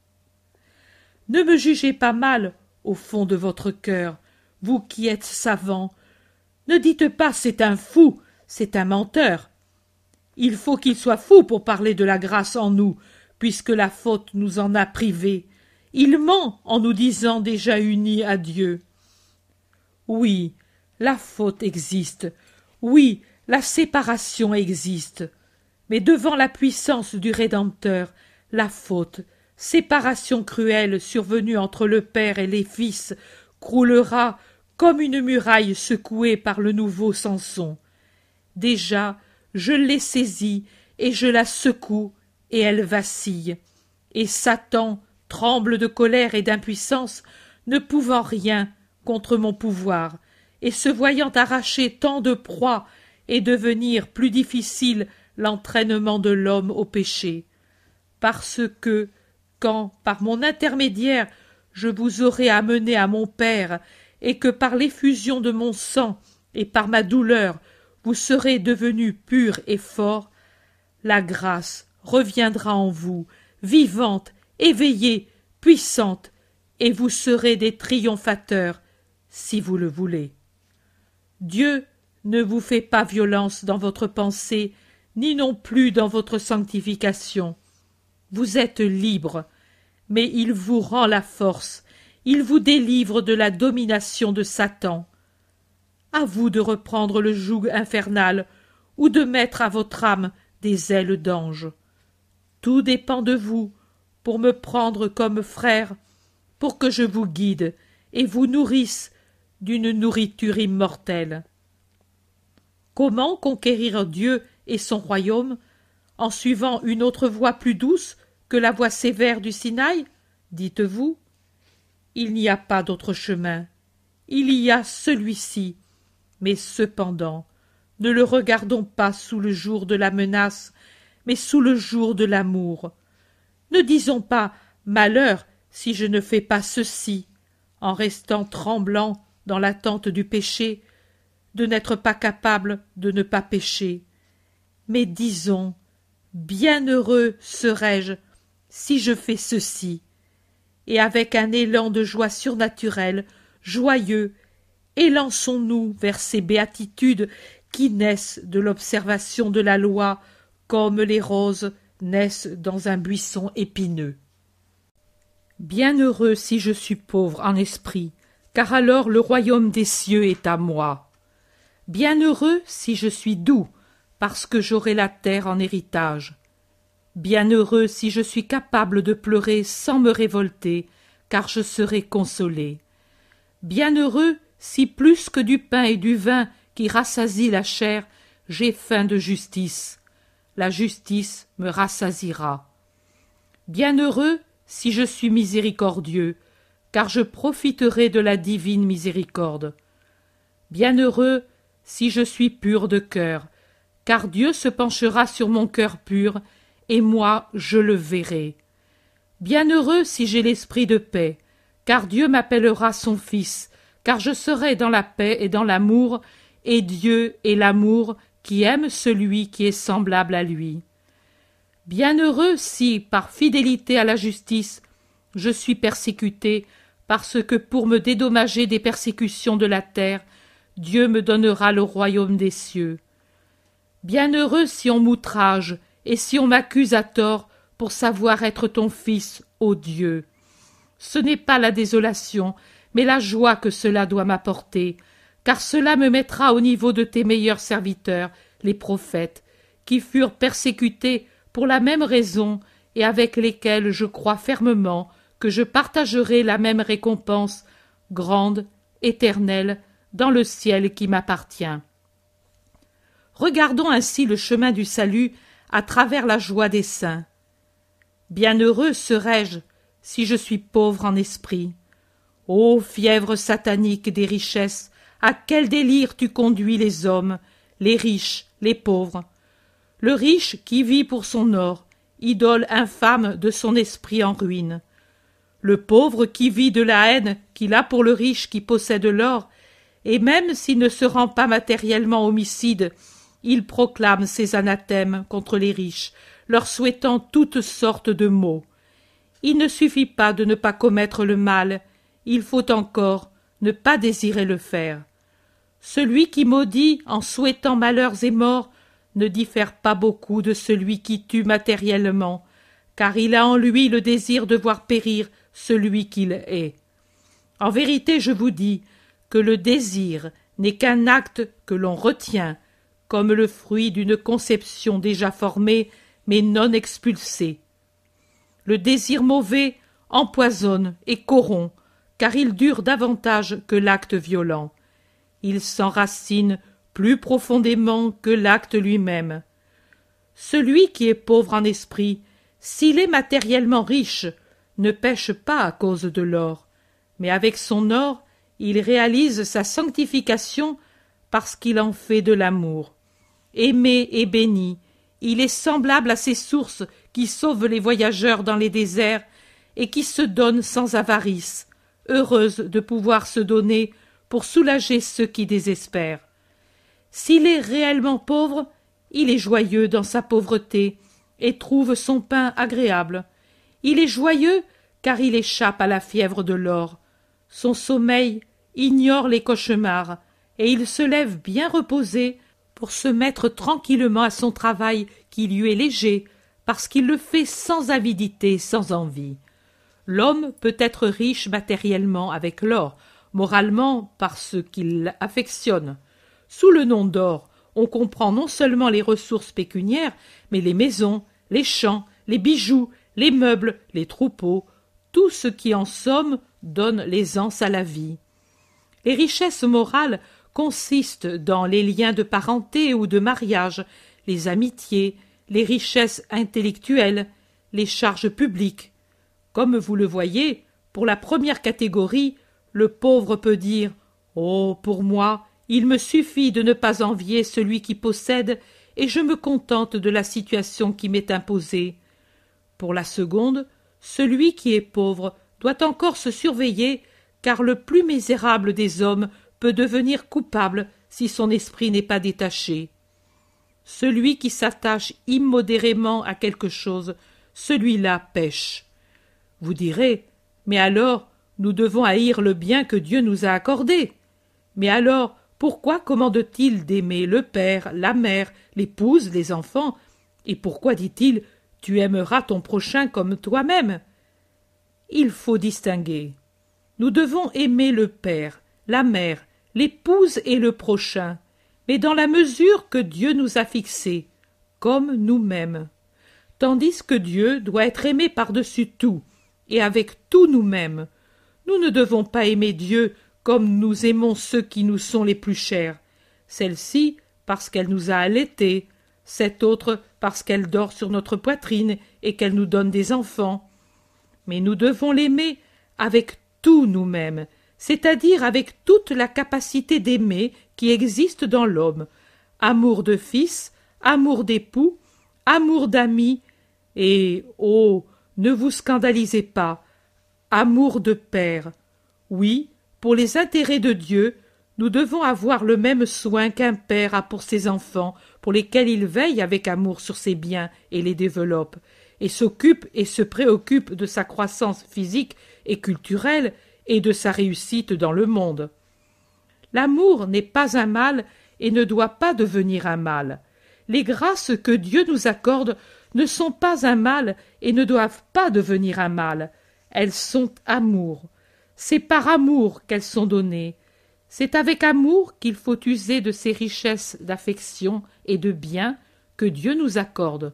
S2: Ne me jugez pas mal au fond de votre cœur, vous qui êtes savant. Ne dites pas c'est un fou, c'est un menteur. Il faut qu'il soit fou pour parler de la grâce en nous, puisque la faute nous en a privés. Il ment en nous disant déjà unis à Dieu. Oui, la faute existe. Oui, la séparation existe. Mais devant la puissance du Rédempteur, la faute, séparation cruelle survenue entre le Père et les Fils, croulera comme une muraille secouée par le nouveau Samson. Déjà, je l'ai saisie et je la secoue et elle vacille. Et Satan tremble de colère et d'impuissance, ne pouvant rien contre mon pouvoir, et se voyant arracher tant de proies et devenir plus difficile l'entraînement de l'homme au péché. Parce que, quand, par mon intermédiaire, je vous aurai amené à mon Père, et que par l'effusion de mon sang et par ma douleur vous serez devenu pur et fort, la grâce reviendra en vous, vivante, éveillée, puissante, et vous serez des triomphateurs, si vous le voulez. Dieu ne vous fait pas violence dans votre pensée, ni non plus dans votre sanctification. Vous êtes libre, mais il vous rend la force, il vous délivre de la domination de Satan. À vous de reprendre le joug infernal, ou de mettre à votre âme des ailes d'ange. Tout dépend de vous, pour me prendre comme frère, pour que je vous guide et vous nourrisse d'une nourriture immortelle. Comment conquérir Dieu et son royaume en suivant une autre voie plus douce que la voie sévère du Sinaï? Dites-vous il n'y a pas d'autre chemin. Il y a celui-ci. Mais cependant ne le regardons pas sous le jour de la menace mais sous le jour de l'amour. Ne disons pas malheur si je ne fais pas ceci en restant tremblant dans l'attente du péché de n'être pas capable de ne pas pécher. Mais disons bienheureux serais-je si je fais ceci. Et avec un élan de joie surnaturelle joyeux élançons-nous vers ces béatitudes qui naissent de l'observation de la loi comme les roses naissent dans un buisson épineux. Bienheureux si je suis pauvre en esprit car alors le royaume des cieux est à moi bienheureux si je suis doux parce que j'aurai la terre en héritage. Bienheureux si je suis capable de pleurer sans me révolter car je serai consolé. Bienheureux si plus que du pain et du vin qui rassasient la chair j'ai faim de justice. La justice me rassasira. Bienheureux si je suis miséricordieux car je profiterai de la divine miséricorde. Bienheureux si je suis pur de cœur car Dieu se penchera sur mon cœur pur, et moi je le verrai.
S1: Bienheureux si j'ai l'esprit de paix, car Dieu m'appellera son fils, car je serai dans la paix et dans l'amour, et Dieu est l'amour qui aime celui qui est semblable à lui. Bienheureux si, par fidélité à la justice, je suis persécuté, parce que pour me dédommager des persécutions de la terre, Dieu me donnera le royaume des cieux. Bienheureux si on m'outrage et si on m'accuse à tort pour savoir être ton fils, ô Dieu. Ce n'est pas la désolation, mais la joie que cela doit m'apporter, car cela me mettra au niveau de tes meilleurs serviteurs, les prophètes, qui furent persécutés pour la même raison et avec lesquels je crois fermement que je partagerai la même récompense grande, éternelle, dans le ciel qui m'appartient. Regardons ainsi le chemin du salut à travers la joie des saints. Bienheureux serais-je si je suis pauvre en esprit. Ô fièvre satanique des richesses, à quel délire tu conduis les hommes, les riches, les pauvres. Le riche qui vit pour son or, idole infâme de son esprit en ruine. Le pauvre qui vit de la haine qu'il a pour le riche qui possède l'or, et même s'il ne se rend pas matériellement homicide, il proclame ses anathèmes contre les riches, leur souhaitant toutes sortes de maux. Il ne suffit pas de ne pas commettre le mal, il faut encore ne pas désirer le faire. Celui qui maudit en souhaitant malheurs et morts ne diffère pas beaucoup de celui qui tue matériellement, car il a en lui le désir de voir périr celui qu'il est. En vérité, je vous dis le désir n'est qu'un acte que l'on retient, comme le fruit d'une conception déjà formée mais non expulsée. Le désir mauvais empoisonne et corrompt, car il dure davantage que l'acte violent il s'enracine plus profondément que l'acte lui-même. Celui qui est pauvre en esprit, s'il est matériellement riche, ne pêche pas à cause de l'or, mais avec son or il réalise sa sanctification parce qu'il en fait de l'amour. Aimé et béni, il est semblable à ces sources qui sauvent les voyageurs dans les déserts et qui se donnent sans avarice, heureuses de pouvoir se donner pour soulager ceux qui désespèrent. S'il est réellement pauvre, il est joyeux dans sa pauvreté et trouve son pain agréable. Il est joyeux car il échappe à la fièvre de l'or. Son sommeil ignore les cauchemars et il se lève bien reposé pour se mettre tranquillement à son travail qui lui est léger parce qu'il le fait sans avidité, sans envie. L'homme peut être riche matériellement avec l'or, moralement par ce qu'il affectionne. Sous le nom d'or, on comprend non seulement les ressources pécuniaires, mais les maisons, les champs, les bijoux, les meubles, les troupeaux, tout ce qui en somme donne l'aisance à la vie. Les richesses morales consistent dans les liens de parenté ou de mariage, les amitiés, les richesses intellectuelles, les charges publiques. Comme vous le voyez, pour la première catégorie, le pauvre peut dire Oh, pour moi, il me suffit de ne pas envier celui qui possède, et je me contente de la situation qui m'est imposée. Pour la seconde, celui qui est pauvre doit encore se surveiller, car le plus misérable des hommes peut devenir coupable si son esprit n'est pas détaché. Celui qui s'attache immodérément à quelque chose, celui-là pêche. Vous direz, mais alors nous devons haïr le bien que Dieu nous a accordé. Mais alors, pourquoi commande-t-il d'aimer le père, la mère, l'épouse, les enfants? Et pourquoi dit-il Tu aimeras ton prochain comme toi-même Il faut distinguer. Nous devons aimer le père, la mère, l'épouse et le prochain, mais dans la mesure que Dieu nous a fixée, comme nous-mêmes. Tandis que Dieu doit être aimé par-dessus tout, et avec tout nous-mêmes, nous ne devons pas aimer Dieu comme nous aimons ceux qui nous sont les plus chers. Celle-ci parce qu'elle nous a allaités, cette autre parce qu'elle dort sur notre poitrine et qu'elle nous donne des enfants. Mais nous devons l'aimer avec tout nous-mêmes, c'est-à-dire avec toute la capacité d'aimer qui existe dans l'homme, amour de fils, amour d'époux, amour d'amis, et oh. Ne vous scandalisez pas. Amour de père. Oui, pour les intérêts de Dieu, nous devons avoir le même soin qu'un père a pour ses enfants, pour lesquels il veille avec amour sur ses biens et les développe, et s'occupe et se préoccupe de sa croissance physique et culturelle et de sa réussite dans le monde. L'amour n'est pas un mal et ne doit pas devenir un mal. Les grâces que Dieu nous accorde ne sont pas un mal et ne doivent pas devenir un mal. Elles sont amour. C'est par amour qu'elles sont données. C'est avec amour qu'il faut user de ces richesses d'affection et de bien que Dieu nous accorde.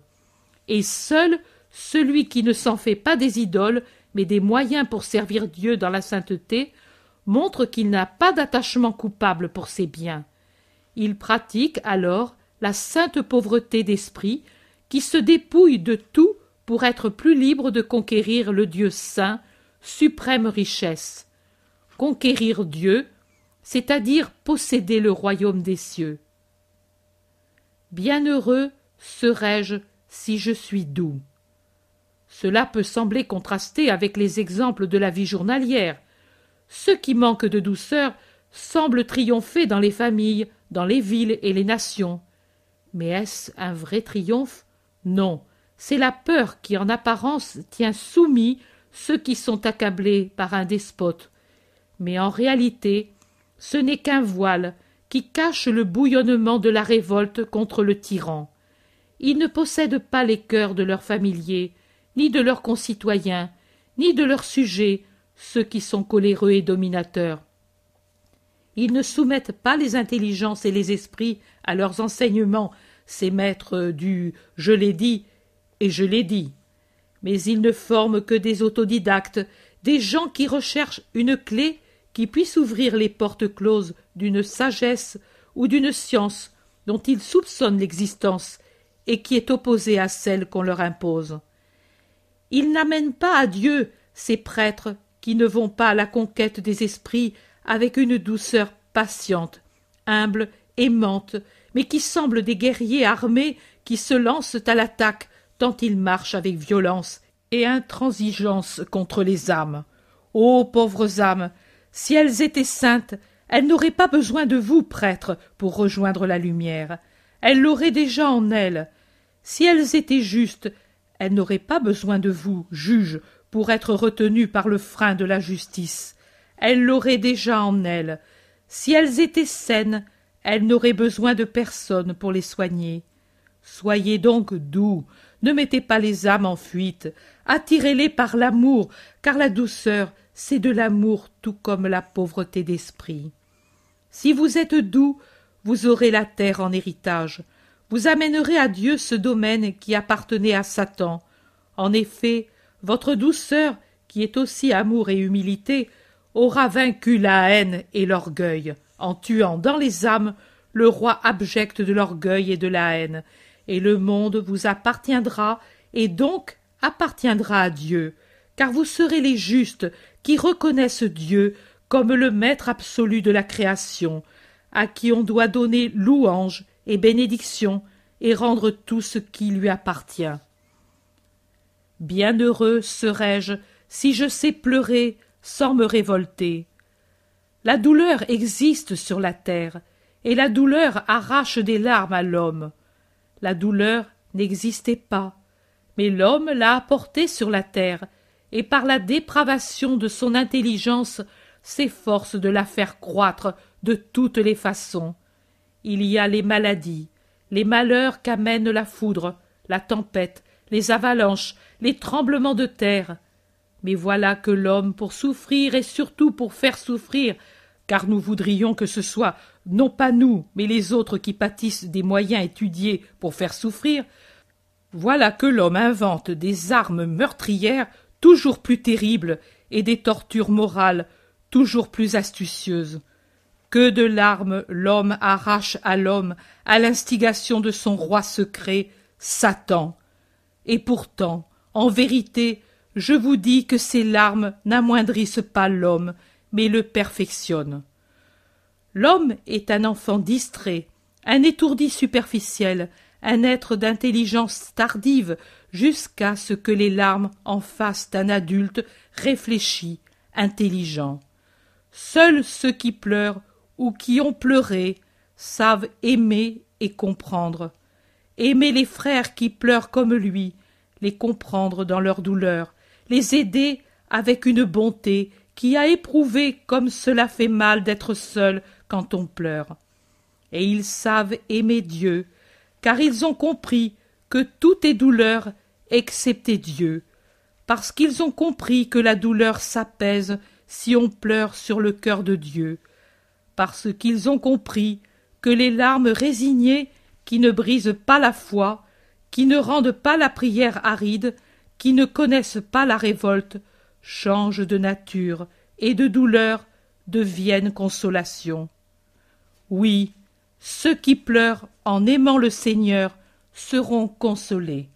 S1: Et seul celui qui ne s'en fait pas des idoles, mais des moyens pour servir Dieu dans la sainteté, montre qu'il n'a pas d'attachement coupable pour ses biens. Il pratique alors la sainte pauvreté d'esprit, qui se dépouille de tout pour être plus libre de conquérir le Dieu saint, suprême richesse. Conquérir Dieu, c'est-à-dire posséder le royaume des cieux. Bienheureux serais-je si je suis doux. Cela peut sembler contraster avec les exemples de la vie journalière. Ceux qui manquent de douceur semblent triompher dans les familles, dans les villes et les nations. Mais est-ce un vrai triomphe? Non, c'est la peur qui en apparence tient soumis ceux qui sont accablés par un despote. Mais en réalité, ce n'est qu'un voile qui cache le bouillonnement de la révolte contre le tyran. Ils ne possèdent pas les cœurs de leurs familiers, ni de leurs concitoyens, ni de leurs sujets, ceux qui sont coléreux et dominateurs. Ils ne soumettent pas les intelligences et les esprits à leurs enseignements, ces maîtres du je l'ai dit et je l'ai dit. Mais ils ne forment que des autodidactes, des gens qui recherchent une clé qui puisse ouvrir les portes closes d'une sagesse ou d'une science dont ils soupçonnent l'existence et qui est opposée à celle qu'on leur impose. Ils n'amènent pas à Dieu ces prêtres qui ne vont pas à la conquête des esprits avec une douceur patiente, humble, aimante, mais qui semblent des guerriers armés qui se lancent à l'attaque tant ils marchent avec violence et intransigeance contre les âmes. Ô pauvres âmes, si elles étaient saintes, elles n'auraient pas besoin de vous, prêtres, pour rejoindre la lumière. Elles l'auraient déjà en elles. Si elles étaient justes, elles n'auraient pas besoin de vous, juges, pour être retenues par le frein de la justice. Elles l'auraient déjà en elles. Si elles étaient saines, elles n'auraient besoin de personne pour les soigner. Soyez donc doux, ne mettez pas les âmes en fuite, attirez-les par l'amour, car la douceur, c'est de l'amour tout comme la pauvreté d'esprit. Si vous êtes doux, vous aurez la terre en héritage. Vous amènerez à Dieu ce domaine qui appartenait à Satan. En effet, votre douceur, qui est aussi amour et humilité, aura vaincu la haine et l'orgueil, en tuant dans les âmes le roi abject de l'orgueil et de la haine, et le monde vous appartiendra, et donc appartiendra à Dieu, car vous serez les justes qui reconnaissent Dieu comme le maître absolu de la création, à qui on doit donner louange et bénédiction et rendre tout ce qui lui appartient. Bienheureux serais-je si je sais pleurer sans me révolter. La douleur existe sur la terre, et la douleur arrache des larmes à l'homme. La douleur n'existait pas, mais l'homme l'a apportée sur la terre, et par la dépravation de son intelligence s'efforce de la faire croître de toutes les façons. Il y a les maladies, les malheurs qu'amène la foudre, la tempête, les avalanches, les tremblements de terre. Mais voilà que l'homme, pour souffrir et surtout pour faire souffrir, car nous voudrions que ce soit non pas nous, mais les autres qui pâtissent des moyens étudiés pour faire souffrir, voilà que l'homme invente des armes meurtrières toujours plus terribles et des tortures morales toujours plus astucieuses. Que de larmes l'homme arrache à l'homme à l'instigation de son roi secret, Satan. Et pourtant, en vérité, je vous dis que ces larmes n'amoindrissent pas l'homme, mais le perfectionnent. L'homme est un enfant distrait, un étourdi superficiel, un être d'intelligence tardive, jusqu'à ce que les larmes en fassent un adulte réfléchi, intelligent. Seuls ceux qui pleurent ou qui ont pleuré savent aimer et comprendre. Aimer les frères qui pleurent comme lui, les comprendre dans leur douleur, les aider avec une bonté qui a éprouvé comme cela fait mal d'être seul quand on pleure. Et ils savent aimer Dieu, car ils ont compris que tout est douleur excepté Dieu, parce qu'ils ont compris que la douleur s'apaise si on pleure sur le cœur de Dieu, parce qu'ils ont compris que les larmes résignées qui ne brisent pas la foi, qui ne rendent pas la prière aride, qui ne connaissent pas la révolte, changent de nature et de douleur deviennent consolation. Oui, ceux qui pleurent en aimant le Seigneur seront consolés.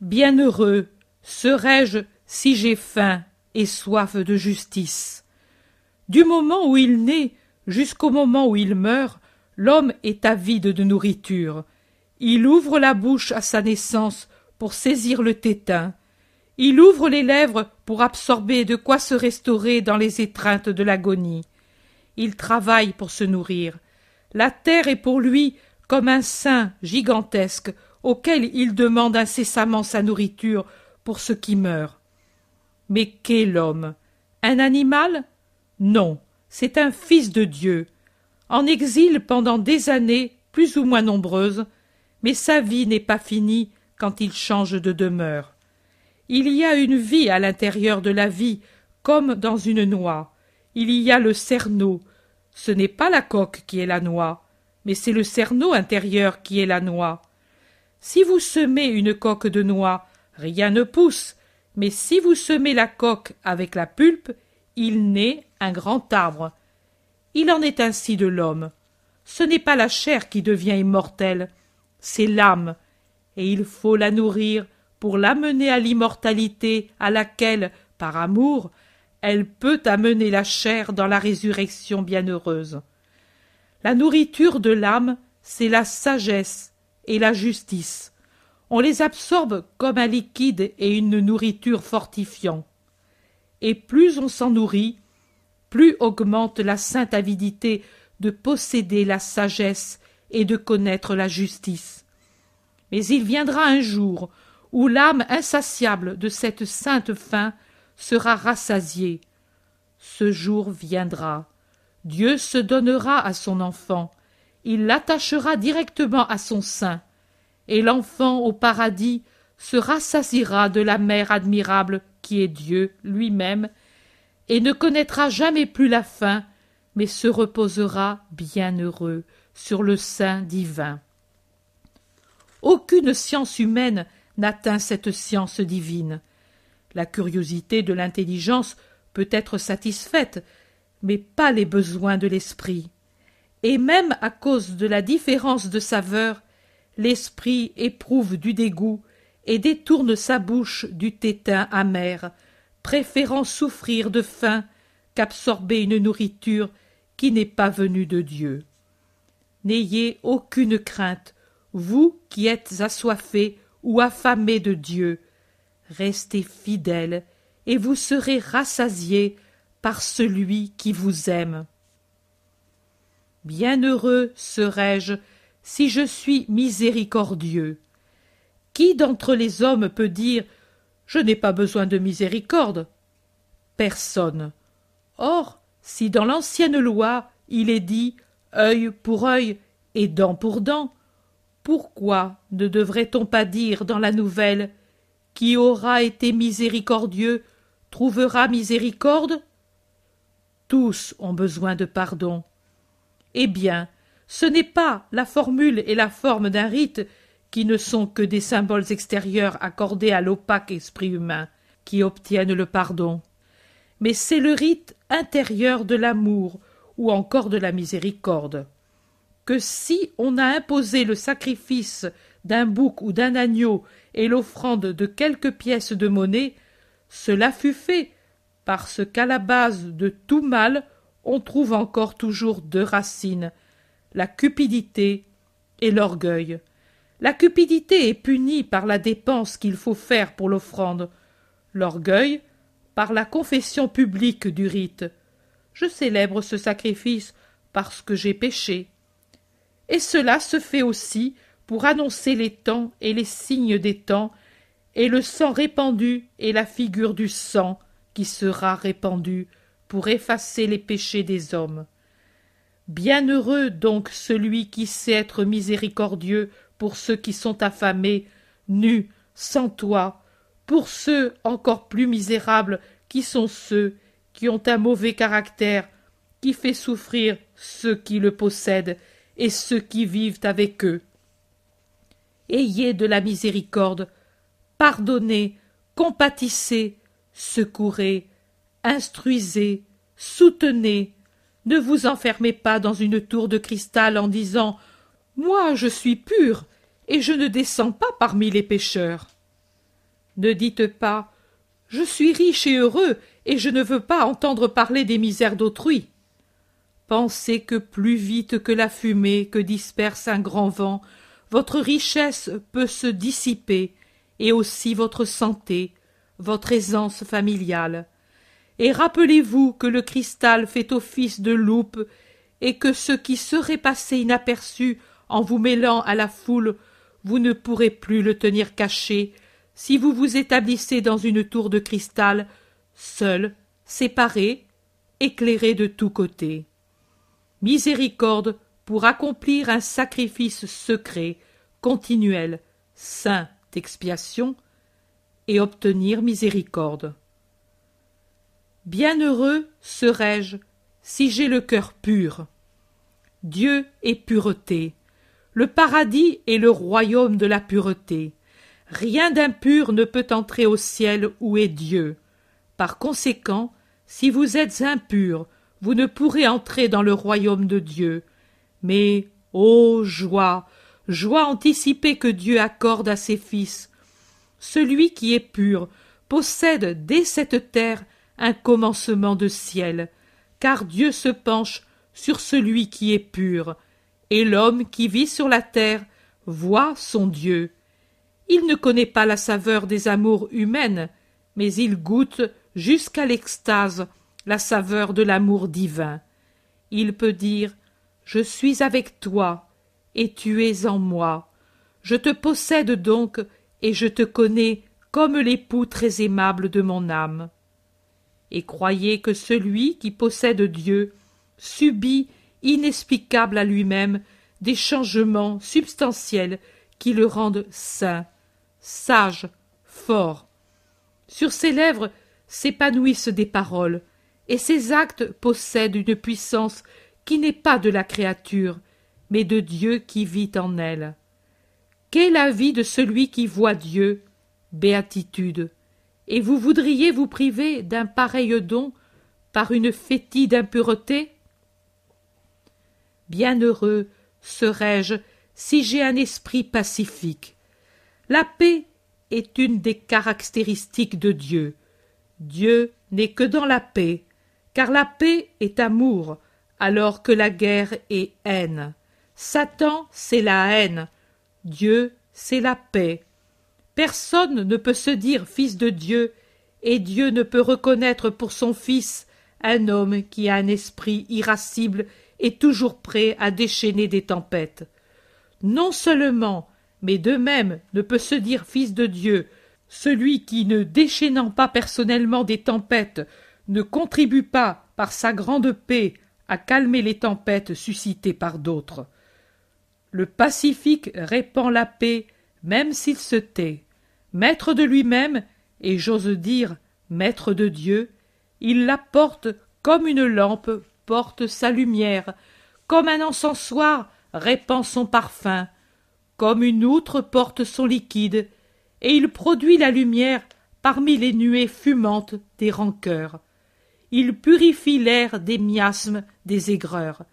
S1: Bienheureux serai-je si j'ai faim et soif de justice. Du moment où il naît jusqu'au moment où il meurt, l'homme est avide de nourriture. Il ouvre la bouche à sa naissance pour saisir le tétin. Il ouvre les lèvres pour absorber de quoi se restaurer dans les étreintes de l'agonie. Il travaille pour se nourrir. La terre est pour lui comme un sein gigantesque auquel il demande incessamment sa nourriture pour ce qui meurt. Mais qu'est l'homme? Un animal? Non, c'est un fils de Dieu, en exil pendant des années plus ou moins nombreuses, mais sa vie n'est pas finie quand il change de demeure. Il y a une vie à l'intérieur de la vie, comme dans une noix. Il y a le cerneau. Ce n'est pas la coque qui est la noix, mais c'est le cerneau intérieur qui est la noix. Si vous semez une coque de noix, rien ne pousse, mais si vous semez la coque avec la pulpe, il naît un grand arbre. Il en est ainsi de l'homme. Ce n'est pas la chair qui devient immortelle, c'est l'âme, et il faut la nourrir pour l'amener à l'immortalité à laquelle, par amour, elle peut amener la chair dans la résurrection bienheureuse. La nourriture de l'âme, c'est la sagesse et la justice. On les absorbe comme un liquide et une nourriture fortifiant. Et plus on s'en nourrit, plus augmente la sainte avidité de posséder la sagesse et de connaître la justice. Mais il viendra un jour où l'âme insatiable de cette sainte faim sera rassasiée. Ce jour viendra. Dieu se donnera à son enfant, il l'attachera directement à son sein, et l'enfant au paradis se rassasiera de la mère admirable qui est Dieu lui-même, et ne connaîtra jamais plus la faim, mais se reposera bienheureux sur le sein divin. Aucune science humaine n'atteint cette science divine. La curiosité de l'intelligence peut être satisfaite, mais pas les besoins de l'esprit. Et même à cause de la différence de saveur, l'esprit éprouve du dégoût et détourne sa bouche du tétin amer, préférant souffrir de faim qu'absorber une nourriture qui n'est pas venue de Dieu. N'ayez aucune crainte, vous qui êtes assoiffés ou affamés de Dieu, restez fidèles, et vous serez rassasiés celui qui vous aime. Bienheureux serai-je si je suis miséricordieux. Qui d'entre les hommes peut dire Je n'ai pas besoin de miséricorde Personne. Or, si dans l'ancienne loi il est dit œil pour œil et dent pour dent, pourquoi ne devrait-on pas dire dans la nouvelle Qui aura été miséricordieux trouvera miséricorde tous ont besoin de pardon. Eh bien, ce n'est pas la formule et la forme d'un rite qui ne sont que des symboles extérieurs accordés à l'opaque esprit humain qui obtiennent le pardon. Mais c'est le rite intérieur de l'amour ou encore de la miséricorde. Que si on a imposé le sacrifice d'un bouc ou d'un agneau et l'offrande de quelques pièces de monnaie, cela fut fait parce qu'à la base de tout mal on trouve encore toujours deux racines la cupidité et l'orgueil La cupidité est punie par la dépense qu'il faut faire pour l'offrande, l'orgueil par la confession publique du rite. Je célèbre ce sacrifice parce que j'ai péché. Et cela se fait aussi pour annoncer les temps et les signes des temps, et le sang répandu et la figure du sang qui sera répandu pour effacer les péchés des hommes. Bienheureux donc celui qui sait être miséricordieux pour ceux qui sont affamés, nus, sans toi, pour ceux encore plus misérables qui sont ceux qui ont un mauvais caractère, qui fait souffrir ceux qui le possèdent et ceux qui vivent avec eux. Ayez de la miséricorde, pardonnez, compatissez, secourez, instruisez, soutenez, ne vous enfermez pas dans une tour de cristal en disant Moi je suis pur, et je ne descends pas parmi les pécheurs. Ne dites pas Je suis riche et heureux, et je ne veux pas entendre parler des misères d'autrui. Pensez que plus vite que la fumée que disperse un grand vent, votre richesse peut se dissiper, et aussi votre santé, votre aisance familiale. Et rappelez-vous que le cristal fait office de loupe, et que ce qui serait passé inaperçu en vous mêlant à la foule, vous ne pourrez plus le tenir caché, si vous vous établissez dans une tour de cristal, seul, séparé, éclairé de tous côtés miséricorde pour accomplir un sacrifice secret, continuel, saint d'expiation, et obtenir miséricorde. Bienheureux serais-je si j'ai le cœur pur. Dieu est pureté. Le paradis est le royaume de la pureté. Rien d'impur ne peut entrer au ciel où est Dieu. Par conséquent, si vous êtes impur, vous ne pourrez entrer dans le royaume de Dieu. Mais, ô joie, joie anticipée que Dieu accorde à ses fils. Celui qui est pur possède dès cette terre un commencement de ciel, car Dieu se penche sur celui qui est pur, et l'homme qui vit sur la terre voit son Dieu. Il ne connaît pas la saveur des amours humaines, mais il goûte jusqu'à l'extase la saveur de l'amour divin. Il peut dire Je suis avec toi, et tu es en moi. Je te possède donc, et je te connais comme l'époux très aimable de mon âme. Et croyez que celui qui possède Dieu subit, inexplicable à lui-même, des changements substantiels qui le rendent saint, sage, fort. Sur ses lèvres s'épanouissent des paroles, et ces actes possèdent une puissance qui n'est pas de la créature, mais de Dieu qui vit en elle. Qu'est la vie de celui qui voit Dieu? Béatitude. Et vous voudriez vous priver d'un pareil don par une fétide impureté? Bienheureux serais-je si j'ai un esprit pacifique. La paix est une des caractéristiques de Dieu. Dieu n'est que dans la paix car la paix est amour, alors que la guerre est haine. Satan, c'est la haine. Dieu, c'est la paix. Personne ne peut se dire fils de Dieu, et Dieu ne peut reconnaître pour son fils un homme qui a un esprit irascible et toujours prêt à déchaîner des tempêtes. Non seulement, mais de même ne peut se dire fils de Dieu celui qui, ne déchaînant pas personnellement des tempêtes, ne contribue pas, par sa grande paix, à calmer les tempêtes suscitées par d'autres. Le pacifique répand la paix, même s'il se tait. Maître de lui-même, et j'ose dire maître de Dieu, il la porte comme une lampe porte sa lumière, comme un encensoir répand son parfum, comme une outre porte son liquide, et il produit la lumière parmi les nuées fumantes des rancœurs. Il purifie l'air des miasmes des aigreurs.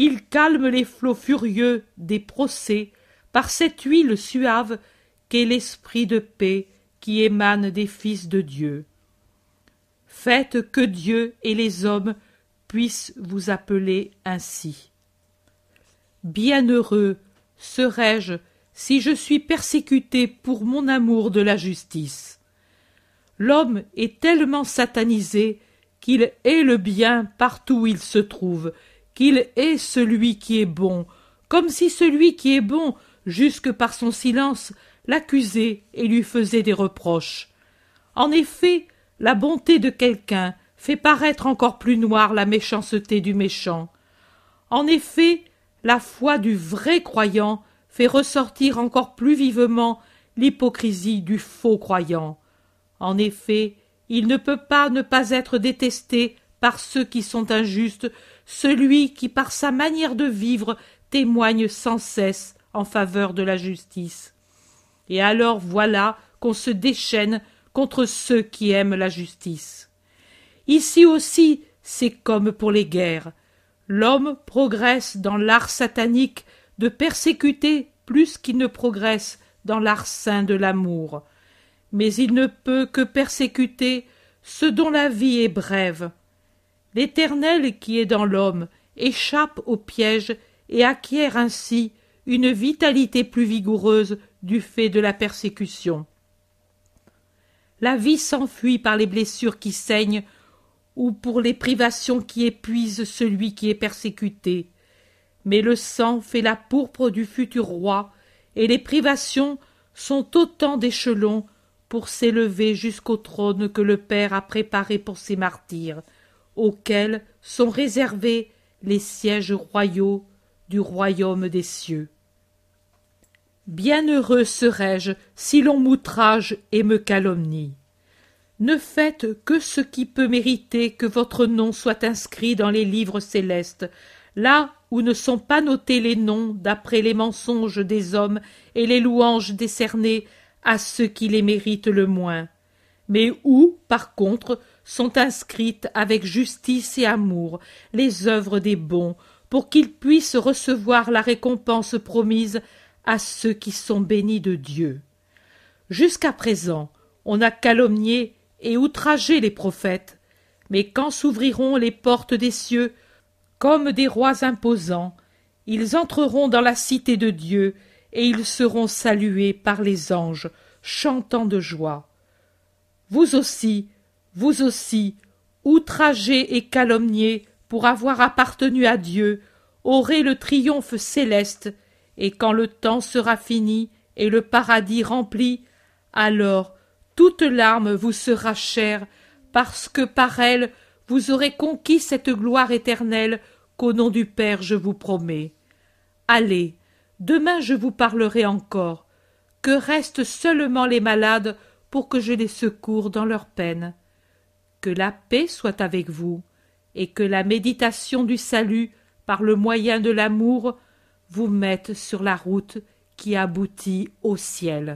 S1: Il calme les flots furieux des procès par cette huile suave qu'est l'esprit de paix qui émane des fils de Dieu. Faites que Dieu et les hommes puissent vous appeler ainsi. Bienheureux serais-je si je suis persécuté pour mon amour de la justice. L'homme est tellement satanisé qu'il est le bien partout où il se trouve, qu'il est celui qui est bon, comme si celui qui est bon, jusque par son silence, l'accusait et lui faisait des reproches. En effet, la bonté de quelqu'un fait paraître encore plus noire la méchanceté du méchant. En effet, la foi du vrai croyant fait ressortir encore plus vivement l'hypocrisie du faux croyant. En effet, il ne peut pas ne pas être détesté par ceux qui sont injustes, celui qui par sa manière de vivre témoigne sans cesse en faveur de la justice. Et alors voilà qu'on se déchaîne contre ceux qui aiment la justice. Ici aussi, c'est comme pour les guerres. L'homme progresse dans l'art satanique de persécuter plus qu'il ne progresse dans l'art saint de l'amour. Mais il ne peut que persécuter ce dont la vie est brève. L'Éternel qui est dans l'homme échappe au piège et acquiert ainsi une vitalité plus vigoureuse du fait de la persécution. La vie s'enfuit par les blessures qui saignent ou pour les privations qui épuisent celui qui est persécuté. Mais le sang fait la pourpre du futur roi, et les privations sont autant d'échelons pour s'élever jusqu'au trône que le Père a préparé pour ses martyrs, auxquels sont réservés les sièges royaux du royaume des cieux. Bienheureux serais-je si l'on m'outrage et me calomnie. Ne faites que ce qui peut mériter que votre nom soit inscrit dans les livres célestes, là où ne sont pas notés les noms d'après les mensonges des hommes et les louanges décernées à ceux qui les méritent le moins, mais où, par contre, sont inscrites avec justice et amour les œuvres des bons, pour qu'ils puissent recevoir la récompense promise à ceux qui sont bénis de Dieu. Jusqu'à présent, on a calomnié et outrager les prophètes, mais quand s'ouvriront les portes des cieux, comme des rois imposants, ils entreront dans la cité de Dieu, et ils seront salués par les anges, chantant de joie. Vous aussi, vous aussi, outragés et calomniés pour avoir appartenu à Dieu, aurez le triomphe céleste, et quand le temps sera fini et le paradis rempli, alors toute larme vous sera chère, parce que par elle vous aurez conquis cette gloire éternelle qu'au nom du Père je vous promets. Allez, demain je vous parlerai encore. Que restent seulement les malades pour que je les secours dans leur peine? Que la paix soit avec vous, et que la méditation du salut, par le moyen de l'amour, vous mette sur la route qui aboutit au ciel.